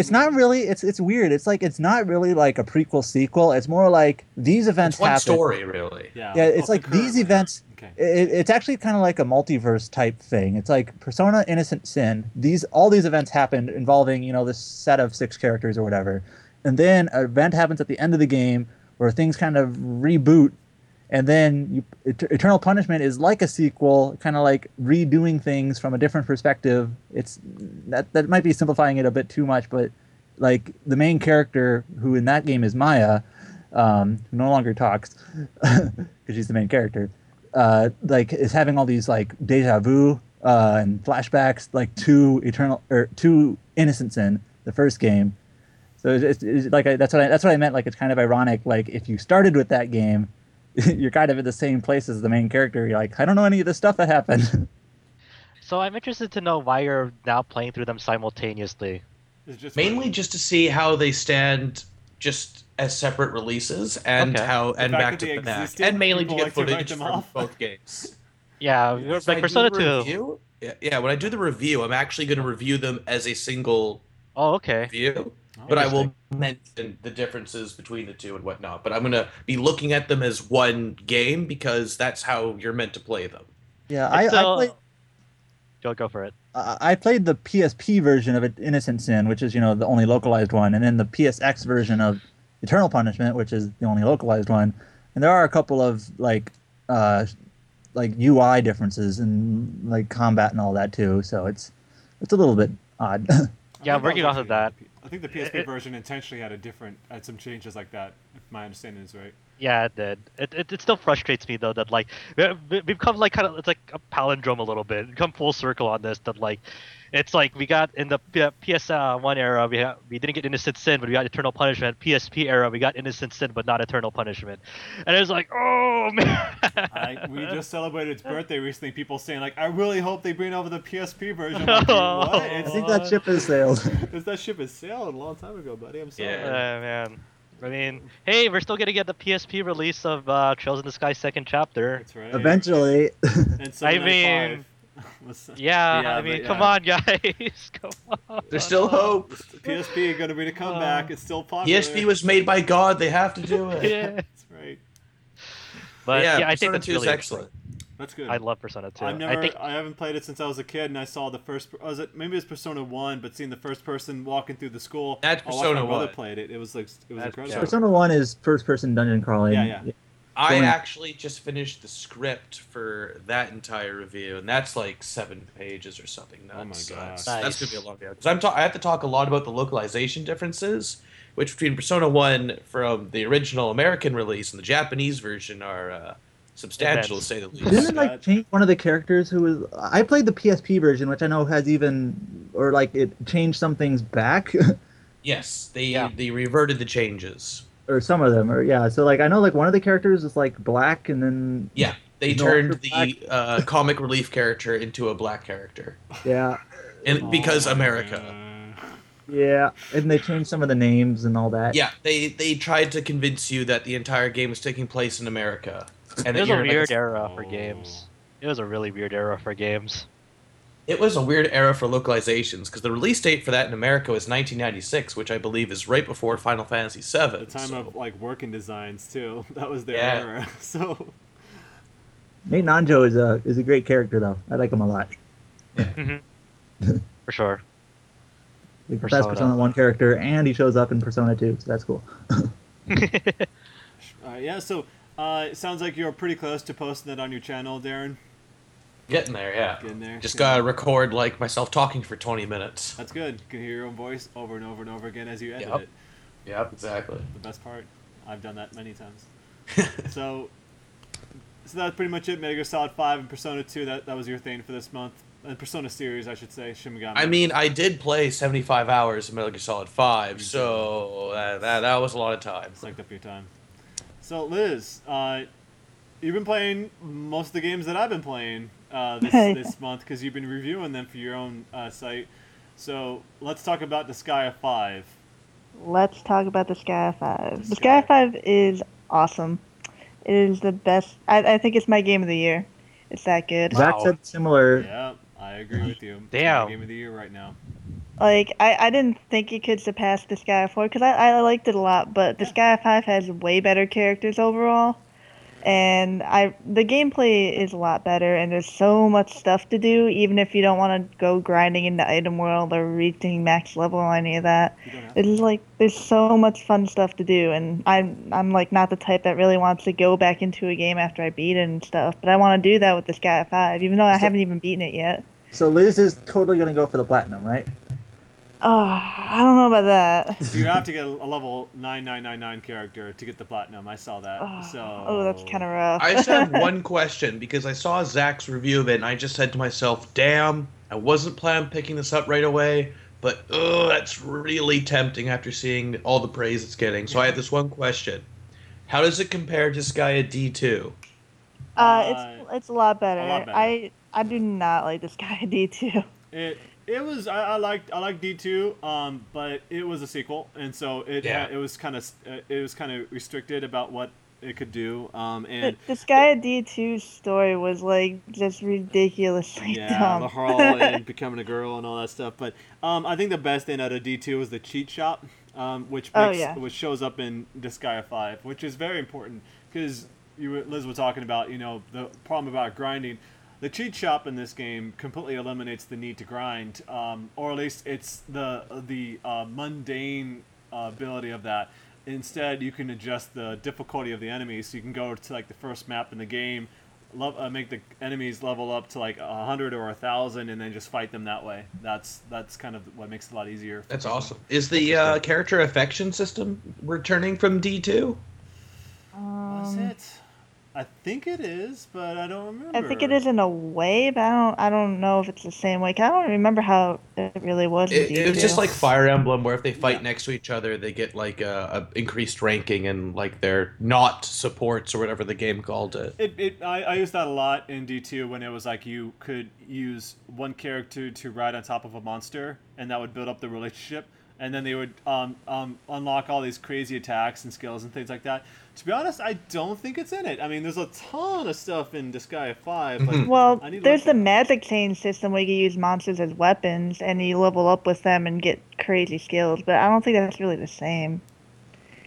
It's not really. It's it's weird. It's like it's not really like a prequel sequel. It's more like these events It's one happen. story, really. yeah, Yeah, it's like these events. Okay. It, it's actually kind of like a multiverse type thing. It's like Persona Innocent Sin. These all these events happened involving you know this set of six characters or whatever, and then an event happens at the end of the game where things kind of reboot, and then you, Et- Eternal Punishment is like a sequel, kind of like redoing things from a different perspective. It's that that might be simplifying it a bit too much, but like the main character who in that game is Maya, um, who no longer talks because she's the main character uh, like is having all these like deja vu uh, and flashbacks like to eternal or to innocent sin the first game so it's, it's, it's like I, that's what I, that's what I meant like it's kind of ironic like if you started with that game you're kind of in the same place as the main character. You're like, I don't know any of the stuff that happened. So I'm interested to know why you're now playing through them simultaneously. Just Mainly just to see how they stand just as separate releases and Okay. how and back to the back. And mainly to get like footage them from off. both games. Yeah, So like Persona 2. review- Yeah, yeah, when I do the review, I'm actually going to review them as a single Oh, okay. review. But I will mention the differences between the two and whatnot. But I'm going to be looking at them as one game because that's how you're meant to play them. yeah, I, It's, I uh, played. Go go for it. I I played the PSP version of it, Innocent Sin, which is you know the only localized one, and then the PSX version of Eternal Punishment, which is the only localized one. And there are a couple of like, uh, like UI differences and like combat and all that too. So it's it's a little bit odd. Yeah, I think working off of actually- I think the PSP It- version intentionally had a different, had some changes like that. If my understanding is right. Yeah, it did. It, it, it still frustrates me though that like we- we- we've come like kind of it's like a palindrome a little bit. We've come full circle on this. That like it's like we got in the P- PS uh, one era we ha- we didn't get Innocent Sin, but we got Eternal Punishment. PSP era we got Innocent Sin, but not Eternal Punishment. And it was like, oh man. I, we just celebrated its birthday recently. People saying like, "I really hope they bring over the PSP version." I'm like, what? I think that ship has sailed. it's that ship has sailed a long time ago, buddy. I'm sorry. Yeah. Uh, man. I mean, hey, we're still gonna get the PSP release of uh, Trails in the Sky second chapter. That's right. Eventually, And I mean- Five was- Yeah, Yeah, I mean, but come yeah. on, guys, come on. There's still hope. PSP is going to be the comeback. Uh, it's still popular. PSP was made by God. They have to do it. Yeah. That's right. But yeah, yeah, I think Persona that's 2 is really excellent. That's good. I love Persona 2. I've never, I think I haven't played it since I was a kid, and I saw the first. Was it maybe it was Persona One, but seeing the first person walking through the school. That's Persona watched Persona my brother played it. It was like it was That's incredible. Persona- Persona One is first-person dungeon crawling. Yeah, yeah. I actually just finished the script for that entire review, and that's like seven pages or something. Oh my That's, gosh. that's, Nice. that's gonna be a long video. Because I'm ta- I have to talk a lot about the localization differences, which between Persona One from the original American release and the Japanese version are uh, substantial, to say the least. Didn't it like change one of the characters who was? I played the PSP version, which I know has even, or like it changed some things back, yes, they Yeah. they reverted the changes. Or some of them, or yeah. So like I know like one of the characters is like black, and then Yeah, they No, turned the uh, comic relief character into a black character, yeah, and because America. yeah, and they changed some of the names and all that. Yeah, they they tried to convince you that the entire game was taking place in America, and it was a you're like weird era for games. It was a really weird era for games. It was a weird era for localizations because the release date for that in America was 1996, which I believe is right before Final Fantasy VII. The time so- of like working designs too. That was their Yeah. era. So Nate Nanjo is a is a great character though. I like him a lot. For sure. Like, the Persona. best Persona One character, and he shows up in Persona Two, so that's cool. uh, yeah. So uh, it sounds like you're pretty close to posting it on your channel, Darren. Getting there, yeah. Getting there. Just gotta record like myself talking for 20 minutes. That's good. You can hear your own voice over and over and over again as you edit Yep. it. Yep, exactly. The best part. I've done that many times. so, so that's pretty much it. Metal Gear Solid Five and Persona Two. That that was your thing for this month. And Persona series, I should say. Shin Megami. I mean, I did play 75 hours of Metal Gear Solid 5, so that, that, that was a lot of time. Sucked up your time. So Liz, uh, you've been playing most of the games that I've been playing uh, this, this month because you've been reviewing them for your own uh, site. So let's talk about Disgaea Five. Let's talk about Disgaea 5. The Sky. Sky 5 is awesome. It is the best. I, I think it's my game of the year. It's that good. Wow. Zach said similar. Yeah, I agree with you. It's my Damn. game of the year right now. Like, I, I didn't think it could surpass Disgaea 4 because I, I liked it a lot, but Disgaea 5 has way better characters overall. And I the gameplay is a lot better, and there's so much stuff to do, even if you don't want to go grinding in the item world or reaching max level or any of that. You don't have It's like there's so much fun stuff to do, and I'm I'm like not the type that really wants to go back into a game after I beat it and stuff. But I want to do that with Disgaea Five, even though I So- haven't even beaten it yet. So Liz is totally gonna go for the platinum, right? Oh, I don't know about that. You have to get a a level 9999 character to get the platinum. I saw that. Oh, so oh, that's kind of rough. I just have one question because I saw Zach's review of it and I just said to myself, damn, I wasn't planning on picking this up right away, but oh, that's really tempting after seeing all the praise it's getting. So I have this one question. How does it compare to Skya D2? Uh, Uh, it's it's a lot better. a lot better. I I do not like Disgaea D two. It it was I, I liked I liked D two, um, but it was a sequel, and so it Yeah. had, it was kind of uh, it was kind of restricted about what it could do, um, and Disgaea D 2 story was like just ridiculously yeah, dumb. Laharl and becoming a girl and all that stuff. But um, I think the best thing out of D two was the cheat shop, um, which Oh, yeah. which shows up in Disgaea five, which is very important because you Liz was talking about you know the problem about grinding. The cheat shop in this game completely eliminates the need to grind, um, or at least it's the the uh, mundane uh, ability of that. Instead, you can adjust the difficulty of the enemies. So you can go to like the first map in the game, love, uh, make the enemies level up to like a hundred or a thousand, and then just fight them that way. That's that's kind of what makes it a lot easier. That's people. awesome. Is the uh, character affection system returning from D2? Was Um, it? I think it is, but I don't remember. I think it is in a way, but I don't I don't know if it's the same way. 'cause I don't remember how it really was. in It, it was just like Fire Emblem, where if they fight Yeah. next to each other, they get like a, a increased ranking and like they're not supports or whatever the game called it. It, it I, I used that a lot in D2 when it was like you could use one character to ride on top of a monster, and that would build up the relationship, and then they would um, um, unlock all these crazy attacks and skills and things like that. To be honest, I don't think it's in it. I mean, there's a ton of stuff in Disgaea 5, but Mhm. Well, I need to there's the it Magichange system where you use monsters as weapons, and you level up with them and get crazy skills. But I don't think that's really the same.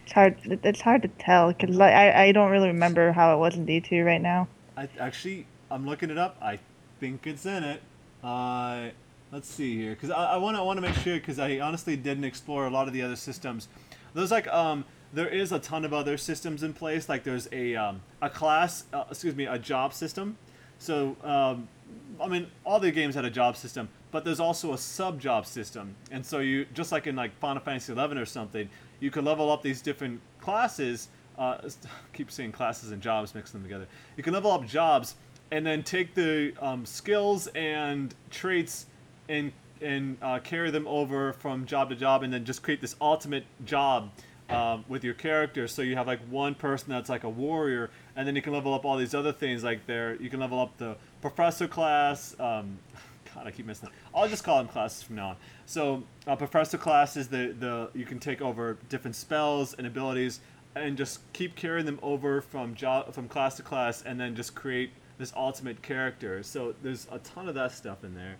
It's hard. It's hard to tell because like, I I don't really remember how it was in D two right now. I actually I'm looking it up. I think it's in it. Uh, let's see here, because I want to want to make sure because I honestly didn't explore a lot of the other systems. There's like um there is a ton of other systems in place. Like there's a um, a class uh, excuse me a job system. So um, I mean all the games had a job system, but there's also a sub job system. And so you just like in like Final Fantasy 11 or something, you could level up these different classes uh, keep saying classes and jobs, mix them together. You can level up jobs and then take the um, skills and traits and and uh, carry them over from job to job, and then just create this ultimate job um, with your character. So you have like one person that's like a warrior, and then you can level up all these other things. Like there, you can level up the professor class. Um, God, I keep missing that. I'll just call them classes from now on. So, uh, professor class is the, the you can take over different spells and abilities, and just keep carrying them over from job from class to class, and then just create this ultimate character. So there's a ton of that stuff in there.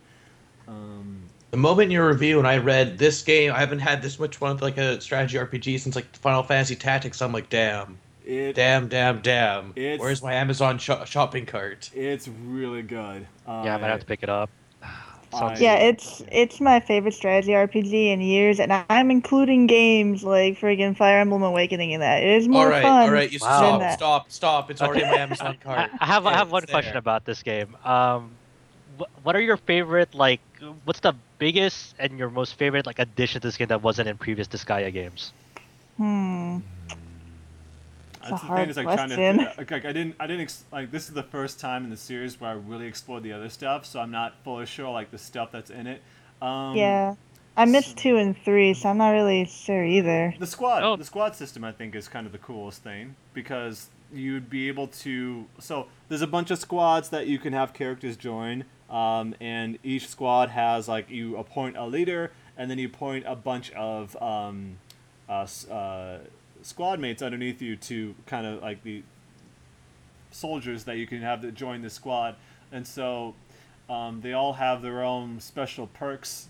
Um, The moment in your review and I read this game, I haven't had this much fun with like a strategy RPG since like Final Fantasy Tactics. I'm like, damn, it damn, damn, damn. It's- Where's my Amazon sho- shopping cart? it's really good. Uh, Yeah, I might have to pick it up. I- Yeah, it's it's my favorite strategy RPG in years, and I'm including games like friggin' Fire Emblem Awakening in that. It is more all right, fun. all right, you Wow. stop, stop, stop. It's already in my Amazon I, cart. I have I have one it's question about this game. Um, wh- what are your favorite like? What's the biggest and your most favorite like addition to this game that wasn't in previous Disgaea games? Hmm. That's a the thing hard is like trying to question. like, like I didn't I didn't ex- like this is the first time in the series where I really explored the other stuff, so I'm not fully sure like the stuff that's in it. Um, Yeah, I missed two and three, so I'm not really sure either. The squad, Oh. the squad system, I think, is kind of the coolest thing because you'd be able to. So there's a bunch of squads that you can have characters join, um, and each squad has like you appoint a leader, and then you appoint a bunch of um, uh, uh, squad mates underneath you to kind of like the soldiers that you can have to join the squad, and so um, they all have their own special perks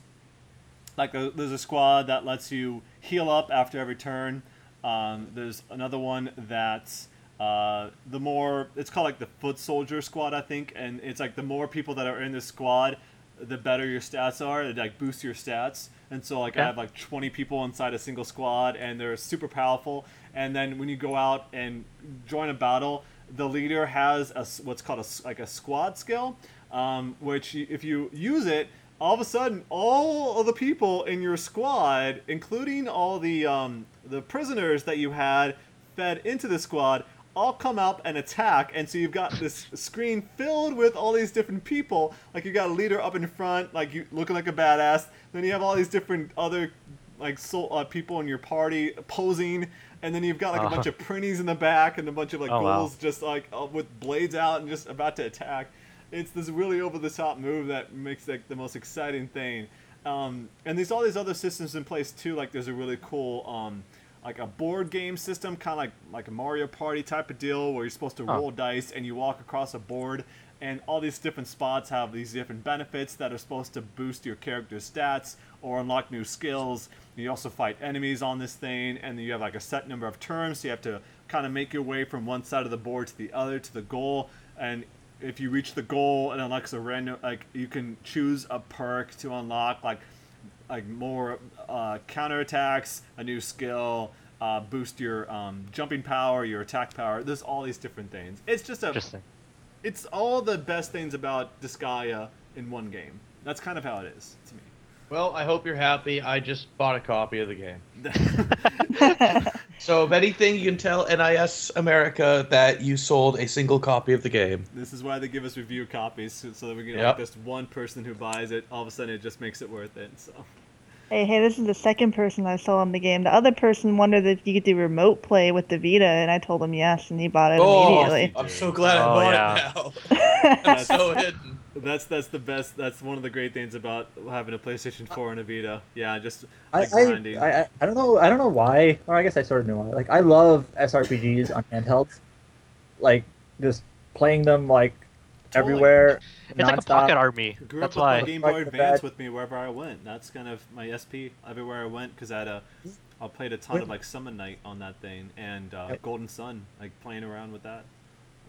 like a, there's a squad that lets you heal up after every turn. Um, there's another one that's uh, the more it's called like the foot soldier squad, I think, and it's like the more people that are in this squad, the better your stats are. It like boosts your stats, and so like I have like 20 people inside a single squad, and they're super powerful. And then when you go out and join a battle, the leader has a what's called a like a squad skill, um, which if you use it, all of a sudden, all of the people in your squad, including all the um, the prisoners that you had fed into the squad, all come out and attack. And so you've got this screen filled with all these different people. Like you got a leader up in front, like you looking like a badass. Then you have all these different other like soul, uh, people in your party posing, and then you've got like a Uh-huh. bunch of Prinnies in the back and a bunch of like Oh, wow. ghouls just like uh, with blades out and just about to attack. It's this really over the top move that makes like the most exciting thing. Um, and there's all these other systems in place too. Like there's a really cool um, like a board game system, kind of like like a Mario Party type of deal, where you're supposed to roll dice and you walk across a board, and all these different spots have these different benefits that are supposed to boost your character's stats or unlock new skills. You also fight enemies on this thing, and then you have like a set number of turns, so you have to kind of make your way from one side of the board to the other to the goal. And if you reach the goal, it unlocks a random like you can choose a perk to unlock like like more uh, counterattacks, a new skill, uh, boost your um, jumping power, your attack power. There's all these different things. It's just a, Interesting. it's all the best things about Disgaea in one game. That's kind of how it is to me. Well, I hope you're happy. I just bought a copy of the game. So, if anything, you can tell NIS America that you sold a single copy of the game. this is why they give us review copies so, so that we can Yep. like just one person who buys it. All of a sudden, it just makes it worth it. So Hey, hey, this is the second person I saw in the game. The other person wondered if you could do remote play with the Vita, and I told him yes, and he bought it Oh, immediately. I'm so glad I Oh, bought yeah. it now. I'm so hidden. That's that's the best. That's one of the great things about having a PlayStation 4 and a Vita. Yeah, just I, like I, grinding. I, I don't know I don't know why or I guess I sort of know why. Like I love SRPGs on handhelds, like just playing them like Totally. everywhere. It's like a pocket army. grew That's up why. with my Game Boy Advance with me wherever I went. That's kind of my SP everywhere I went because I had a, I played a ton of like Summon Night on that thing and uh, Yep. Golden Sun, like playing around with that.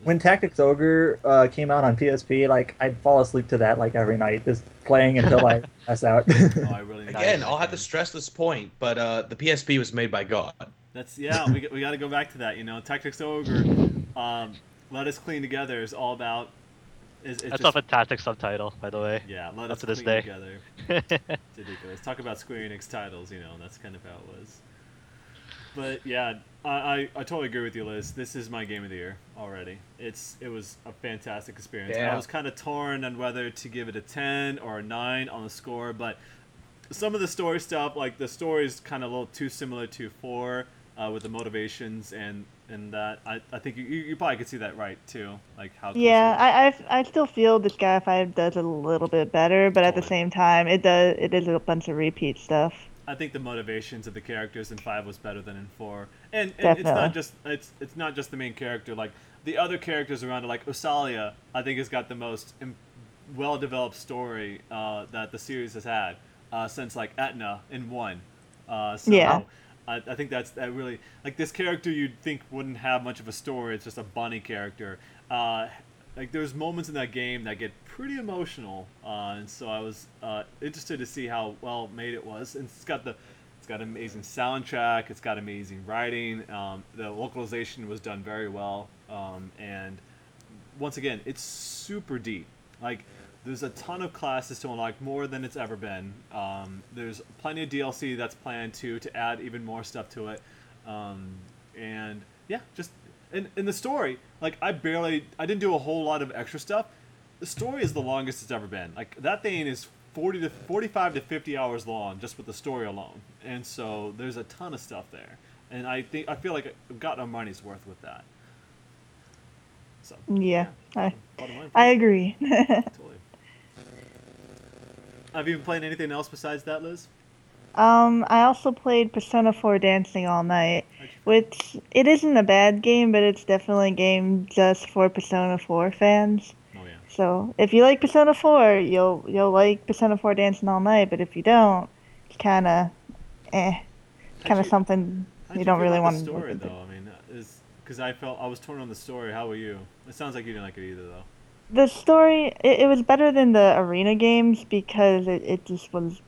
When Tactics Ogre uh, came out on PSP, like I'd fall asleep to that like every night, just playing until I pass out. Oh, I really Again, I'll have to stress this point, but uh, the PSP was made by God. That's yeah. we, we got to go back to that. You know, Tactics Ogre, um, Let Us Clean Together is all about. Is it's That's just, a fantastic subtitle, by the way. yeah. Let up us to this clean day. together. It's ridiculous. Talk about Square Enix titles. You know, that's kind of how it was. But yeah, I, I, I totally agree with you, Liz. This is my game of the year already. It's it was a fantastic experience. I was kind of torn on whether to give it a ten or a nine on the score, but some of the story stuff, like the story is kind of a little too similar to four, uh, with the motivations and and that. I, I think you, you you probably could see that right too, like how. Yeah. I, I I still feel Disgaea Five does it a little bit better, but at the same time, it does it is a bunch of repeat stuff. I think the motivations of the characters in five was better than in four, and, and it's not just it's it's not just the main character. Like the other characters around it, like Usalia, I think has got the most im- well-developed story uh, that the series has had uh, since like Etna in one. Uh, so Yeah. I, I think that's that really like this character you'd think wouldn't have much of a story. It's just a bunny character. Like there's moments in that game that get pretty emotional, uh, and so I was uh, interested to see how well made it was. And it's got the it's got amazing soundtrack. It's got amazing writing. Um, the localization was done very well, um, and once again, it's super deep. Like there's a ton of classes to unlock, more than it's ever been. Um, there's plenty of DLC that's planned to to add even more stuff to it, um, and yeah, just in in the story, like I barely, I didn't do a whole lot of extra stuff. The story is the longest it's ever been. Like that thing is 40 to 45 to 50 hours long just with the story alone, and so there's a ton of stuff there. And I think I feel like I've gotten our money's worth with that. So Yeah, I I agree. Totally. Have you been playing anything else besides that, Liz? Um, I also played Persona 4 Dancing All Night, which it isn't a bad game, but it's definitely a game just for Persona 4 fans. Oh yeah. So if you like Persona 4, you'll you'll like Persona 4 Dancing All Night. But if you don't, it's kind of, eh, kind of something How'd you don't really want to story though. I mean, uh, is because I felt I was torn on the story. How were you? It sounds like you didn't like it either, though. The story it, it was better than the arena games because it, it just was.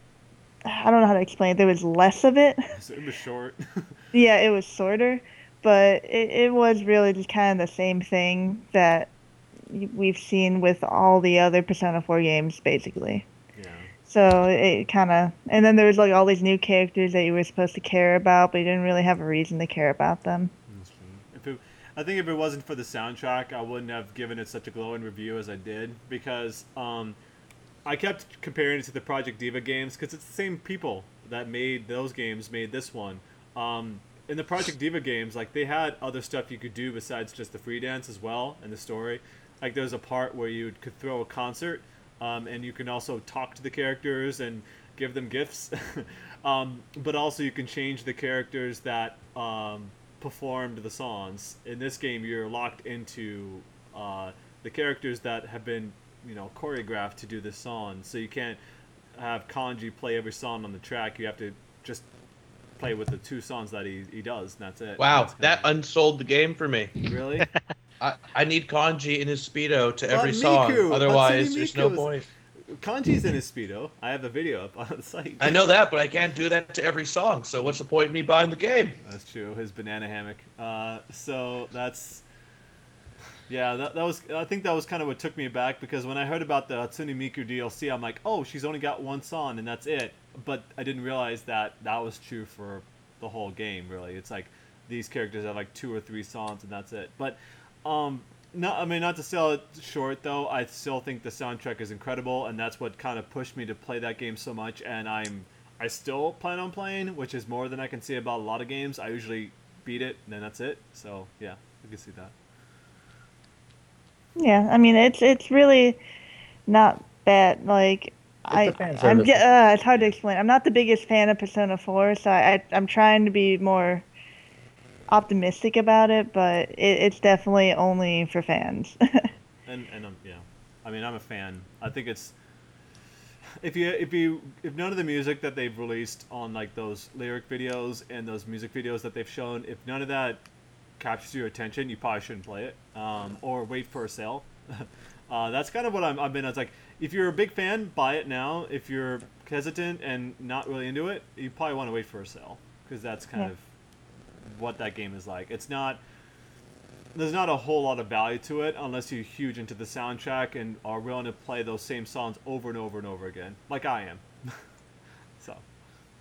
I don't know how to explain it. There was less of it. It was short. Yeah, it was shorter, but it, it was really just kind of the same thing that we've seen with all the other Persona 4 games, basically. yeah. So it kind of, and then there was like all these new characters that you were supposed to care about, but you didn't really have a reason to care about them. If it, I think if it wasn't for the soundtrack, I wouldn't have given it such a glowing review as I did because um, I kept comparing it to the Project Diva games because it's the same people that made those games made this one. Um, in the Project Diva games, like they had other stuff you could do besides just the free dance as well and the story. Like there's a part where you could throw a concert, um, and you can also talk to the characters and give them gifts. um, but also you can change the characters that um, performed the songs. In this game, you're locked into uh, the characters that have been, you know, choreographed to do this song. So you can't have Kanji play every song on the track. You have to just play with the two songs that he, he does, and that's it. Wow, That's that kinda- unsold the game for me. really. I, I need kanji in his speedo to But every Miku, song. Otherwise, there's no point. Kanji's in his speedo. I have the video up on the site. I know that, but I can't do that to every song. So what's the point of me buying the game? That's true. His banana hammock. Uh, so that's yeah. That, that was. I think that was kind of what took me back because when I heard about the Hatsune Miku DLC, I'm like, oh, she's only got one song and that's it. But I didn't realize that that was true for the whole game. Really, it's like these characters have like two or three songs and that's it. But um, I mean not to sell it short though. I still think the soundtrack is incredible, and that's what kind of pushed me to play that game so much. And I'm I still plan on playing, which is more than I can say about a lot of games. I usually beat it, and then that's it. So yeah, I can see that. Yeah, I mean it's it's really not bad. Like I, a fan I'm uh, it's hard to explain. I'm not the biggest fan of Persona 4, so I, I I'm trying to be more optimistic about it, but it, it's definitely only for fans. And and um, yeah, I mean I'm a fan. I think it's if you if you if none of the music that they've released on like those lyric videos and those music videos that they've shown, if none of that captures your attention, you probably shouldn't play it um, or wait for a sale. uh, that's kind of what I'm, I've been. It's like if you're a big fan, buy it now. If you're hesitant and not really into it, you probably want to wait for a sale because that's kind Yeah. of what that game is like. It's not there's not a whole lot of value to it unless you're huge into the soundtrack and are willing to play those same songs over and over and over again, like I am. so,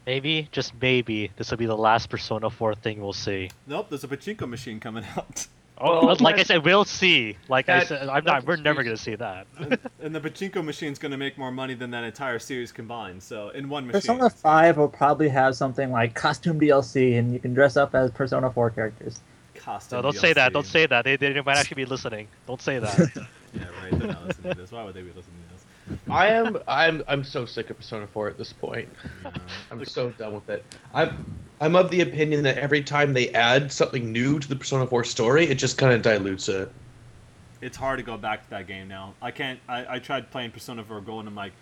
Maybe, just maybe, this will be the last Persona 4 thing we'll see. nope, there's a pachinko machine coming out, Oh, Well, like I said, we'll see. Like I said, I'm not. We're never gonna see that. and, and the pachinko machine's gonna make more money than that entire series combined. So, in one machine. Persona 5 will probably have something like costume DLC, and you can dress up as Persona 4 characters. Costume No, don't say that. Don't say that. They, they might actually be listening. Don't say that. Yeah, right. They're not listening to this. Why would they be listening to this? I am I'm I'm so sick of Persona 4 at this point. I'm so done with it. I'm I'm of the opinion that every time they add something new to the Persona 4 story, it just kind of dilutes it. it's hard to go back to that game now. I can't. I, I tried playing Persona 4 Gold, and I'm like,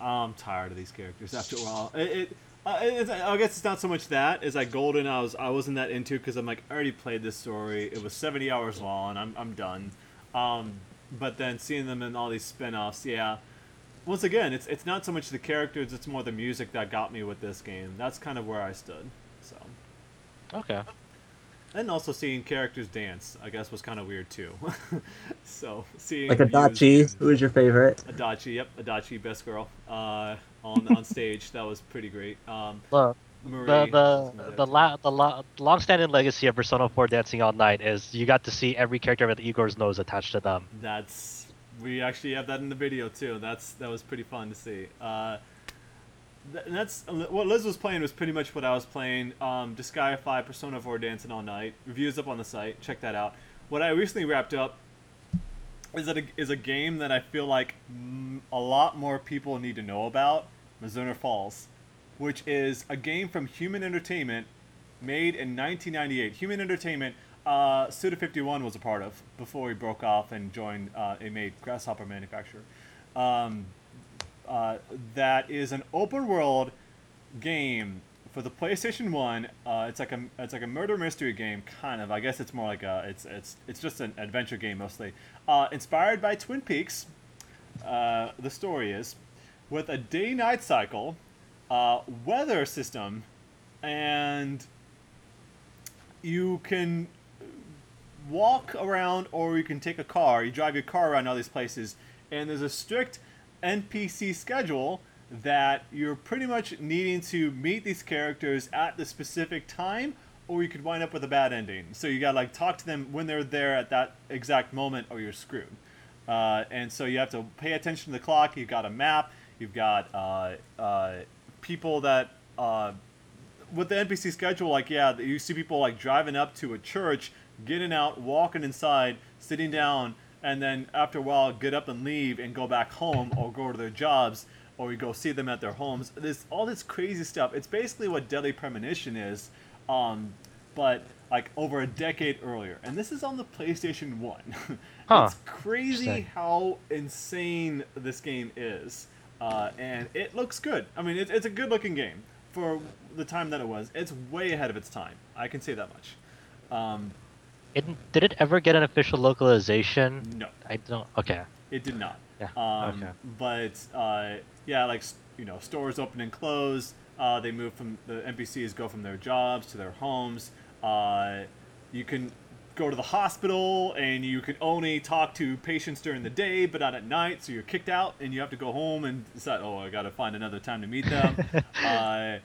I'm tired of these characters after a while. It, it, uh, I guess it's not so much that as like Golden. I was I wasn't that into because I'm like I already played this story. It was 70 hours long. I'm I'm done. Um, but then seeing them in all these spin-offs, yeah. Once again, it's it's not so much the characters. It's more the music that got me with this game. That's kind of where I stood. So. okay. And also seeing characters dance, I guess, was kind of weird too. so seeing Like Ryu's Adachi, dance- who is your favorite? Adachi, yep, Adachi, best girl, uh, on on stage. That was pretty great. Um, Look, Marie, the was the the too. la- the la- long-standing legacy of Persona 4 Dancing All Night is you got to see every character with Igor's nose attached to them. That's we actually have that in the video too. That's that was pretty fun to see. Uh, th- that's what Liz was playing was pretty much what I was playing. Um, Disgaea Persona 4 Dancing All Night. Reviews up on the site. Check that out. What I recently wrapped up is that a, is a game that I feel like mm, a lot more people need to know about. Mizzurna Falls, which is a game from Human Entertainment, made in 1998. Human Entertainment, uh, Suda 51 was a part of before he broke off and joined uh, a made Grasshopper manufacturer. Um, uh, that is an open world game for the PlayStation One. Uh, it's like a it's like a murder mystery game, kind of. I guess it's more like a it's it's it's just an adventure game mostly. Uh, inspired by Twin Peaks. Uh, the story is with a day night cycle, uh, weather system, and you can walk around or you can take a car. You drive your car around all these places, and there's a strict NPC schedule that you're pretty much needing to meet these characters at the specific time, or you could wind up with a bad ending. So you gotta like talk to them when they're there at that exact moment, or you're screwed. Uh, and so you have to pay attention to the clock. You've got a map. You've got uh, uh, people that uh, with the NPC schedule, like yeah, you see people like driving up to a church, getting out, walking inside, sitting down, and then after a while get up and leave and go back home or go to their jobs or you go see them at their homes. There's all this crazy stuff. It's basically what Deadly Premonition is, um, but like over a decade earlier. And this is on the PlayStation One. Huh. It's crazy how insane this game is, uh, and it looks good. I mean, it, it's a good-looking game for the time that it was. It's way ahead of its time. I can say that much. Um, It, did it ever get an official localization? no. I don't. Okay. It did not. Yeah, Um, okay. But uh, yeah, like you know, stores open and close. Uh, they move from the NPCs go from their jobs to their homes. Uh, you can go to the hospital and you can only talk to patients during the day, but not at night. So you're kicked out and you have to go home and decide, oh, I got to find another time to meet them. uh,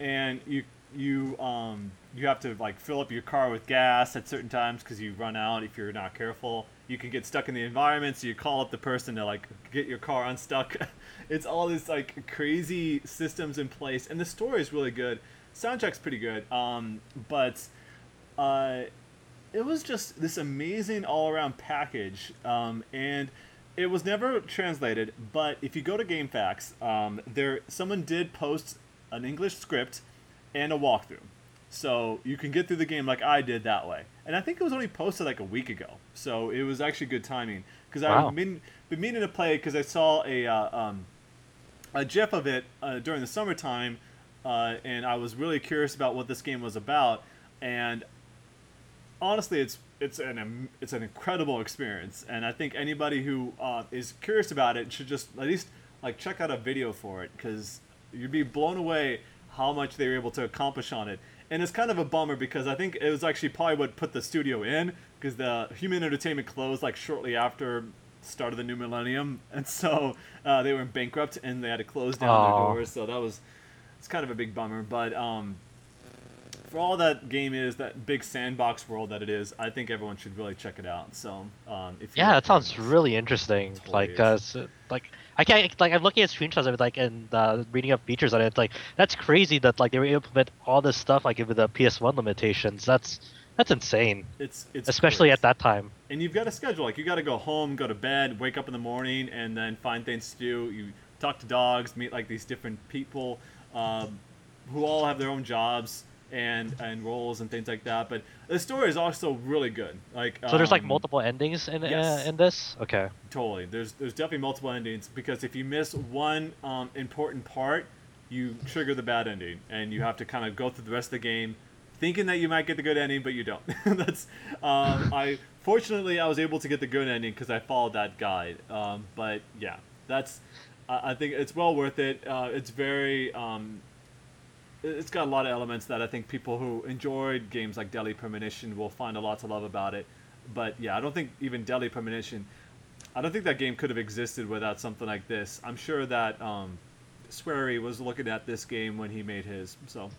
and you you um you have to like fill up your car with gas at certain times because you run out if you're not careful. You can get stuck in the environment, so you call up the person to like get your car unstuck. it's all this like crazy systems in place, and the story is really good. Soundtrack's pretty good, um, but uh, it was just this amazing all-around package um, and it was never translated but if you go to GameFAQs um, there someone did post an english script and a walkthrough so you can get through the game like i did that way and i think it was only posted like a week ago so it was actually good timing because Wow. i've been, been meaning to play because i saw a uh, um, a GIF of it uh, during the summertime, uh, and I was really curious about what this game was about. And honestly, it's it's an it's an incredible experience, and I think anybody who uh, is curious about it should just at least like check out a video for it because you'd be blown away how much they were able to accomplish on it. And it's kind of a bummer because I think it was actually probably what put the studio in because the Human Entertainment closed like shortly after start of the new millennium, and so uh, they were bankrupt and they had to close down Aw. their doors. So that was it's kind of a big bummer. But um, for all that game is, that big sandbox world that it is, I think everyone should really check it out. So um, if Yeah, that sounds really interesting. Like, uh, s- like I can't like I'm looking at screenshots of it, like and uh, reading up features on it. Like that's crazy that like they were able to implement all this stuff like with the PS1 limitations. That's that's insane, it's it's especially great. at that time. and you've got a schedule. Like you got to go home, go to bed, wake up in the morning, and then find things to do. You talk to dogs, meet like these different people um, who all have their own jobs and and roles and things like that. But the story is also really good. Like So there's like um, multiple endings in yes. uh, in this. Okay. Totally. There's there's definitely multiple endings because if you miss one um, important part, you trigger the bad ending, and you have to kind of go through the rest of the game, thinking that you might get the good ending, but you don't. That's um, I fortunately I was able to get the good ending because I followed that guide. Um, but yeah, that's I, I think it's well worth it. Uh, it's very um, it's got a lot of elements that I think people who enjoyed games like Deadly Premonition will find a lot to love about it. But yeah, I don't think even Deadly Premonition, I don't think that game could have existed without something like this. I'm sure that um, Swery was looking at this game when he made his. So,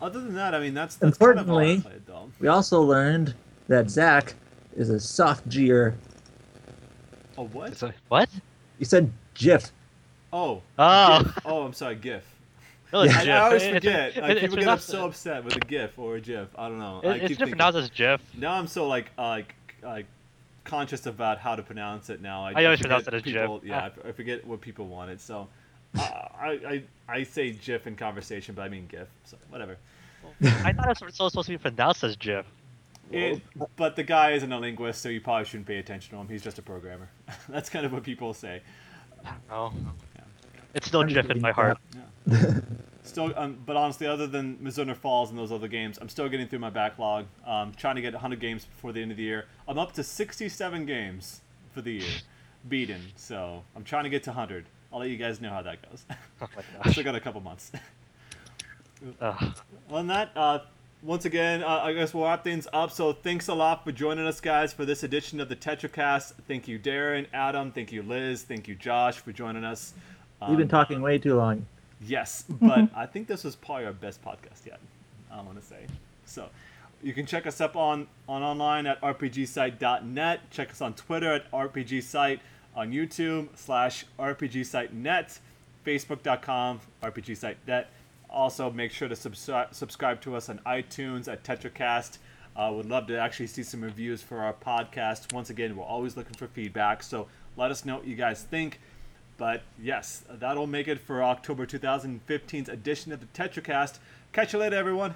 other than that, I mean that's that's kind of Importantly- played though. We also learned that Zach is a soft G'er. Oh what? It's a, what? You said GIF. Oh. Oh. GIF. Oh, I'm sorry, GIF. No, it's I, I always forget. it- Like, it's people get so upset with a GIF or a GIF. I don't know. it- I it's keep just thinking- as GIF. Now I'm so like uh, like like conscious about how to pronounce it now. I, I always pronounce it as people, GIF. Yeah, I, I forget what people wanted. So uh, I, I I say GIF in conversation, but I mean GIF. So whatever. I thought it was supposed to be pronounced as GIF. It, but the guy isn't a linguist, so you probably shouldn't pay attention to him. He's just a programmer. That's kind of what people say. Oh. It's still GIF in my heart. Still, um, but honestly, other than Mizzurna Falls and those other games, I'm still getting through my backlog. Um, trying to get 100 games before the end of the year. I'm up to 67 games for the year, beaten. So I'm trying to get to 100. I'll let you guys know how that goes. Oh I gosh. still got a couple months. Ugh. On that, uh, once again, uh, I guess we'll wrap things up. So thanks a lot for joining us, guys, for this edition of the TetraCast. Thank you, Darren, Adam. Thank you, Liz. Thank you, Josh, for joining us. Um, We've been um, talking way too long. Yes, but I think this was probably our best podcast yet. I want to say so. You can check us up on, on online at rpgsite.net. Check us on Twitter at rpgsite, on YouTube slash rpgsite.net, facebook.com rpgsite.net. Also, make sure to subscribe subscribe to us on iTunes at TetraCast. Uh, would love to actually see some reviews for our podcast. Once again, we're always looking for feedback, so let us know what you guys think. But yes, that'll make it for October 2015's edition of the TetraCast. Catch you later, everyone.